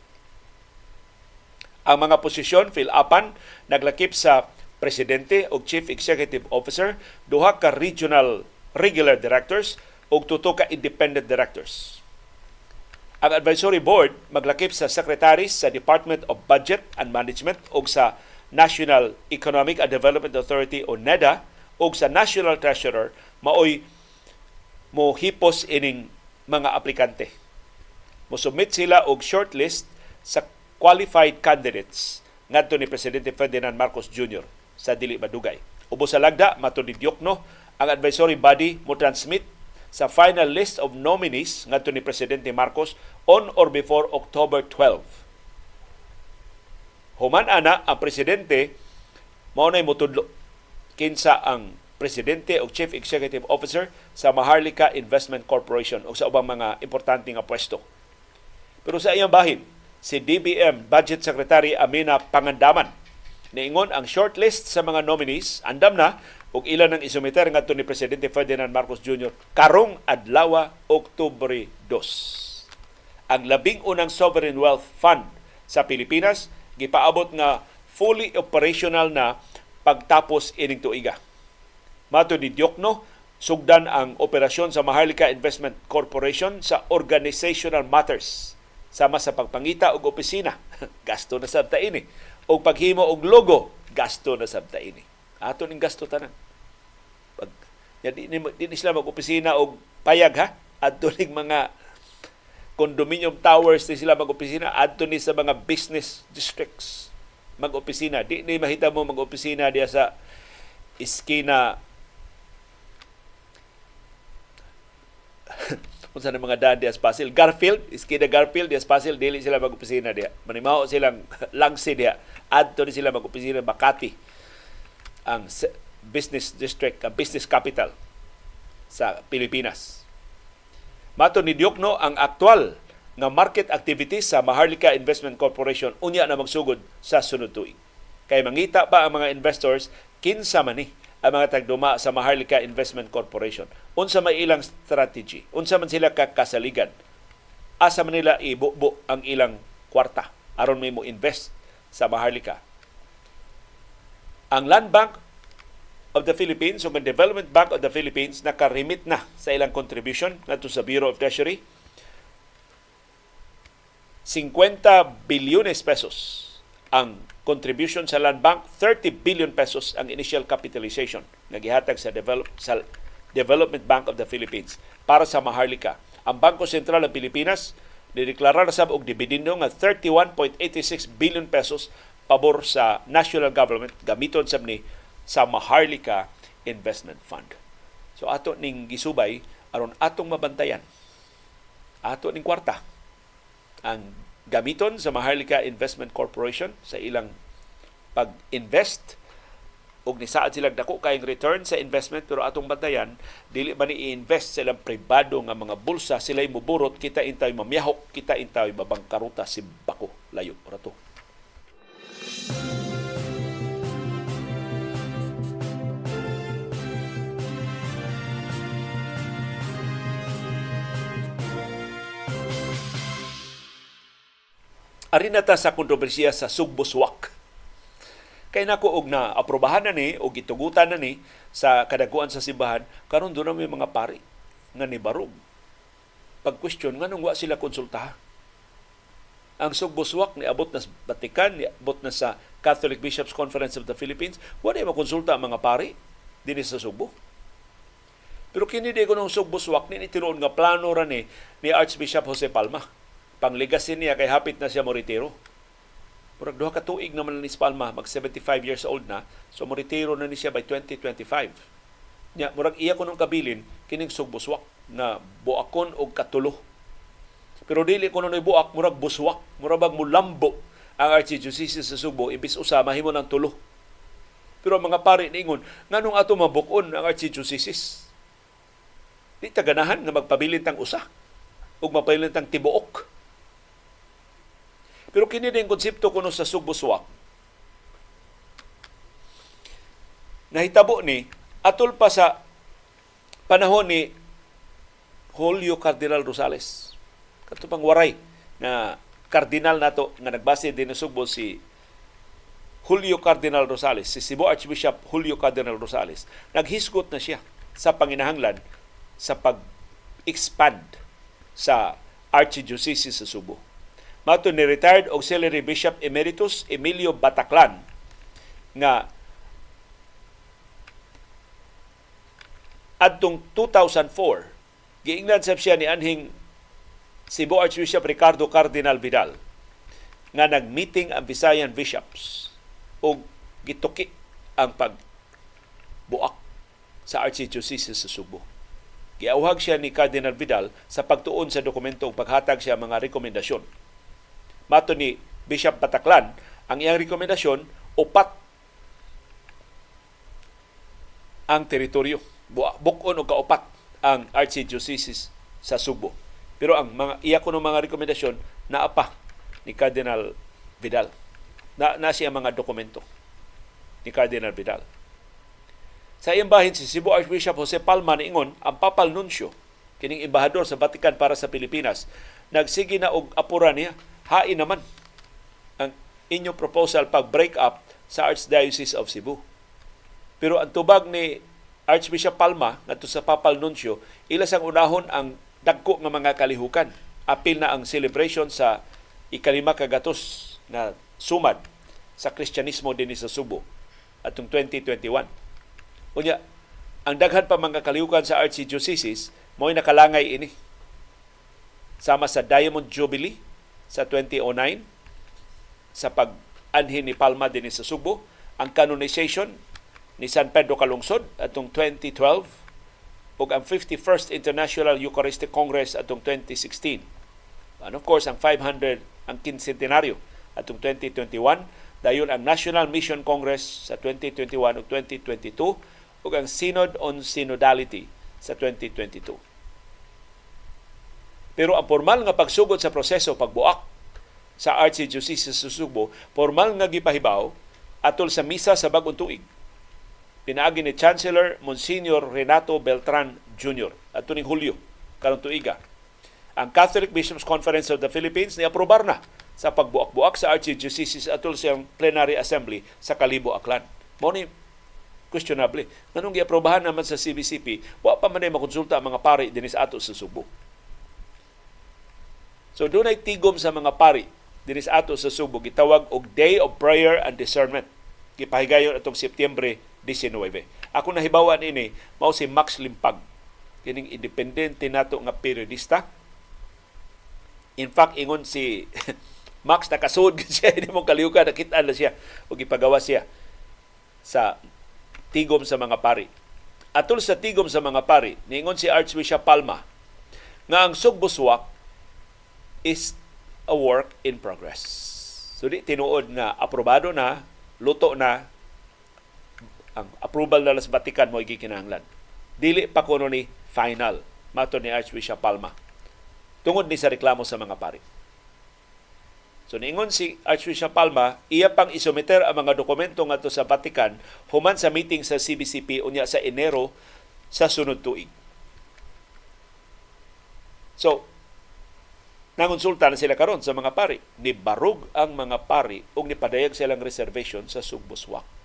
Ang mga posisyon fill-upan naglakip sa presidente o chief executive officer, duha ka regional regular directors ug tuto ka independent directors. Ang advisory board maglakip sa secretaries sa Department of Budget and Management ug sa National Economic and Development Authority o NEDA ug sa National Treasurer maoy mo hipos ining mga aplikante. Musubmit sila og shortlist sa qualified candidates ngadto ni Presidente Ferdinand Marcos Jr. sa dili madugay. Ubos sa lagda matunidyok no ang advisory body mo transmit sa final list of nominees ngadto ni Presidente Marcos on or before October 12. Human ana ang presidente mao nay motudlo kinsa ang presidente o chief executive officer sa Maharlika Investment Corporation o sa ubang mga importante nga pwesto. Pero sa iyang bahin, si DBM Budget Secretary Amina Pangandaman niingon ang shortlist sa mga nominees andam na ug ilan ang isumiter ngadto ni presidente Ferdinand Marcos Jr. karong adlaw Oktubre 2. Ang labing unang sovereign wealth fund sa Pilipinas gipaabot nga fully operational na pagtapos ining tuiga. Mato ni Diokno, sugdan ang operasyon sa Maharlika Investment Corporation sa organizational matters. Sama sa pagpangita og opisina. Gasto na sabta ini. Og paghimo og logo gasto na sabta ini. Ato ning gasto tanan. Pag ya, di, di, di sila mag-opisina og payag ha? Adto ning mga condominium towers di sila mag-opisina. Adto ni sa mga business districts. Mag-opisina. Di ni mahita mo mag-opisina diya sa iskina. Unsa na mga daan diya Pasil Garfield? Iskina Garfield diya Pasil dili sila mag-opisina diya. Manimaho silang langsi diya. Adto ni sila mag-opisina. Makati. Ang business district, ang business capital sa Pilipinas. Mato ni Diokno ang aktual nga market activities sa Maharlika Investment Corporation unya na magsugod sa sunod tuig. Kay mangita pa ang mga investors kinsa man ni ang mga tagduma sa Maharlika Investment Corporation. Unsa may ilang strategy? Unsa man sila kakasaligan? Asa man nila ibubo ang ilang kwarta aron may mo invest sa Maharlika ang Land Bank of the Philippines o Development Bank of the Philippines nakarimit na sa ilang contribution ngadto sa Bureau of Treasury 50 bilyones pesos ang contribution sa Land Bank 30 billion pesos ang initial capitalization nga gihatag sa develop sa Development Bank of the Philippines para sa Maharlika. Ang Bangko Sentral ng Pilipinas nideklarar sab og dividendo nga 31.86 billion pesos pabor sa national government gamiton sab ni sa Maharlika Investment Fund. So ato ning gisubay aron atong mabantayan ato ning kwarta ang gamiton sa Maharlika Investment Corporation sa ilang pag-invest ug ni saad sila dako kayong return sa investment pero atong bantayan dili man i-invest sa ilang pribado nga mga bulsa sila'y muburot kita intay mamiyahok kita intay mabangkaruta si bako layo rato Ari na ta sa kontrobersiya sa Sugbuswak. Kay nako og na aprobahan na ni og gitugutan na ni sa kadaguan sa simbahan karon do na may mga pari nga ni barog. Pag question nganong wa sila konsultahan ang sugbuswak ni abot na sa Vatican, ni abot na sa Catholic Bishops Conference of the Philippines, wala mo konsulta ang mga pari dinhi sa Sugbo. Pero kini di ko nung sugbuswak ni tinuon nga plano ra ni ni Archbishop Jose Palma. Pangligasin niya kay hapit na siya mo retiro. Murag duha ka tuig naman ni Palma, mag 75 years old na, so mo retiro na ni siya by 2025. Nya murag iya ko nung kabilin kining sugbuswak na buakon og katulo pero dili ko noy buak, murag buswak, murag bag mulambo ang Archdiocese sa Subo, ibis usa mahimo ng tulo. Pero ang mga pari ningon, nganong ato mabukon ang Archdiocese? Di taganahan nga magpabilin tang usa ug mapabilin tang tibuok. Pero kini din konsepto kuno sa Sugbuswak. Nahitabo ni atol pa sa panahon ni Julio Cardinal Rosales. Kato pang waray na kardinal nato nga nagbase din sa Subo si Julio Cardinal Rosales, si Cebu Archbishop Julio Cardinal Rosales, naghisgot na siya sa panginahanglan sa pag-expand sa Archdiocese sa Subo. Mato ni retired Auxiliary Bishop Emeritus Emilio Bataclan nga adtong 2004 giingnan sab siya ni anhing Cebu Archbishop Ricardo Cardinal Vidal nga nagmeeting ang Visayan bishops ug gituki ang pagbuak sa Archdiocese sa Subo. Giawhag siya ni Cardinal Vidal sa pagtuon sa dokumento ug paghatag siya mga rekomendasyon. Mato ni Bishop Bataclan, ang iyang rekomendasyon upat ang teritoryo bukon o kaupat ang Archdiocese sa Subo. Pero ang mga iya ko mga rekomendasyon na apa ni Cardinal Vidal. Na, na siya mga dokumento ni Cardinal Vidal. Sa iyang bahin si Cebu Archbishop Jose Palma niingon ang papal nuncio kining embahador sa Vatican para sa Pilipinas nagsige na og apura niya hain naman ang inyong proposal pag break up sa Archdiocese of Cebu. Pero ang tubag ni Archbishop Palma ngadto sa Papal Nuncio, ila sang unahon ang dagko nga mga kalihukan. Apil na ang celebration sa ikalima kagatos na sumad sa Kristyanismo din sa Subo atong 2021. Unya, ang daghan pa mga kalihukan sa Archdiocese mo'y nakalangay ini. Sama sa Diamond Jubilee sa 2009 sa pag-anhin ni Palma din sa Subo, ang canonization ni San Pedro Kalungsod atong 2012 ug ang 51st International Eucharistic Congress atong 2016. And of course, ang 500 ang kinsentenaryo atong 2021, dayon ang National Mission Congress sa 2021 ug 2022 ug ang Synod on Synodality sa 2022. Pero ang formal nga pagsugod sa proseso pagbuak sa Archdiocese sa Subo, formal nga gipahibaw atol sa misa sa bagong tuig pinaagi ni Chancellor Monsignor Renato Beltran Jr. at tuning Hulyo, karong tuiga. Ang Catholic Bishops Conference of the Philippines ni aprobar na sa pagbuak-buak sa Archdiocese atol sa Plenary Assembly sa Kalibo, Aklan. Mo ni questionable. Nganong giaprobahan naman sa CBCP, wa pa man makonsulta ang mga pari dinis ato sa Subo. So doon ay tigom sa mga pari dinis ato sa Subo gitawag og Day of Prayer and Discernment. Gipahigayon atong Setyembre 19. Ako nahibawan ini mao si Max Limpag kining independente nato nga periodista. In fact, ingon si Max nakasud siya hindi mo kaliukan nakita na siya o gipagawa siya sa tigom sa mga pari. Atol sa tigom sa mga pari, niingon si Archbishop Palma nga ang sugbuswak is a work in progress. So di tinuod na aprobado na, luto na, ang approval na sa Vatican mo gikinahanglan. Dili pa kuno ni final mato ni Archbishop Palma. Tungod ni sa reklamo sa mga pari. So niingon si Archbishop Palma, iya pang isumiter ang mga dokumento ngadto sa Vatican human sa meeting sa CBCP unya sa Enero sa sunod tuig. So, nangonsulta na sila karon sa mga pari. Ni barug ang mga pari ug nipadayag silang reservation sa Sugbuswak.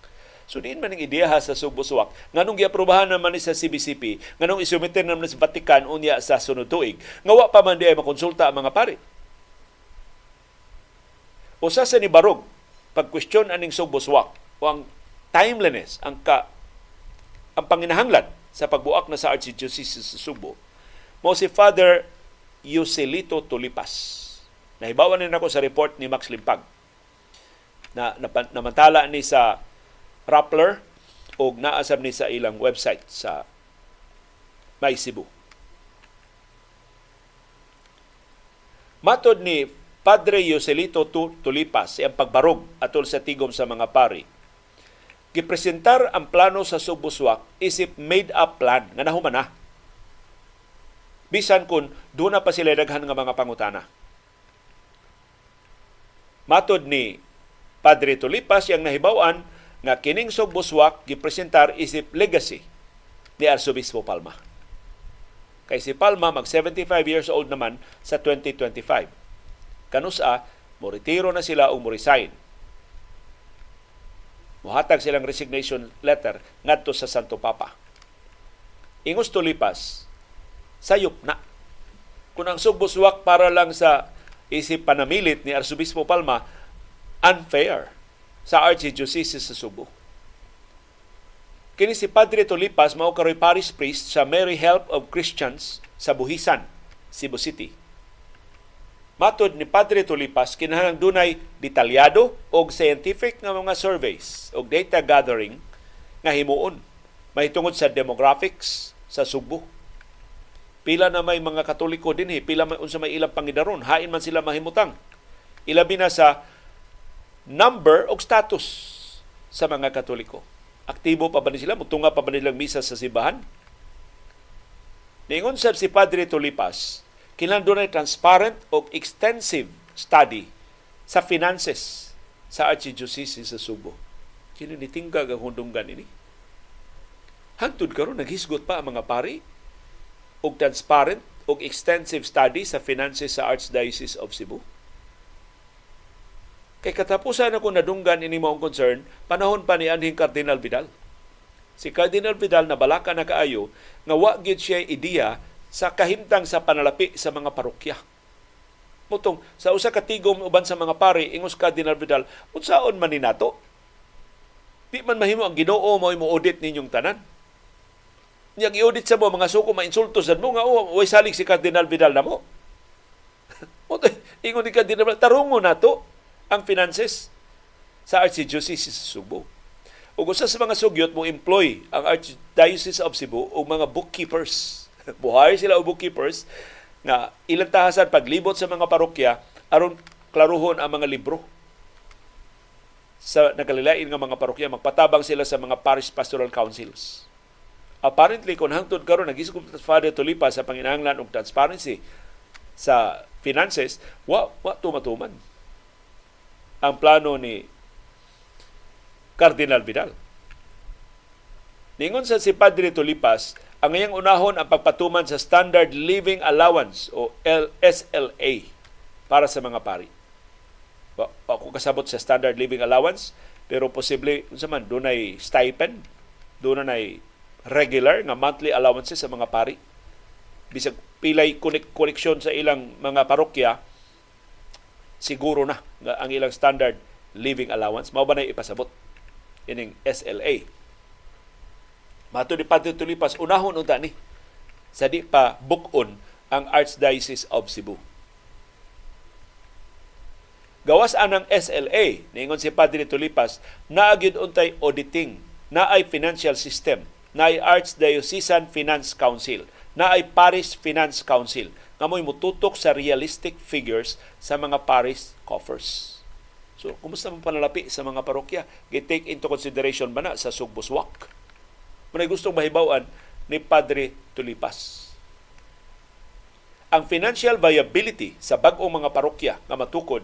So diin man ang ideya sa Subuswak. Nganong giaprobahan naman ni sa CBCP, nganong isumiter naman sa Vatican unya sa sunod tuig. Nga wa pa man di ay makonsulta ang mga pari. Usa sa ni Barog, pag-question aning Subuswak, o ang timeliness, ang ka ang panginahanglan sa pagbuak na sa Archdiocese sa Subo, mo si Father Yoselito Tulipas. Nahibawan din ako sa report ni Max Limpag na, na namantala ni sa Rappler o naasab ni sa ilang website sa May Cebu. Matod ni Padre Yoselito Tulipas ang pagbarog atol sa tigom sa mga pari. Gipresentar ang plano sa Subuswak isip made-up plan nga nahuman na. Bisan kun doon na pa sila daghan nga mga pangutana. Matod ni Padre Tulipas yang nahibawan nga kining sugbuswak gipresentar isip legacy ni Arsobispo Palma. Kay si Palma mag 75 years old naman sa 2025. Kanusa, mo retiro na sila o mo resign. Muhatag silang resignation letter ngadto sa Santo Papa. Ingos tulipas, sayop na. Kung ang sugboswak para lang sa isip panamilit ni Arsobispo Palma, unfair sa Archdiocese sa Subo. Kini si Padre Tolipas mao karoy parish priest sa Mary Help of Christians sa Buhisan, Cebu City. Matod ni Padre Tolipas kinahanglan dunay detalyado o scientific nga mga surveys o data gathering nga himuon mahitungod sa demographics sa Subo. Pila na may mga Katoliko dinhi, pila may unsa may ilang pangidaron, hain man sila mahimutang. Ilabi na sa number o status sa mga Katoliko Aktibo pa ba ni sila? Mutunga pa ba nilang misa sa sibahan? Ningon sab si Padre Tulipas, kinahanglan dunay transparent o extensive study sa finances sa Archdiocese sa Subo. Kini nitingga ang hundunggan ini. Hangtod karon naghisgot pa ang mga pari og transparent og extensive study sa finances sa Archdiocese of Cebu. Kay katapusan ako nadunggan ini mong concern, panahon pa ni anhing Cardinal Vidal. Si Cardinal Vidal na balaka na kaayo nga wa gyud siya ideya sa kahimtang sa panalapi sa mga parokya. Mutong sa usa ka tigom uban sa mga pari ingos Cardinal Vidal, unsaon man ni nato? Di man mahimo ang Ginoo mo mo audit ninyong tanan. Niyang i-audit sa mo mga suko mainsulto sa mo nga oh, way salig si Cardinal Vidal na mo. ingon ni Cardinal Vidal, tarungo na to ang finances sa Archdiocese sa Subo. Ug usa sa mga sugyot mo employ ang Archdiocese of Cebu og mga bookkeepers. Buhay sila og bookkeepers nga ilang tahasan paglibot sa mga parokya aron klaruhon ang mga libro sa nagkalilain nga mga parokya magpatabang sila sa mga parish pastoral councils. Apparently, kung hangtod karon nagisgot Father Tulipa sa panginahanglan og transparency sa finances, wa wa tumatuman ang plano ni Cardinal Vidal. Ningon sa si Padre Tulipas, ang ngayang unahon ang pagpatuman sa Standard Living Allowance o SLA para sa mga pari. Ba, ako kasabot sa Standard Living Allowance, pero posible unsa man dunay stipend, na regular nga monthly allowances sa mga pari. Bisag pilay koneksyon sa ilang mga parokya, siguro na nga ang ilang standard living allowance. Mao ba na ipasabot? Ining SLA Mato ni Padre Tulipas unahon unta ni? Sa di pa bukon ang Archdiocese of Cebu. Gawas anang SLA, ningon si Padre Tulipas, naagyod untay auditing, na ay financial system, na ay Archdiocesan Finance Council, na ay Parish Finance Council nga mo'y mututok sa realistic figures sa mga parish coffers. So, kumusta man panalapi sa mga parokya? Get-take into consideration ba na sa sugbuswak? Munay gustong mahibawan ni Padre Tulipas. Ang financial viability sa bag-ong mga parokya nga matukod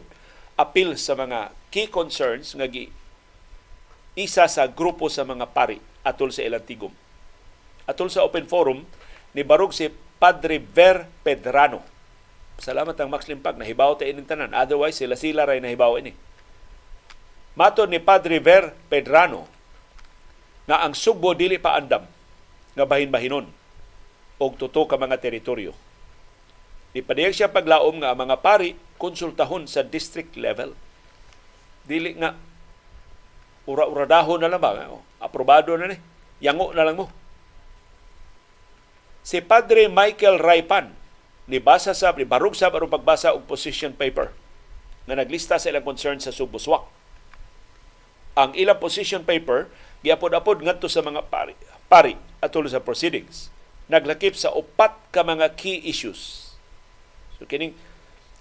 apil sa mga key concerns nga gi isa sa grupo sa mga pari atol sa ilang tigom. Atol sa open forum ni barog si Padre Ver Pedrano. Salamat ang Max Limpag, nahibaw ta ining tanan. Otherwise, sila-sila ray nahibaw ini. Mato ni Padre Ver Pedrano na ang Sugbo dili pa andam nga bahin-bahinon og tuto ka mga teritoryo. Ipadiyag siya paglaom nga mga pari konsultahon sa district level. Dili nga ura-uradahon na lang ba? Aprobado na ni. Yango na lang mo si Padre Michael Raipan nibasa sa barug sa aron pagbasa og position paper nga naglista sa ilang concern sa Subuswak. Ang ilang position paper giapod-apod ngadto sa mga pari, pari atol sa proceedings. Naglakip sa upat ka mga key issues. So kining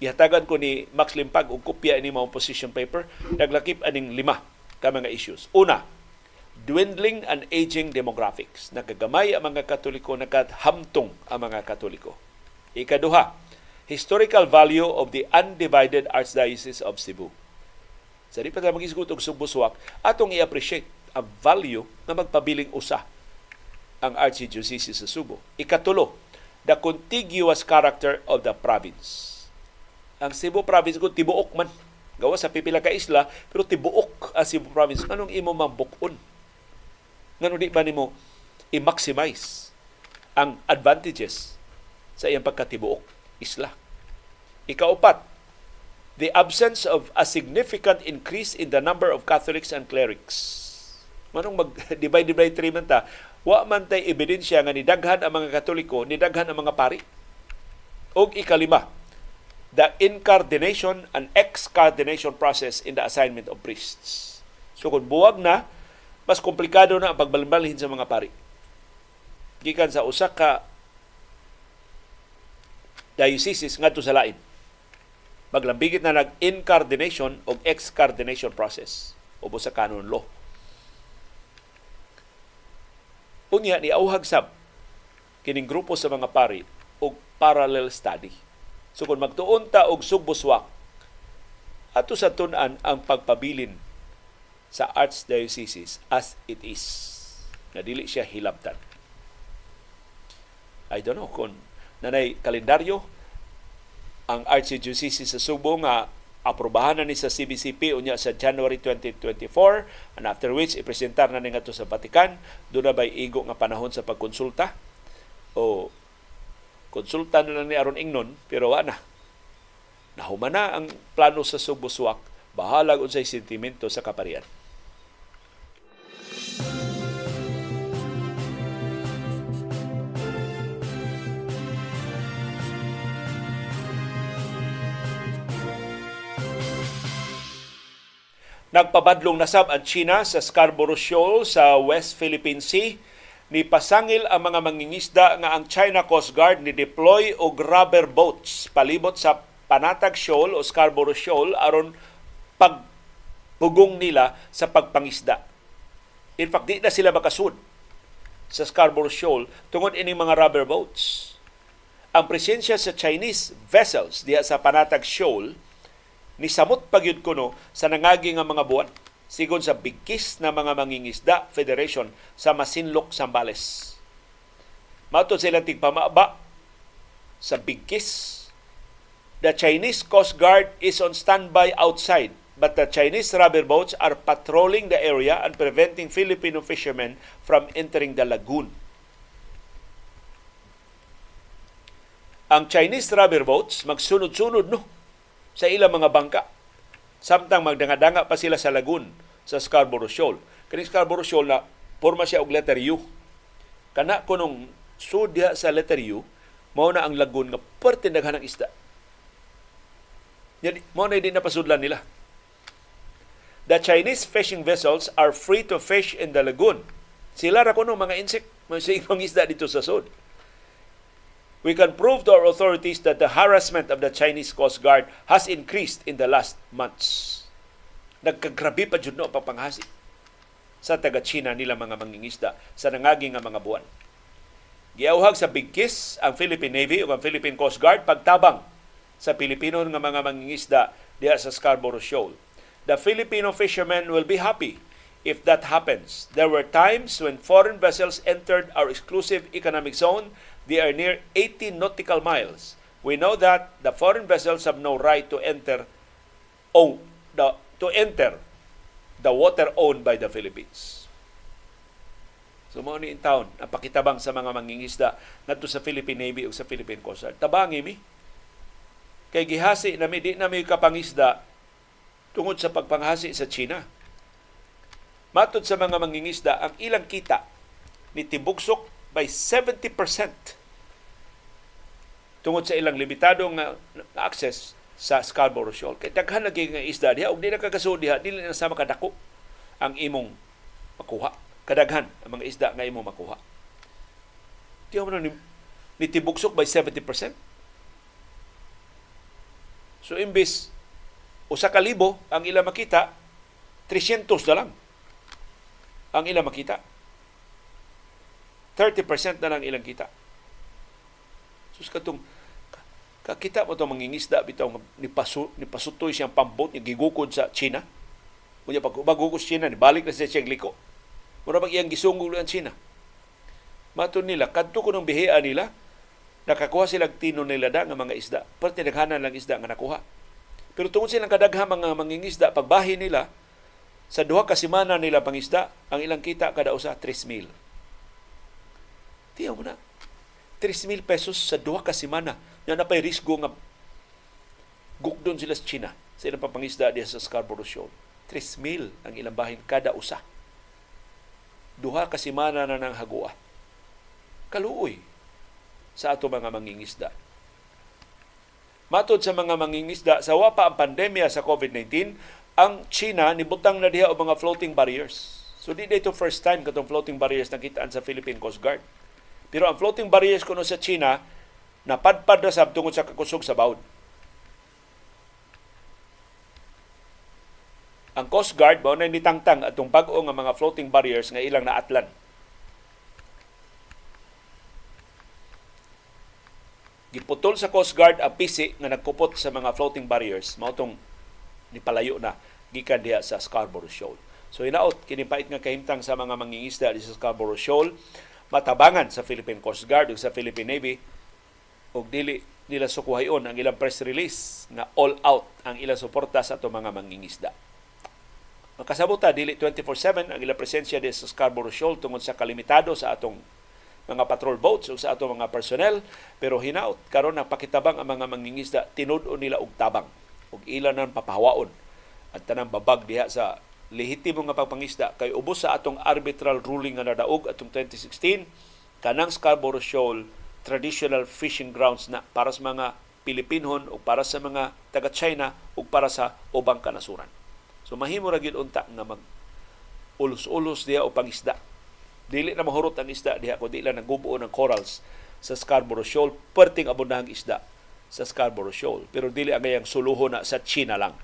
gihatagan ko ni Max Limpag og kopya ini mao position paper, naglakip aning lima ka mga issues. Una, dwindling and aging demographics. Nagagamay ang mga Katoliko, nagkahamtong ang mga Katoliko. Ikaduha, historical value of the undivided Archdiocese of Cebu. Sa di pa tayo mag-isgot Subuswak, atong i-appreciate ang value na magpabiling usa ang Archdiocese sa Cebu. Ikatulo, the contiguous character of the province. Ang Cebu province ko tibuok man. Gawa sa pipila ka isla, pero tibuok ang Cebu province. Anong imo mambukon? Ngano di ba nimo i-maximize ang advantages sa iyang pagkatibuok isla? Ikaupat, the absence of a significant increase in the number of Catholics and clerics. Manong mag-divide-divide treatment ta, wa man tay ebidensya nga nidaghan ang mga Katoliko, nidaghan ang mga pari. Og ikalima, the incardination and excardination process in the assignment of priests. So kung buwag na, mas komplikado na ang pagbalbalhin sa mga pari. Gikan sa usa ka diocese ngadto sa lain. Maglambigit na nag-incardination o excardination process o sa canon law. Unya ni auhag sab kining grupo sa mga pari og parallel study. So kung magtuon ta og sugbuswak ato sa tun-an ang pagpabilin sa archdiocese as it is na dili siya hilabtan. I don't know kung nanay kalendaryo ang Archdiocese sa Subo nga aprobahan na ni sa CBCP unya sa January 2024 and after which ipresentar na ni ngadto sa Vatican doon na bay igo nga panahon sa pagkonsulta? O konsulta na lang ni aron ingnon pero wa na. Nahuman na ang plano sa Subuswak bahalag unsay sentimento sa kaparian Nagpabadlong nasab ang China sa Scarborough Shoal sa West Philippine Sea. Ni pasangil ang mga mangingisda nga ang China Coast Guard ni deploy og rubber boats palibot sa Panatag Shoal o Scarborough Shoal aron pagpugong nila sa pagpangisda. In fact, di na sila makasud sa Scarborough Shoal tungod ini mga rubber boats. Ang presensya sa Chinese vessels diha sa Panatag Shoal ni samot pagyud kuno sa nangagi nga mga buwan sigon sa bigkis na mga mangingisda Federation sa Masinlok, Sambales. Mato sila tigpamaba sa bigkis. The Chinese Coast Guard is on standby outside but the Chinese rubber boats are patrolling the area and preventing Filipino fishermen from entering the lagoon. Ang Chinese rubber boats magsunod-sunod no sa ilang mga bangka. Samtang magdanga-danga pa sila sa lagoon sa Scarborough Shoal. Kani Scarborough Shoal na porma siya og letter U. Kana kunong sudya sa letter U, mao na ang lagoon nga parte daghan ng isda. Yan, mao na din napasudlan nila. The Chinese fishing vessels are free to fish in the lagoon. Sila ra kuno mga insect, mga isda dito sa sud we can prove to our authorities that the harassment of the Chinese Coast Guard has increased in the last months. Nagkagrabe pa jud no papanghasi sa taga-China nila mga mangingisda sa nangaging nga mga buwan. Giauhag sa Big Kiss ang Philippine Navy o ang Philippine Coast Guard pagtabang sa Pilipino nga mga mangingisda diha sa Scarborough Shoal. The Filipino fishermen will be happy if that happens. There were times when foreign vessels entered our exclusive economic zone They are near 80 nautical miles. We know that the foreign vessels have no right to enter oh, the, to enter the water owned by the Philippines. So ni in town ang pakitabang sa mga mangingisda ngadto sa Philippine Navy o sa Philippine Coast Guard. Tabangi mi. Kay gihasi na mi di na mi kapangisda tungod sa pagpanghasi sa China. Matod sa mga mangingisda, ang ilang kita ni tibugsok by 70% tungod sa ilang limitado nga access sa Scarborough Shoal. Kay daghan lagi nga isda diha ug di na kagasud diha dili na sama kadako ang imong makuha. Kadaghan ang mga isda nga imong makuha. Di mo ni nitibugsok by 70%. So imbis usa ka libo ang ila makita 300 na lang ang ila makita. 30% na lang ilang kita. Sus katong kakita mo itong mangingisda bitaw ni pasu, ni pasutoy siyang pambot ni gigukod sa China. Kunya pag bagukod sa China ni balik na siya siyang liko. Mura pag iyang gisungol ang China. Mato nila kadto ko ng bihian nila nakakuha silang tino nila da nga mga isda. Pero tinaghanan lang isda nga nakuha. Pero tungod silang kadagha mga mangingisda, pagbahi nila, sa duha ka semana nila pangisda, ang ilang kita kada usa 3,000. Tiyaw mo na. 3,000 pesos sa duha ka semana. Na pa'y risgo nga gukdon sila sa China sa ilang papangisda diya sa Scarborough Shoal. 3,000 ang ilang bahin kada usa. Duha ka semana na ng hagua. Kaluoy sa ato mga mangingisda. Matod sa mga mangingisda, sa wapa ang pandemya sa COVID-19, ang China nibutang na diha og mga floating barriers. So di dito first time katong floating barriers nakitaan sa Philippine Coast Guard. Pero ang floating barriers kuno sa China napadpad na sab tungod sa kakusog sa bawd. Ang Coast Guard mao na nitangtang atong bag-o nga mga floating barriers nga ilang naatlan giputol sa Coast Guard ang pisi nga nagkupot sa mga floating barriers mao tong nipalayo na gikan diha sa Scarborough Shoal. So inaot kini pait nga kahimtang sa mga mangingisda di sa Scarborough Shoal matabangan sa Philippine Coast Guard ug sa Philippine Navy ug dili nila sukuhayon ang ilang press release na all out ang ilang suporta sa ato mga mangingisda. Makasabuta dili 24/7 ang ilang presensya di sa Scarborough Shoal tungod sa kalimitado sa atong mga patrol boats o sa ato mga personnel pero hinaot karon na pakitabang ang mga mangingisda tinud-o nila og tabang ug ila nang papahawaon at tanang babag diha sa lehitimo nga pagpangisda kay ubos sa atong arbitral ruling nga nadaog atong 2016 kanang Scarborough Shoal traditional fishing grounds na para sa mga Pilipinon o para sa mga taga China o para sa ubang kanasuran. So mahimo ra gyud unta nga mag ulos-ulos diha o pangisda Dili na mahurot ang isda diha kundi lang nagubuo ng corals sa Scarborough Shoal. Perting abundahang isda sa Scarborough Shoal. Pero dili ang suluho na sa China lang.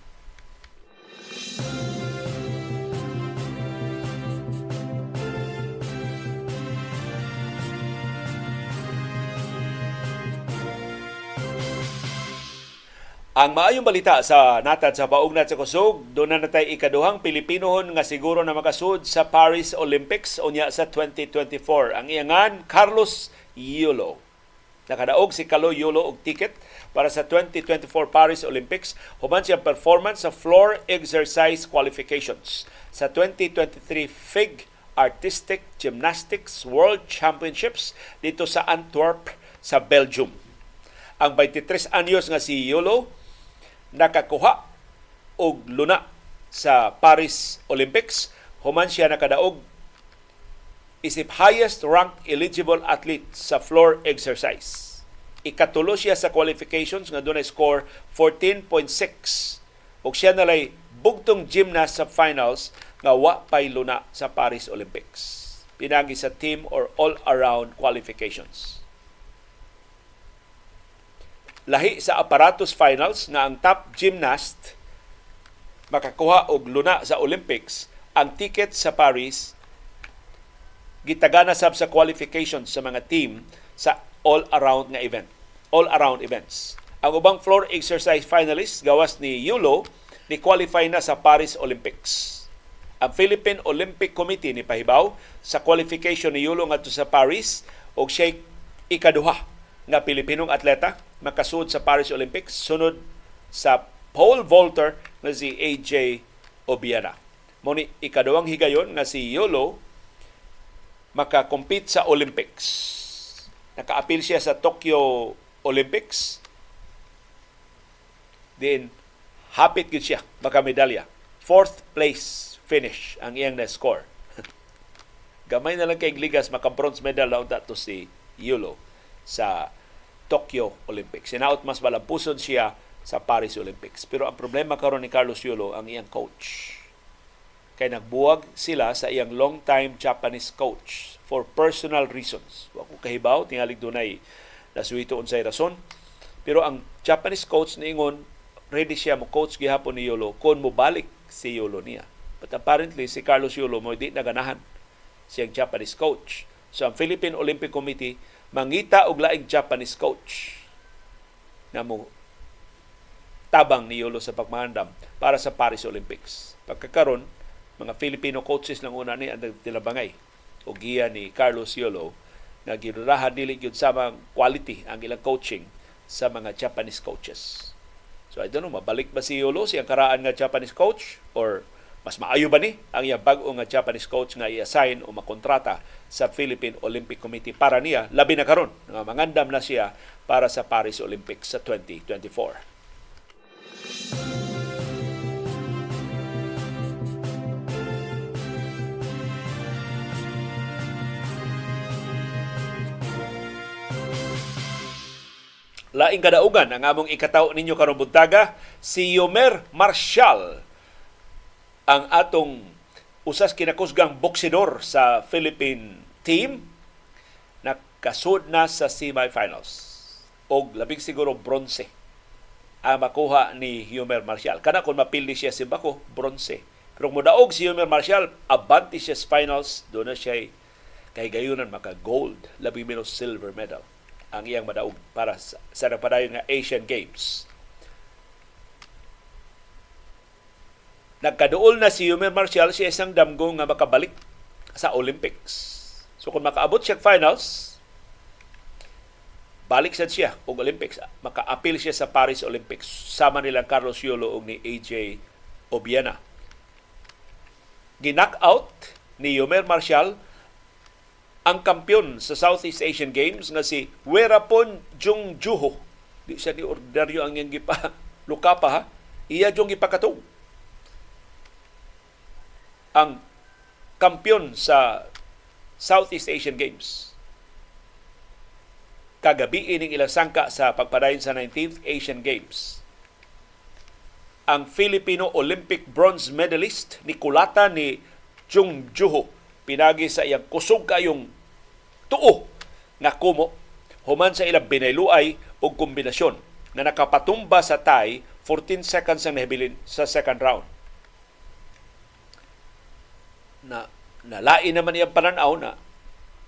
Ang maayong balita sa natad sa paugnat sa kusog, doon na natay ikaduhang Pilipinohon nga siguro na makasud sa Paris Olympics unya sa 2024. Ang iyangan, Carlos Yulo. Nakadaog si Carlo Yulo og ticket para sa 2024 Paris Olympics human siyang performance sa floor exercise qualifications sa 2023 FIG Artistic Gymnastics World Championships dito sa Antwerp sa Belgium. Ang 23 anyos nga si Yulo nakakuha og luna sa Paris Olympics. Human siya nakadaog isip highest ranked eligible athlete sa floor exercise. Ikatulo siya sa qualifications nga doon score 14.6 ug siya nalay bugtong gymnast sa finals nga wa pay luna sa Paris Olympics. Pinagi sa team or all-around qualifications lahi sa aparatus finals nga ang top gymnast makakuha og luna sa Olympics ang ticket sa Paris gitagana sab sa qualifications sa mga team sa all around nga event all around events. Ang ubang floor exercise finalists gawas ni Yulo ni qualify na sa Paris Olympics. Ang Philippine Olympic Committee ni pahibaw sa qualification ni Yulo ngadto sa Paris og siya ikaduha nga Pilipinong atleta makasud sa Paris Olympics sunod sa pole vaulter nga si AJ Obiara. Mo ni ikaduhang higayon nga si Yolo makakompete sa Olympics. Nakaapil siya sa Tokyo Olympics. Then hapit gid siya makamedalya. Fourth place finish ang iyang na score. Gamay na lang kay Gligas maka bronze medal daw to si Yulo sa Tokyo Olympics. Sinaot mas balampuson siya sa Paris Olympics. Pero ang problema karon ni Carlos Yulo ang iyang coach. Kay nagbuwag sila sa iyang long-time Japanese coach for personal reasons. Wa ko kahibaw tingalig dunay nasuito unsay rason. Pero ang Japanese coach niingon ready siya mo coach gihapon ni Yulo kon mo balik si Yulo niya. But apparently si Carlos Yulo mo di naganahan siyang Japanese coach. So ang Philippine Olympic Committee mangita og laing Japanese coach na mo tabang ni Yolo sa pagmahandam para sa Paris Olympics. Pagkakaron, mga Filipino coaches lang una ni ang tilabangay o giya ni Carlos Yolo nga ginunahan dili gyud samang quality ang ilang coaching sa mga Japanese coaches. So I don't know, mabalik ba si Yolo siyang karaan nga Japanese coach or mas maayo ba ni ang iyang bag-o nga Japanese coach nga i-assign o makontrata sa Philippine Olympic Committee? Para niya labi na karon. Nga mangandam na siya para sa Paris Olympics sa 2024. laing kadaugan ang among ikataw ninyo karong buntaga si Yomer Marshall ang atong usas kinakusgang boksidor sa Philippine team nakasud na sa semifinals. Og labing siguro bronze ang makuha ni Yomer Marshall kana kung mapildi siya si Bako bronze pero mudaog si Yomer Marshall abante siya sa finals do na siya kay gayunan maka gold labi menos silver medal ang iyang madaog para sa, sa nga Asian Games. Nagkaduol na si Yumer Marshall siya isang damgo nga makabalik sa Olympics. So kung makaabot siya finals, balik sad siya og Olympics. Maka-appeal siya sa Paris Olympics. Sama nila Carlos Yolo og ni AJ Obiena. Ginak out ni Yumer Marshall ang kampyon sa Southeast Asian Games nga si Werapon Jung Juho. Di siya ni ordinaryo ang iyang gipa lukapa ha. Iya jung gipakatog. Ang kampyon sa Southeast Asian Games. Kagabi ining ilang sangka sa pagpadayon sa 19th Asian Games. Ang Filipino Olympic bronze medalist ni Kulata ni Jung Juho pinagi sa iyang kusog kayong tuo nga kumo human sa ilang binayluay o kombinasyon na nakapatumba sa tie 14 seconds ang nahibilin sa second round. Na nalain naman iyang pananaw na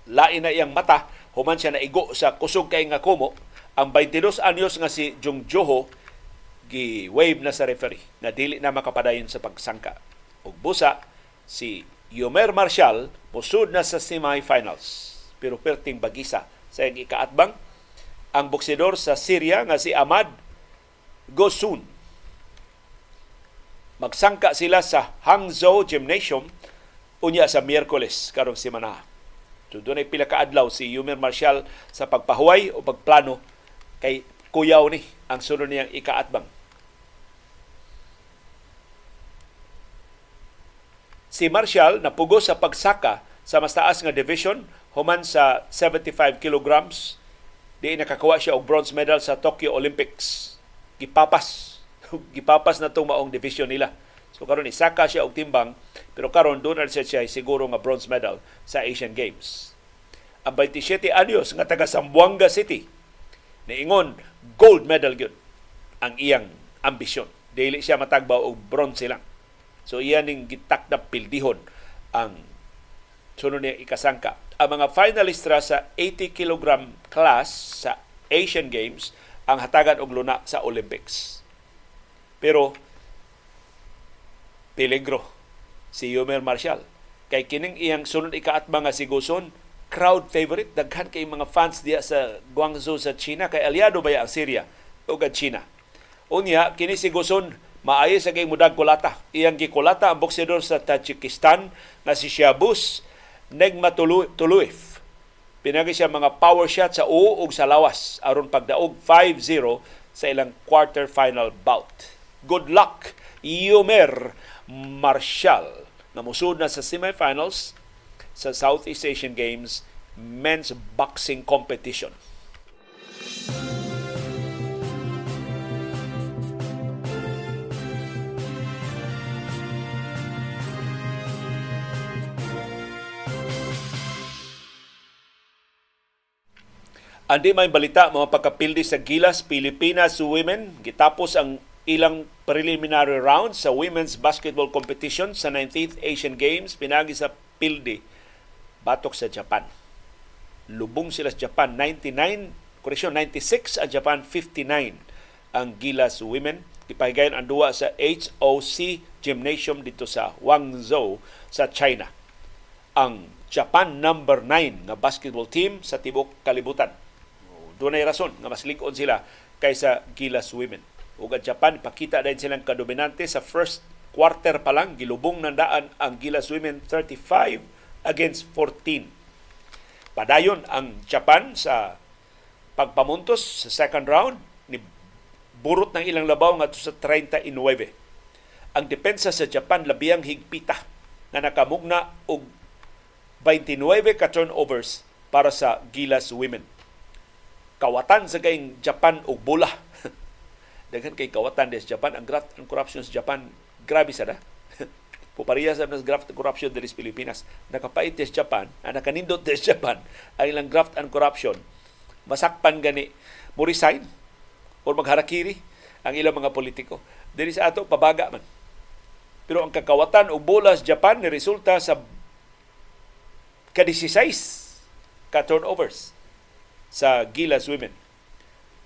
lain na iyang mata human siya naigo sa kusog kay nga kumo ang 22 anyos nga si Jung Joho gi-wave na sa referee na dili na makapadayon sa pagsangka. Ug busa si Yomer Marshall musud na sa semifinals pero perting bagisa sa ikaatbang ang boksidor sa Syria nga si Ahmad Gosun. Magsangka sila sa Hangzhou Gymnasium unya sa Miyerkules karong semana. So doon ay pila ka adlaw si Yumer Marshall sa pagpahuway o pagplano kay kuyaw ni ang sunod niyang ikaatbang Si Marshall napugo sa pagsaka sa mas taas nga division human sa 75 kilograms. Di nakakuha siya og bronze medal sa Tokyo Olympics. Gipapas. Gipapas na itong maong division nila. So karon isaka siya og timbang pero karon doon siya siya siguro nga bronze medal sa Asian Games. Ang 27 anyos nga taga Zamboanga City niingon gold medal gyud ang iyang ambisyon. Dili siya matagbaw og bronze lang. So iyan ning gitak na pildihon ang sunod niya ikasangka. Ang mga finalistra sa 80 kg class sa Asian Games ang hatagan og luna sa Olympics. Pero peligro si Yomer Marshall kay kining iyang sunod ikaatma nga si Guson crowd favorite daghan kay mga fans diya sa Guangzhou sa China kay aliado ba ang Syria ug ang China. Unya kini si Guson maayo sa kay mudag kulata. Iyang gikulata ang boksidor sa Tajikistan na si Shabus Negmatuluev. Pinagi siya mga power shot sa uo ug sa lawas aron pagdaog 5-0 sa ilang quarter final bout. Good luck, Yomer Marshall na musud na sa semifinals sa Southeast Asian Games men's boxing competition. Andi may balita mga pagkapildi sa Gilas Pilipinas Women gitapos ang ilang preliminary round sa women's basketball competition sa 19th Asian Games pinagi sa pildi batok sa Japan. Lubong sila sa Japan 99, correction 96 ang Japan 59 ang Gilas Women ipahigayon ang duwa sa HOC Gymnasium dito sa Guangzhou sa China. Ang Japan number 9 nga basketball team sa tibok kalibutan. Dunay rason nga mas lig sila kaysa Gilas Women. Ug Japan pakita din silang kadominante sa first quarter pa lang gilubong nandaan ang Gilas Women 35 against 14. Padayon ang Japan sa pagpamuntos sa second round ni burot ng ilang labaw nga sa 39. Ang depensa sa Japan labiyang higpita na nakamugna og 29 ka turnovers para sa Gilas Women. Kawatan sa kayong Japan og bola. Daghan kay kawatan des Japan ang graft and corruption sa Japan grabe sa da. Pupariya sa nas graft and corruption sa Pilipinas. Nakapait des Japan, ang nakanindot des Japan ang ilang graft and corruption. Masakpan gani mo resign o magharakiri ang ilang mga politiko. Diri sa ato pabaga man. Pero ang kakawatan og bola sa Japan ni resulta sa ka-16 ka turnovers sa Gilas Women.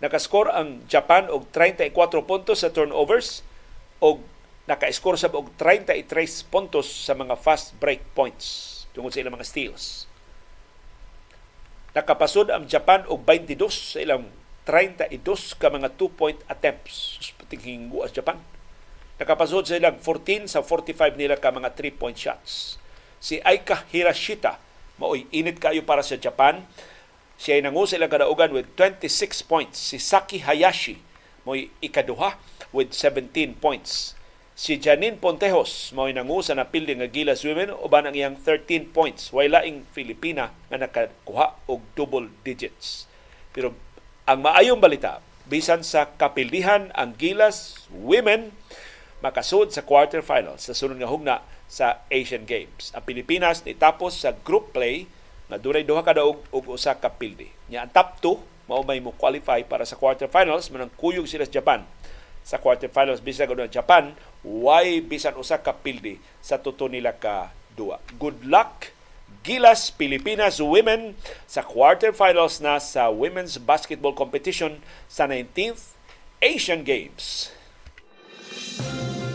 Nakascore ang Japan og 34 puntos sa turnovers og naka-score sa og 33 puntos sa mga fast break points tungod sa ilang mga steals. Nakapasod ang Japan og 22 sa ilang 32 ka mga two-point attempts. Pating as Japan. Nakapasod sa ilang 14 sa 45 nila ka mga three-point shots. Si Aika Hirashita maoy init kayo para sa Japan. Siya ay nangu sila kadaugan with 26 points. Si Saki Hayashi mo'y ikaduha with 17 points. Si Janine Pontejos mo'y nangu sa napildi nga Gilas Women uban ang iyang 13 points. Way laing Filipina nga nakakuha og double digits. Pero ang maayong balita, bisan sa kapildihan ang Gilas Women makasud sa quarterfinals sa sunod nga hugna sa Asian Games. Ang Pilipinas ni tapos sa group play na dunay duha ka daog ug usa ka pildi. Nya ang top 2 mao may mo qualify para sa quarterfinals manang kuyog sila sa Japan. Sa quarterfinals bisan gud Japan, why bisan usa ka pildi sa tuto nila ka duwa. Good luck Gilas Pilipinas Women sa quarterfinals na sa women's basketball competition sa 19th Asian Games. haskan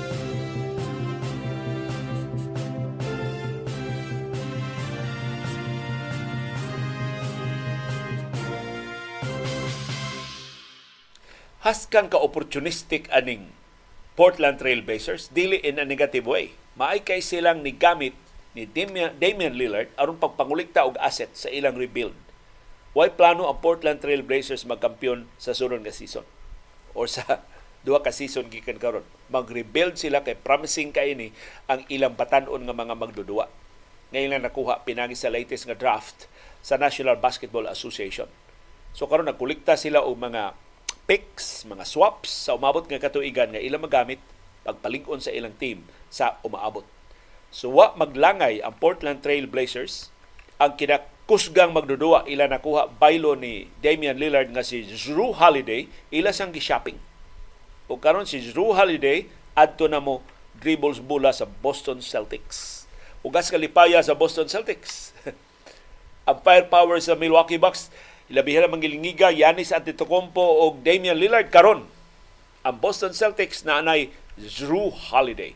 ka opportunistic aning Portland Trail Blazers dili in a negative way. Maay kay silang ni gamit ni Damian, Lillard aron pagpangulikta og asset sa ilang rebuild. Why plano ang Portland Trail Blazers magkampiyon sa sunod nga season or sa duha ka season gikan karon. Mag-rebuild sila kay promising kay ni ang ilang batanon nga mga magdudua. Ngayon lang nakuha pinagi sa latest nga draft sa National Basketball Association. So karon nagkulikta sila og mga picks, mga swaps sa umabot nga katuigan nga ilang magamit pagpalingon sa ilang team sa umaabot. So wa maglangay ang Portland Trail Blazers ang kinakusgang magdudua ila nakuha baylo ni Damian Lillard nga si Drew Holiday ila sang gi-shopping. O karon si Drew Holiday adto na mo dribbles bula sa Boston Celtics. Ugas kalipaya sa Boston Celtics. ang firepower sa Milwaukee Bucks Ilabihan ang mangilingiga Yanis Antetokounmpo o Damian Lillard karon ang Boston Celtics na anay Drew Holiday.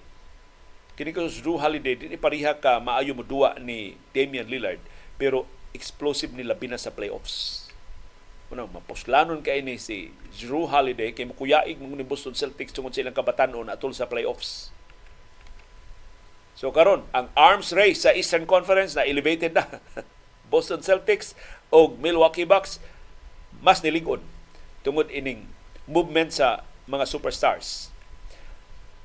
Kini ko Drew Holiday di pariha ka maayo mo duwa ni Damian Lillard pero explosive ni labi na sa playoffs. Una, maposlanon kay ni si Drew Holiday kay mukuyaig mo ni Boston Celtics tungod sa ilang kabatanon atol sa playoffs. So karon ang arms race sa Eastern Conference na elevated na. Boston Celtics o Milwaukee Bucks mas nilingon tungod ining movement sa mga superstars.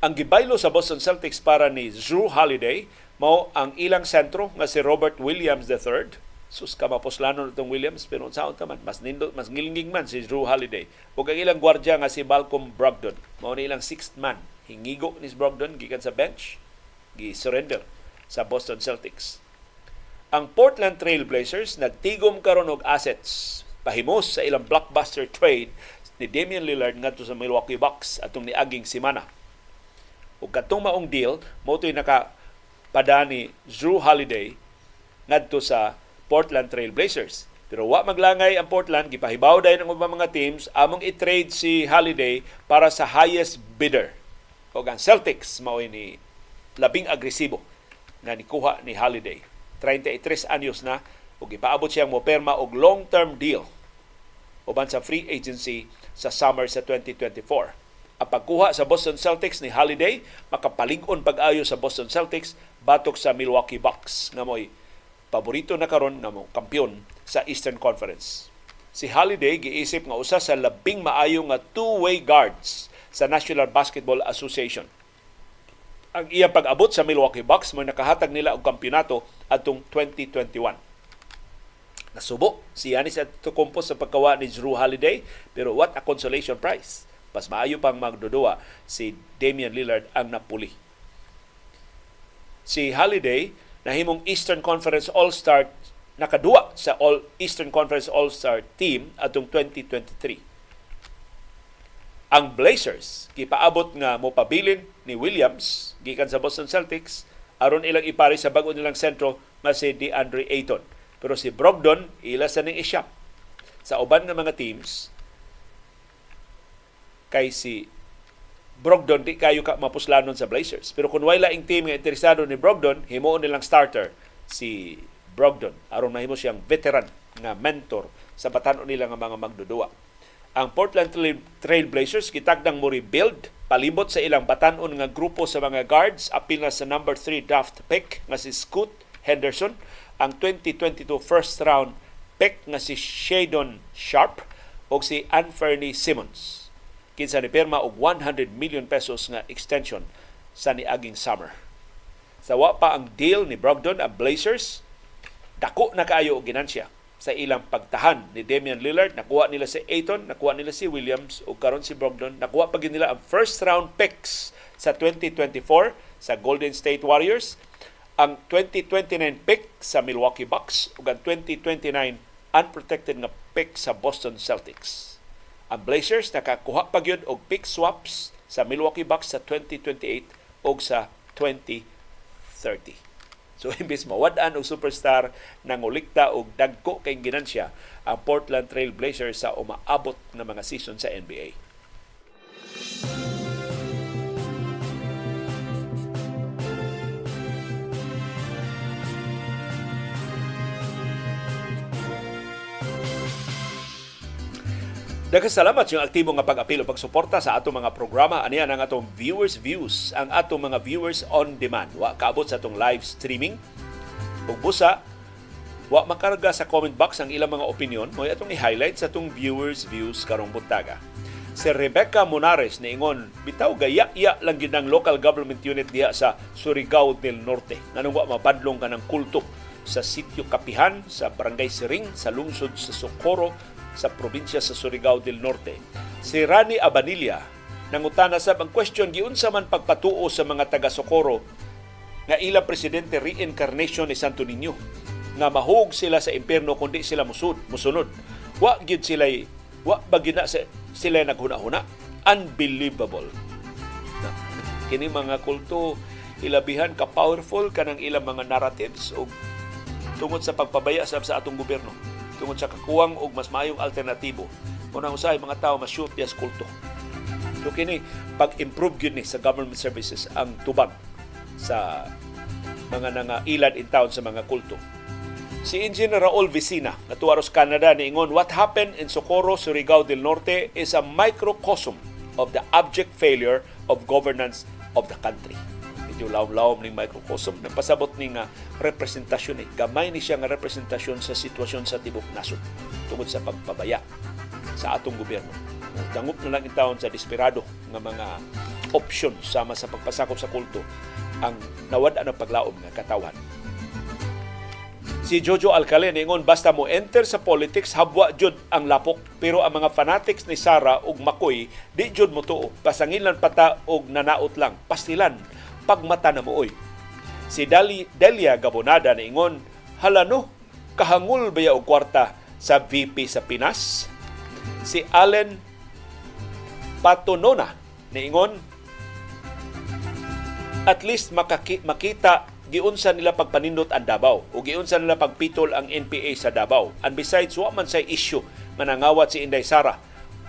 Ang gibaylo sa Boston Celtics para ni Drew Holiday mao ang ilang sentro nga si Robert Williams III. Sus ka maposlano itong Williams pero sa man mas nindot mas ngilinging man si Drew Holiday. Ug ang ilang gwardiya nga si Malcolm Brogdon. Mao ni ilang sixth man. Hingigo ni Brogdon gikan sa bench gi-surrender sa Boston Celtics ang Portland Trail Blazers nagtigom karon og assets pahimos sa ilang blockbuster trade ni Damian Lillard ngadto sa Milwaukee Bucks atong niaging semana. Ug katong maong deal mo naka pada ni Drew Holiday ngadto sa Portland Trail Blazers. Pero wa maglangay ang Portland, gipahibaw dayon ang ubang mga teams among i-trade si Holiday para sa highest bidder. O ang Celtics mao ni labing agresibo nga nikuha ni Holiday 33 anyos na ug ipaabot siyang moperma og long-term deal uban sa free agency sa summer sa 2024. Ang pagkuha sa Boston Celtics ni Holiday makapalig-on pag-ayo sa Boston Celtics batok sa Milwaukee Bucks nga mo'y paborito na karon nga mo kampiyon sa Eastern Conference. Si Holiday giisip nga usa sa labing maayo nga two-way guards sa National Basketball Association. Ang iyang pag-abot sa Milwaukee Bucks mo nakahatag nila og kampiyonato atong 2021. Nasubo si Giannis Antetokounmpo sa pagkawa ni Drew Holiday pero what a consolation prize. Mas maayo pang magdudua si Damian Lillard ang napuli. Si Holiday nahimong Eastern Conference All-Star nakadua sa All Eastern Conference All-Star team atong 2023. Ang Blazers gipaabot nga mopabilin ni Williams gikan sa Boston Celtics aron ilang ipari sa bag-o nilang sentro nga si DeAndre Ayton pero si Brogdon, ila sa ning isyap. Sa uban ng mga teams, kay si Brogdon di kayo ka mapuslanon sa Blazers. Pero kung wala ing team nga interesado ni Brogdon, himuon nilang starter si Brogdon aron mahimo siyang veteran nga mentor sa batanon nila nga mga magdudua. Ang Portland Trail Blazers kitagdang mo rebuild palibot sa ilang batanon nga grupo sa mga guards apil na sa number 3 draft pick nga si Scoot Henderson ang 2022 first round pick nga si Shadon Sharp o si Anferny Simmons. Kinsa ni perma og 100 million pesos nga extension sa niaging summer. Sa wa pa ang deal ni Brogdon ang Blazers, dako na kaayo og ginansya sa ilang pagtahan ni Damian Lillard. Nakuha nila si Ayton, nakuha nila si Williams, o karon si Brogdon. Nakuha pa nila ang first round picks sa 2024 sa Golden State Warriors ang 2029 pick sa Milwaukee Bucks ug ang 2029 unprotected nga pick sa Boston Celtics. Ang Blazers nakakuha pa gyud og pick swaps sa Milwaukee Bucks sa 2028 ug sa 2030. So imbis mawad-an og superstar nang ulikta og dagko kay ginansya ang Portland Trail Blazers sa umaabot na mga season sa NBA. Daghang salamat yung aktibo nga pag-apil o pagsuporta sa atong mga programa. Ani ang atong viewers views, ang atong mga viewers on demand. Wa kaabot sa atong live streaming. Ug busa, wa makarga sa comment box ang ilang mga opinion, mo atong i-highlight sa atong viewers views karong buntaga. Si Rebecca Monares niingon, bitaw gaya-iya lang gid ang local government unit diha sa Surigao del Norte. Nganong wa mapadlong ka ng kulto sa sitio Kapihan, sa Barangay Siring, sa lungsod sa Socorro, sa probinsya sa Surigao del Norte. Si Rani Abanilla nangutana sab ang question giunsa man pagpatuo sa mga taga Socorro nga ilang presidente reincarnation ni Santo Niño nga mahug sila sa impierno kundi sila musud musunod. Wa gyud sila wa bagina sa sila naghuna-huna? Unbelievable. Kini mga kulto ilabihan ka powerful kanang ilang mga narratives o tungod sa pagpabaya sa atong gobyerno tungod sa kakuwang og mas mayong alternatibo. Unang usahay mga tao mas shoot yes kulto. So kini pag-improve gyud ni sa government services ang tubag sa mga nanga ilad in town sa mga kulto. Si Engineer Raul Vicina, na tuwaros Canada, niingon, What happened in Socorro, Surigao del Norte is a microcosm of the abject failure of governance of the country medyo lawom-lawom ning microcosm nagpasabot ni nga representasyon ni gamay ni siya nga representasyon sa sitwasyon sa tibok nasod tungod sa pagpabaya sa atong gobyerno. Dangop na lang intawon sa desperado nga mga option sama sa pagpasakop sa kulto ang nawad ang paglaom nga katawan. Si Jojo Alcalde ningon basta mo enter sa politics habwa jud ang lapok. Pero ang mga fanatics ni Sara ug Makoy di jud mo tuo. Pasangilan pata og nanaot lang. Pastilan pagmata na mooy. Si Dali, Delia Gabonada na ingon, halano, kahangul baya og kwarta sa VP sa Pinas? Si Allen Patonona na ingon, at least makaki, makita giunsa nila pagpanindot ang Davao o giunsa nila pagpitol ang NPA sa Davao. And besides, wa man sa issue manangawat si Inday Sara.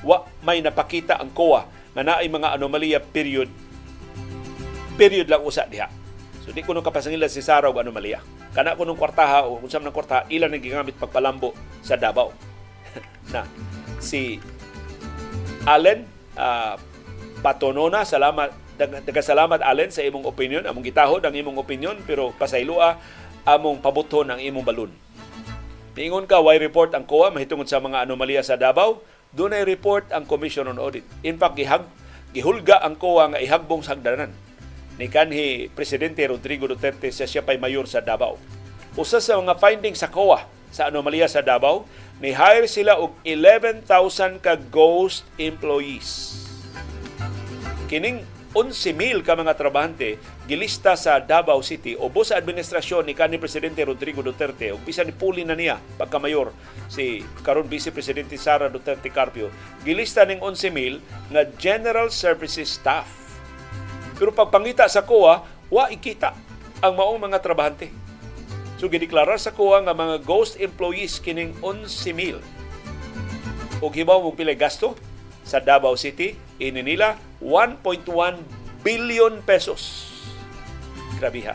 Wa may napakita ang COA nga naay mga anomalya period period lang usa diha. So di ko nung kapasangilan si Sara og anomalya. kana ko nung kwartaha o kung ng kwartaha ilan ang gigamit pagpalambo sa Davao na si Allen uh, Patonona salamat salamat Allen sa imong opinion among gitahod ang imong opinion pero pasaylua among pabuton ang imong balon Niingon ka, why report ang COA mahitungod sa mga anomalya sa Davao? Doon ay report ang Commission on Audit. In fact, gihag, gihulga ang COA nga ihagbong sa hagdanan ni kanhi Presidente Rodrigo Duterte sa siya pay mayor sa Davao. Usa sa mga findings sa COA sa anomalya sa Davao, ni hire sila og 11,000 ka ghost employees. Kining 11,000 ka mga trabahante gilista sa Davao City o sa administrasyon ni kanhi Presidente Rodrigo Duterte ug bisan puli na niya pagka mayor si karon Vice Presidente Sara Duterte Carpio gilista ning 11,000 nga general services staff pero pagpangita sa COA, wa ikita ang maong mga trabahante. So gideklarar sa COA nga mga ghost employees kining 11,000. Og hibaw mo pila gasto sa Davao City, ini nila 1.1 billion pesos. Grabe.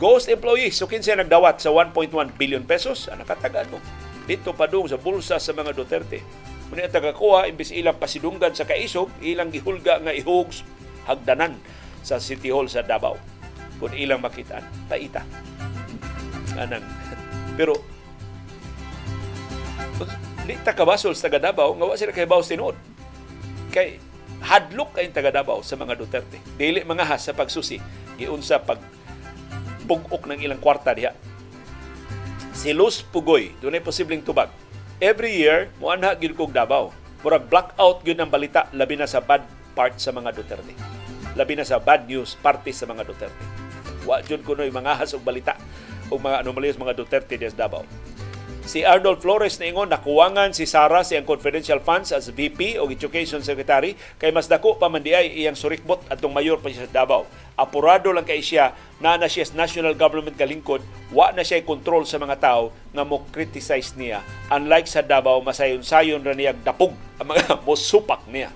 Ghost employees, so kinsa nagdawat sa 1.1 billion pesos, ang nakatagaan mo. Dito pa doon sa bulsa sa mga Duterte. Muna taga kuha, imbis ilang pasidunggan sa kaisog, ilang gihulga nga ihugs hagdanan sa City Hall sa Davao. Kung ilang makitaan, taita. Anang. Pero, di ta kabasol sa taga Davao, nga sila kay Baos tinuod. Kay hadlok kay taga Davao sa mga Duterte. Dili mga has sa pagsusi, giunsa pag pugok ng ilang kwarta diha. Si Luz Pugoy, dunay posibleng tubag. Every year, mo anha gid kog Davao. Murag blackout gyud ang balita labi na sa bad part sa mga Duterte. Labi na sa bad news parte sa mga Duterte. Wa jud kuno mga has og balita og mga anomalya sa mga Duterte des Davao. Si Arnold Flores na ingon nakuwangan si Sara siyang confidential funds as VP o Education Secretary kay mas dako pa man diay iyang surikbot atong mayor pa siya sa Davao. Apurado lang kay siya na na siya national government kalingkod, wa na siya control sa mga tao nga mo criticize niya. Unlike sa Davao, masayon-sayon ra niya dapog ang mga mosupak niya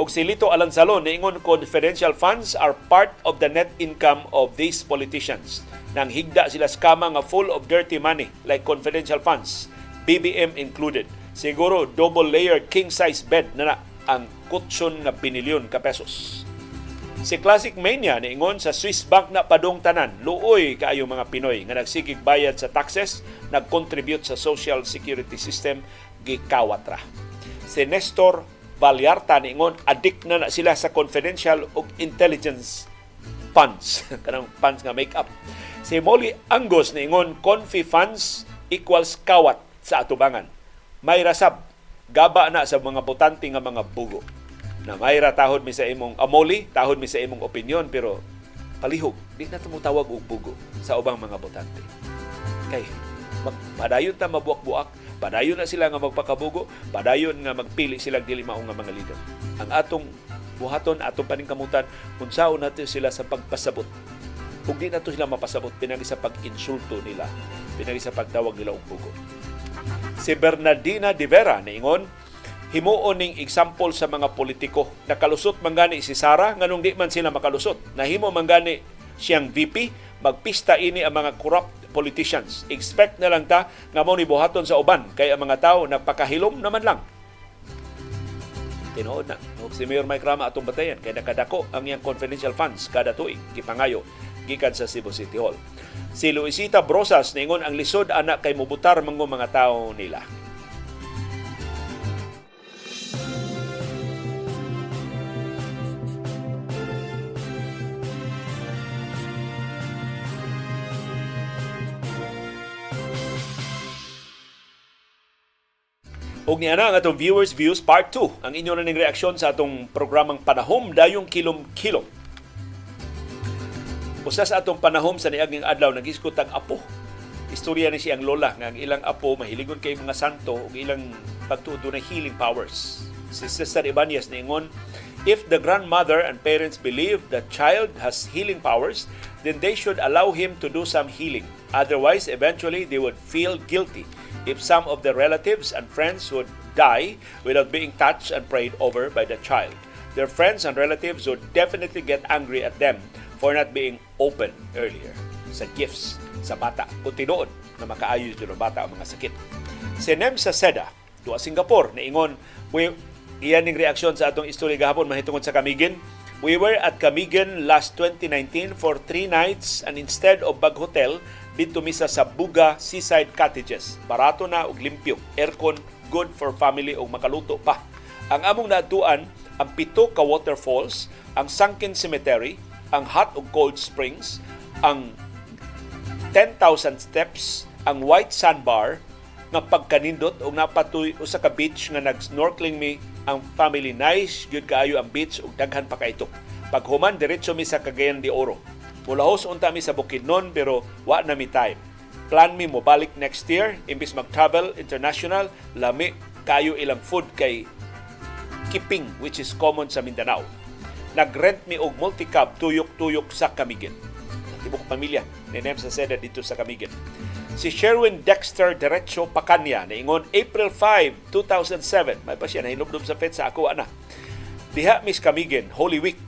ug si Lito Alansalon niingon confidential funds are part of the net income of these politicians. Nang higda sila skama nga full of dirty money like confidential funds, BBM included. Siguro double layered king size bed na, na ang kutson nga binilyon ka pesos. Si Classic Mania niingon sa Swiss Bank na padong tanan, luoy kaayo mga Pinoy nga nagsigig bayad sa taxes, nag-contribute sa social security system, gikawat ra. Si Nestor Valyarta niingon addict na na sila sa confidential ug intelligence funds. Kanang funds nga make up si Molly Angus niingon confi funds equals kawat sa atubangan. May rasab gaba na sa mga botante nga mga bugo. Na may tahod mi sa imong amoli tahod mi sa imong opinion pero palihog di na tumutawag og bugo sa ubang mga botante. Kay padayon ta mabuak-buak Padayon na sila nga magpakabugo, padayon nga magpili sila dili mao nga mga leader. Ang atong buhaton, atong paningkamutan, unsaon natin sila sa pagpasabot. Kung di nato sila mapasabot, pinagi sa pag-insulto nila, pinagi sa pagtawag nila og bugo. Si Bernardina de Vera niingon, himuon ning example sa mga politiko. Nakalusot man gani si Sara, nganong di man sila makalusot. Nahimo man gani siyang VP, magpista ini ang mga corrupt politicians. Expect na lang ta nga mo ni buhaton sa uban kay ang mga tao nagpakahilom naman lang. Tinuod na. O si Mayor Mike Rama atong batayan kay nakadako ang iyang confidential funds kada tuig gipangayo gikan sa Cebu City Hall. Si Luisita Brosas ningon ang lisod anak kay mubutar mga mga tao nila. Og ni ana ang atong viewers views part 2 ang inyo na ning reaksyon sa atong programang Panahom dayong kilom-kilom. Usa sa atong panahom sa niaging adlaw nagiskot ang apo. Istorya ni siyang lola nga ang ilang apo mahiligon kay mga santo ug ilang pagtuo na healing powers. Si Sister Ibanez niingon, If the grandmother and parents believe the child has healing powers, then they should allow him to do some healing. Otherwise, eventually they would feel guilty if some of the relatives and friends would die without being touched and prayed over by the child. Their friends and relatives would definitely get angry at them for not being open earlier. sa gifts sa bata kung tinuod na makaayo yun bata ang mga sakit. Si Nem sa Seda, duwa Singapore, niingon, we, iyan ning reaksyon sa atong istorya gahapon mahitungod sa Kamigin. We were at Kamigin last 2019 for three nights and instead of bag hotel, dito misa sa Buga Seaside Cottages. Barato na ug limpyo, aircon, good for family ug makaluto pa. Ang among naatuan, ang pito ka waterfalls, ang Sunken Cemetery, ang hot ug cold springs, ang 10,000 steps, ang White Sandbar, nga pagkanindot og napatoy usa ka beach nga nag-snorkeling mi ang family nice gyud kaayo ang beach ug daghan pa kaitok. Paghuman diretso mi sa Cagayan de Oro. Mulahos unta mi sa Bukidnon pero wa na mi time. Plan mi mo balik next year imbis mag-travel international lami kayo ilang food kay kiping which is common sa Mindanao. Nagrent mi og multicab tuyok-tuyok sa Camiguin. Tibok pamilya ni sa Seda dito sa Camiguin si Sherwin Dexter Derecho Pacanya ingon April 5, 2007. May pa siya nahilubdob sa FED sa ako ana. Diha Miss Kamigin, Holy Week.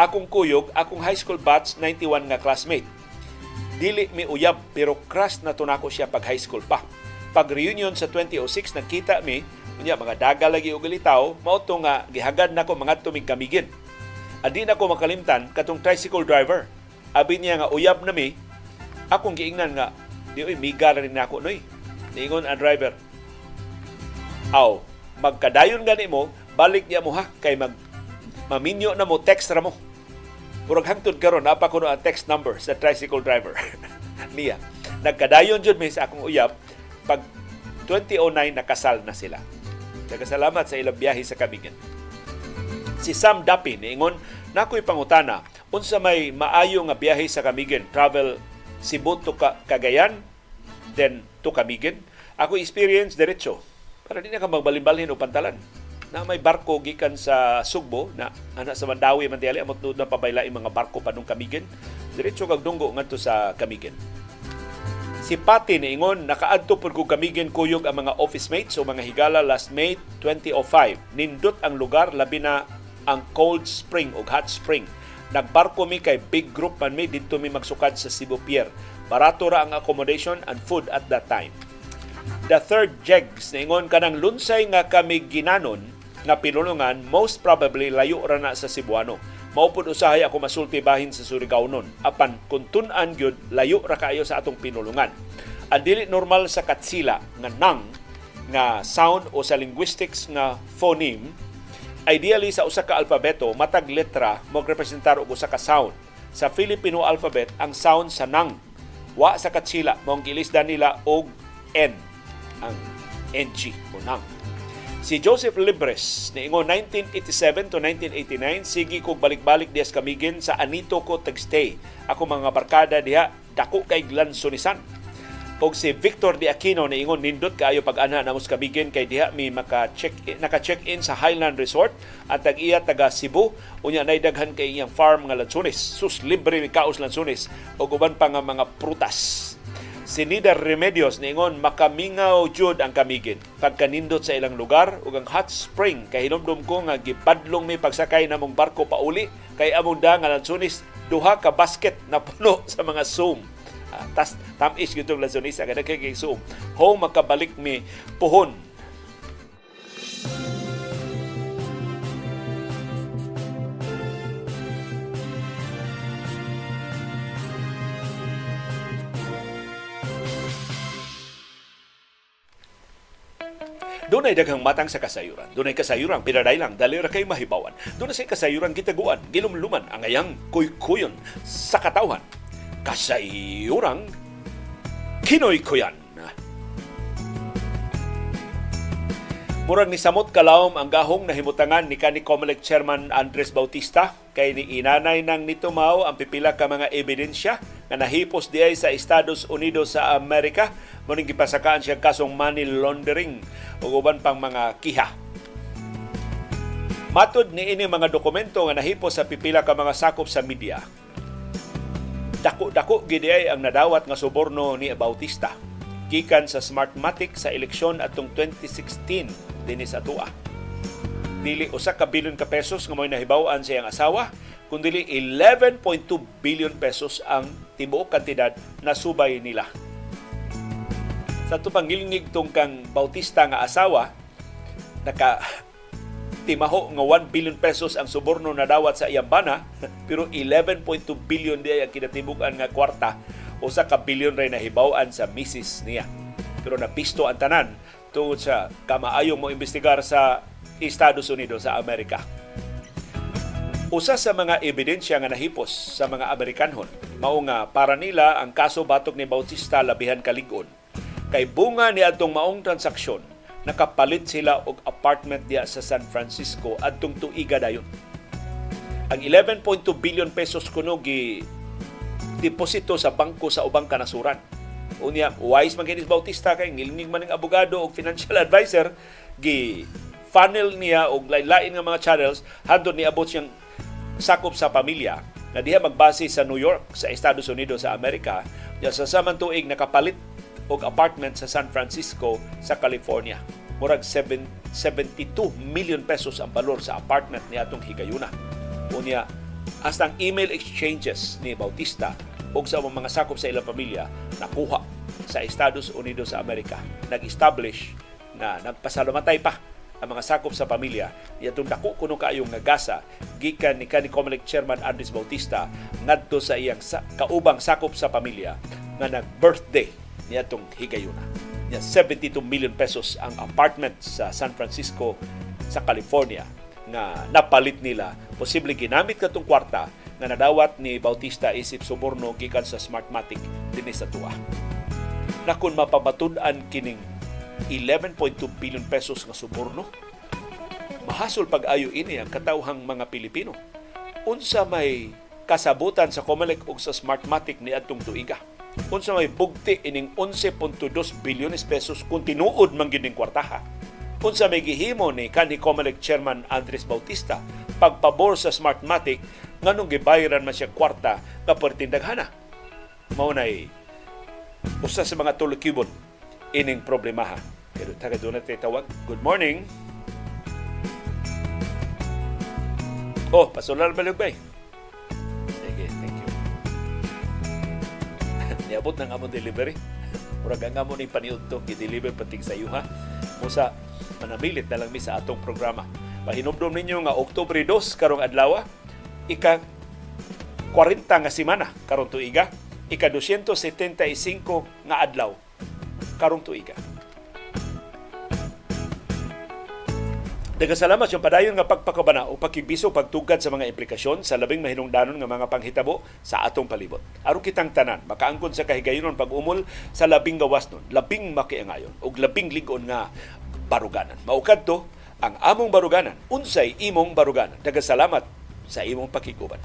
Akong kuyog, akong high school batch 91 nga classmate. Dili mi uyab pero crush na tunako siya pag high school pa. Pag reunion sa 2006 nakita mi unya mga daga lagi og litaw mao nga gihagad nako mga tumig kamigin. Adi na ko makalimtan katong tricycle driver. Abi niya nga uyab na mi akong giingnan nga Di oy miga rin nako noy. Ningon ang driver. Aw, magkadayon gani mo, balik niya mo ha kay mag maminyo na mo text ra mo. Murag hangtod karon apa kuno ang text number sa tricycle driver. niya. Nagkadayon jud mi sa akong uyab pag 2009 nakasal na sila. Nagkasalamat sa ilang biyahe sa Camigan. Si Sam Dapin ingon nakoy pangutana unsa may maayo nga biyahe sa Camigan travel Cebu to Cagayan, then to Camiguin. Ako experience diretso para di na ka magbalimbalhin o pantalan na may barko gikan sa Sugbo na ana sa Mandawi man diali amot na pabayla mga barko pa nung Camiguin. Diretso kag dunggo ngadto sa Camiguin. Si Pati niingon nakaadto pud ko Camiguin kuyog ang mga office mates o mga higala last May 2005. Nindot ang lugar labi na ang cold spring o hot spring Nagbarko mi kay big group man mi dito mi magsukad sa Cebu Pier. Barato ra ang accommodation and food at that time. The third jegs ningon kanang lunsay nga kami ginanon nga pinulungan most probably layo ra na sa Cebuano. Maupod usahay ako masulti bahin sa Surigao nun. Apan kung tunan gyud layo ra kaayo sa atong pinulungan. Ang dili normal sa katsila nga nang nga sound o sa linguistics nga phoneme Ideally sa usa ka alpabeto matag letra mo representar og usa ka sound. Sa Filipino alphabet ang sound sa nang wa sa katsila mong gilisdan nila og N ang NG o nang. Si Joseph Libres niingon 1987 to 1989 sige kog balik-balik dias kamigin sa Anito ko tagstay. Ako mga barkada diha dako kay glansonisan og si Victor Di Aquino na ingon nindot kaayo pag-ana na kabigin kay diha mi maka check naka-check in sa Highland Resort at tag iya taga Cebu. Unya nay daghan kay iyang farm nga lansunis sus libre mi kaos lansunis og uban pa nga mga prutas si Nida Remedios niingon makamingaw jud ang kamigin. Pagkanindot sa ilang lugar ug ang hot spring kay hinumdum ko nga gipadlong mi pagsakay namong barko pauli kay among da nga lansunis duha ka basket na puno sa mga zoom. Uh, tas tamis gyud tong lasonisa kada kay zoom. Home makabalik mi puhon Doon ay daghang matang sa kasayuran. Doon ay kasayuran, pinaday lang, dali ra kay mahibawan. Doon ay kasayuran gitaguan, gilumluman, ang ayang kuy-kuyon sa katawan kasayurang Kinoy Kuyan. Murag ni samot kalawom ang gahong na himutangan ni kani Comelec Chairman Andres Bautista. Kay ni inanay nang nitumaw ang pipila ka mga ebidensya nga nahipos diay sa Estados Unidos sa Amerika. Muning gipasakaan siya kasong money laundering ug uban pang mga kiha. Matod ni ini mga dokumento nga nahipos sa pipila ka mga sakop sa media. Dako-dako gid ang nadawat nga suborno ni Bautista gikan sa Smartmatic sa eleksyon atong 2016 dinhi sa tuwa. Dili usa ka bilyon ka pesos nga mo'y nahibaw-an sa iyang asawa kundi 11.2 billion pesos ang tibuok kantidad na subay nila. Sa ito pangilingig tong kang Bautista nga asawa, naka timaho nga 1 billion pesos ang suborno na dawat sa iyang bana, pero 11.2 billion diya ang kinatibukan nga kwarta o sa ka billion ray nahibawan sa misis niya. Pero napisto ang tanan tungod sa kamaayo mo imbestigar sa Estados Unidos sa Amerika. Usa sa mga ebidensya nga nahipos sa mga Amerikanhon mao nga para nila ang kaso batok ni Bautista labihan kalig-on Kay bunga ni atong maong transaksyon, nakapalit sila og apartment diya sa San Francisco adtong tuiga dayon. Ang 11.2 billion pesos kuno gi deposito sa bangko sa ubang kanasuran. Unya, wise man kinis Bautista kay ngilingig man ng abogado o financial advisor gi funnel niya og lain-lain nga mga channels handon ni abot siyang sakop sa pamilya na diha magbase sa New York sa Estados Unidos sa Amerika. Ya sa samang tuig nakapalit og apartment sa San Francisco sa California. Murag 7, 72 million pesos ang balor sa apartment ni atong higayuna. Unya, hasta ang email exchanges ni Bautista o sa mga sakop sa ilang pamilya nakuha sa Estados Unidos sa Amerika. Nag-establish na nagpasalamatay pa ang mga sakop sa pamilya yatong dako kuno kaayong nga gasa gikan ni kanhi Comelec chairman Andres Bautista ngadto sa iyang sa, kaubang sakop sa pamilya nga nag-birthday niadtong higayuna. Ya 72 million pesos ang apartment sa San Francisco sa California nga napalit nila posible ginamit katong kwarta nga nadawat ni Bautista isip suborno gikan sa Smartmatic dinhi sa tuwa. Na kung mapabatud-an kining 11.2 billion pesos nga suborno, mahasol pag-ayo ini ang katawhang mga Pilipino. Unsa may kasabutan sa Comelec ug sa Smartmatic ni atong tuiga unsa may bugti ining 11.2 bilyones pesos kung tinuod man kwartaha. Unsa may gihimo ni kanhi Comelec chairman Andres Bautista pagpabor sa Smartmatic nganong gibayaran man siya kwarta nga pertindaghana. Mao nay usa sa mga tulokibon ining problemaha. Pero taga doon natin tawag. Good morning. Oh, pasular balog ba niabot ng among delivery. Murag ang amon ni paniud to i-deliver pating sa iyo ha. Musa manamilit na lang mi sa atong programa. Pahinomdom ninyo nga Oktubre 2 karong adlaw ika 40 nga semana karong tuiga, ika 275 nga adlaw karong tuiga. Daghang yung padayon nga pagpakabana o pagkibiso pagtugad sa mga implikasyon sa labing mahinungdanon nga mga panghitabo sa atong palibot. Aron kitang tanan, makaangkon sa kahigayonon pag-umol sa labing gawas nun, labing makiangayon ug labing ligon nga baruganan. Maukad to ang among baruganan, unsay imong baruganan. Daghang salamat sa imong pakiguban.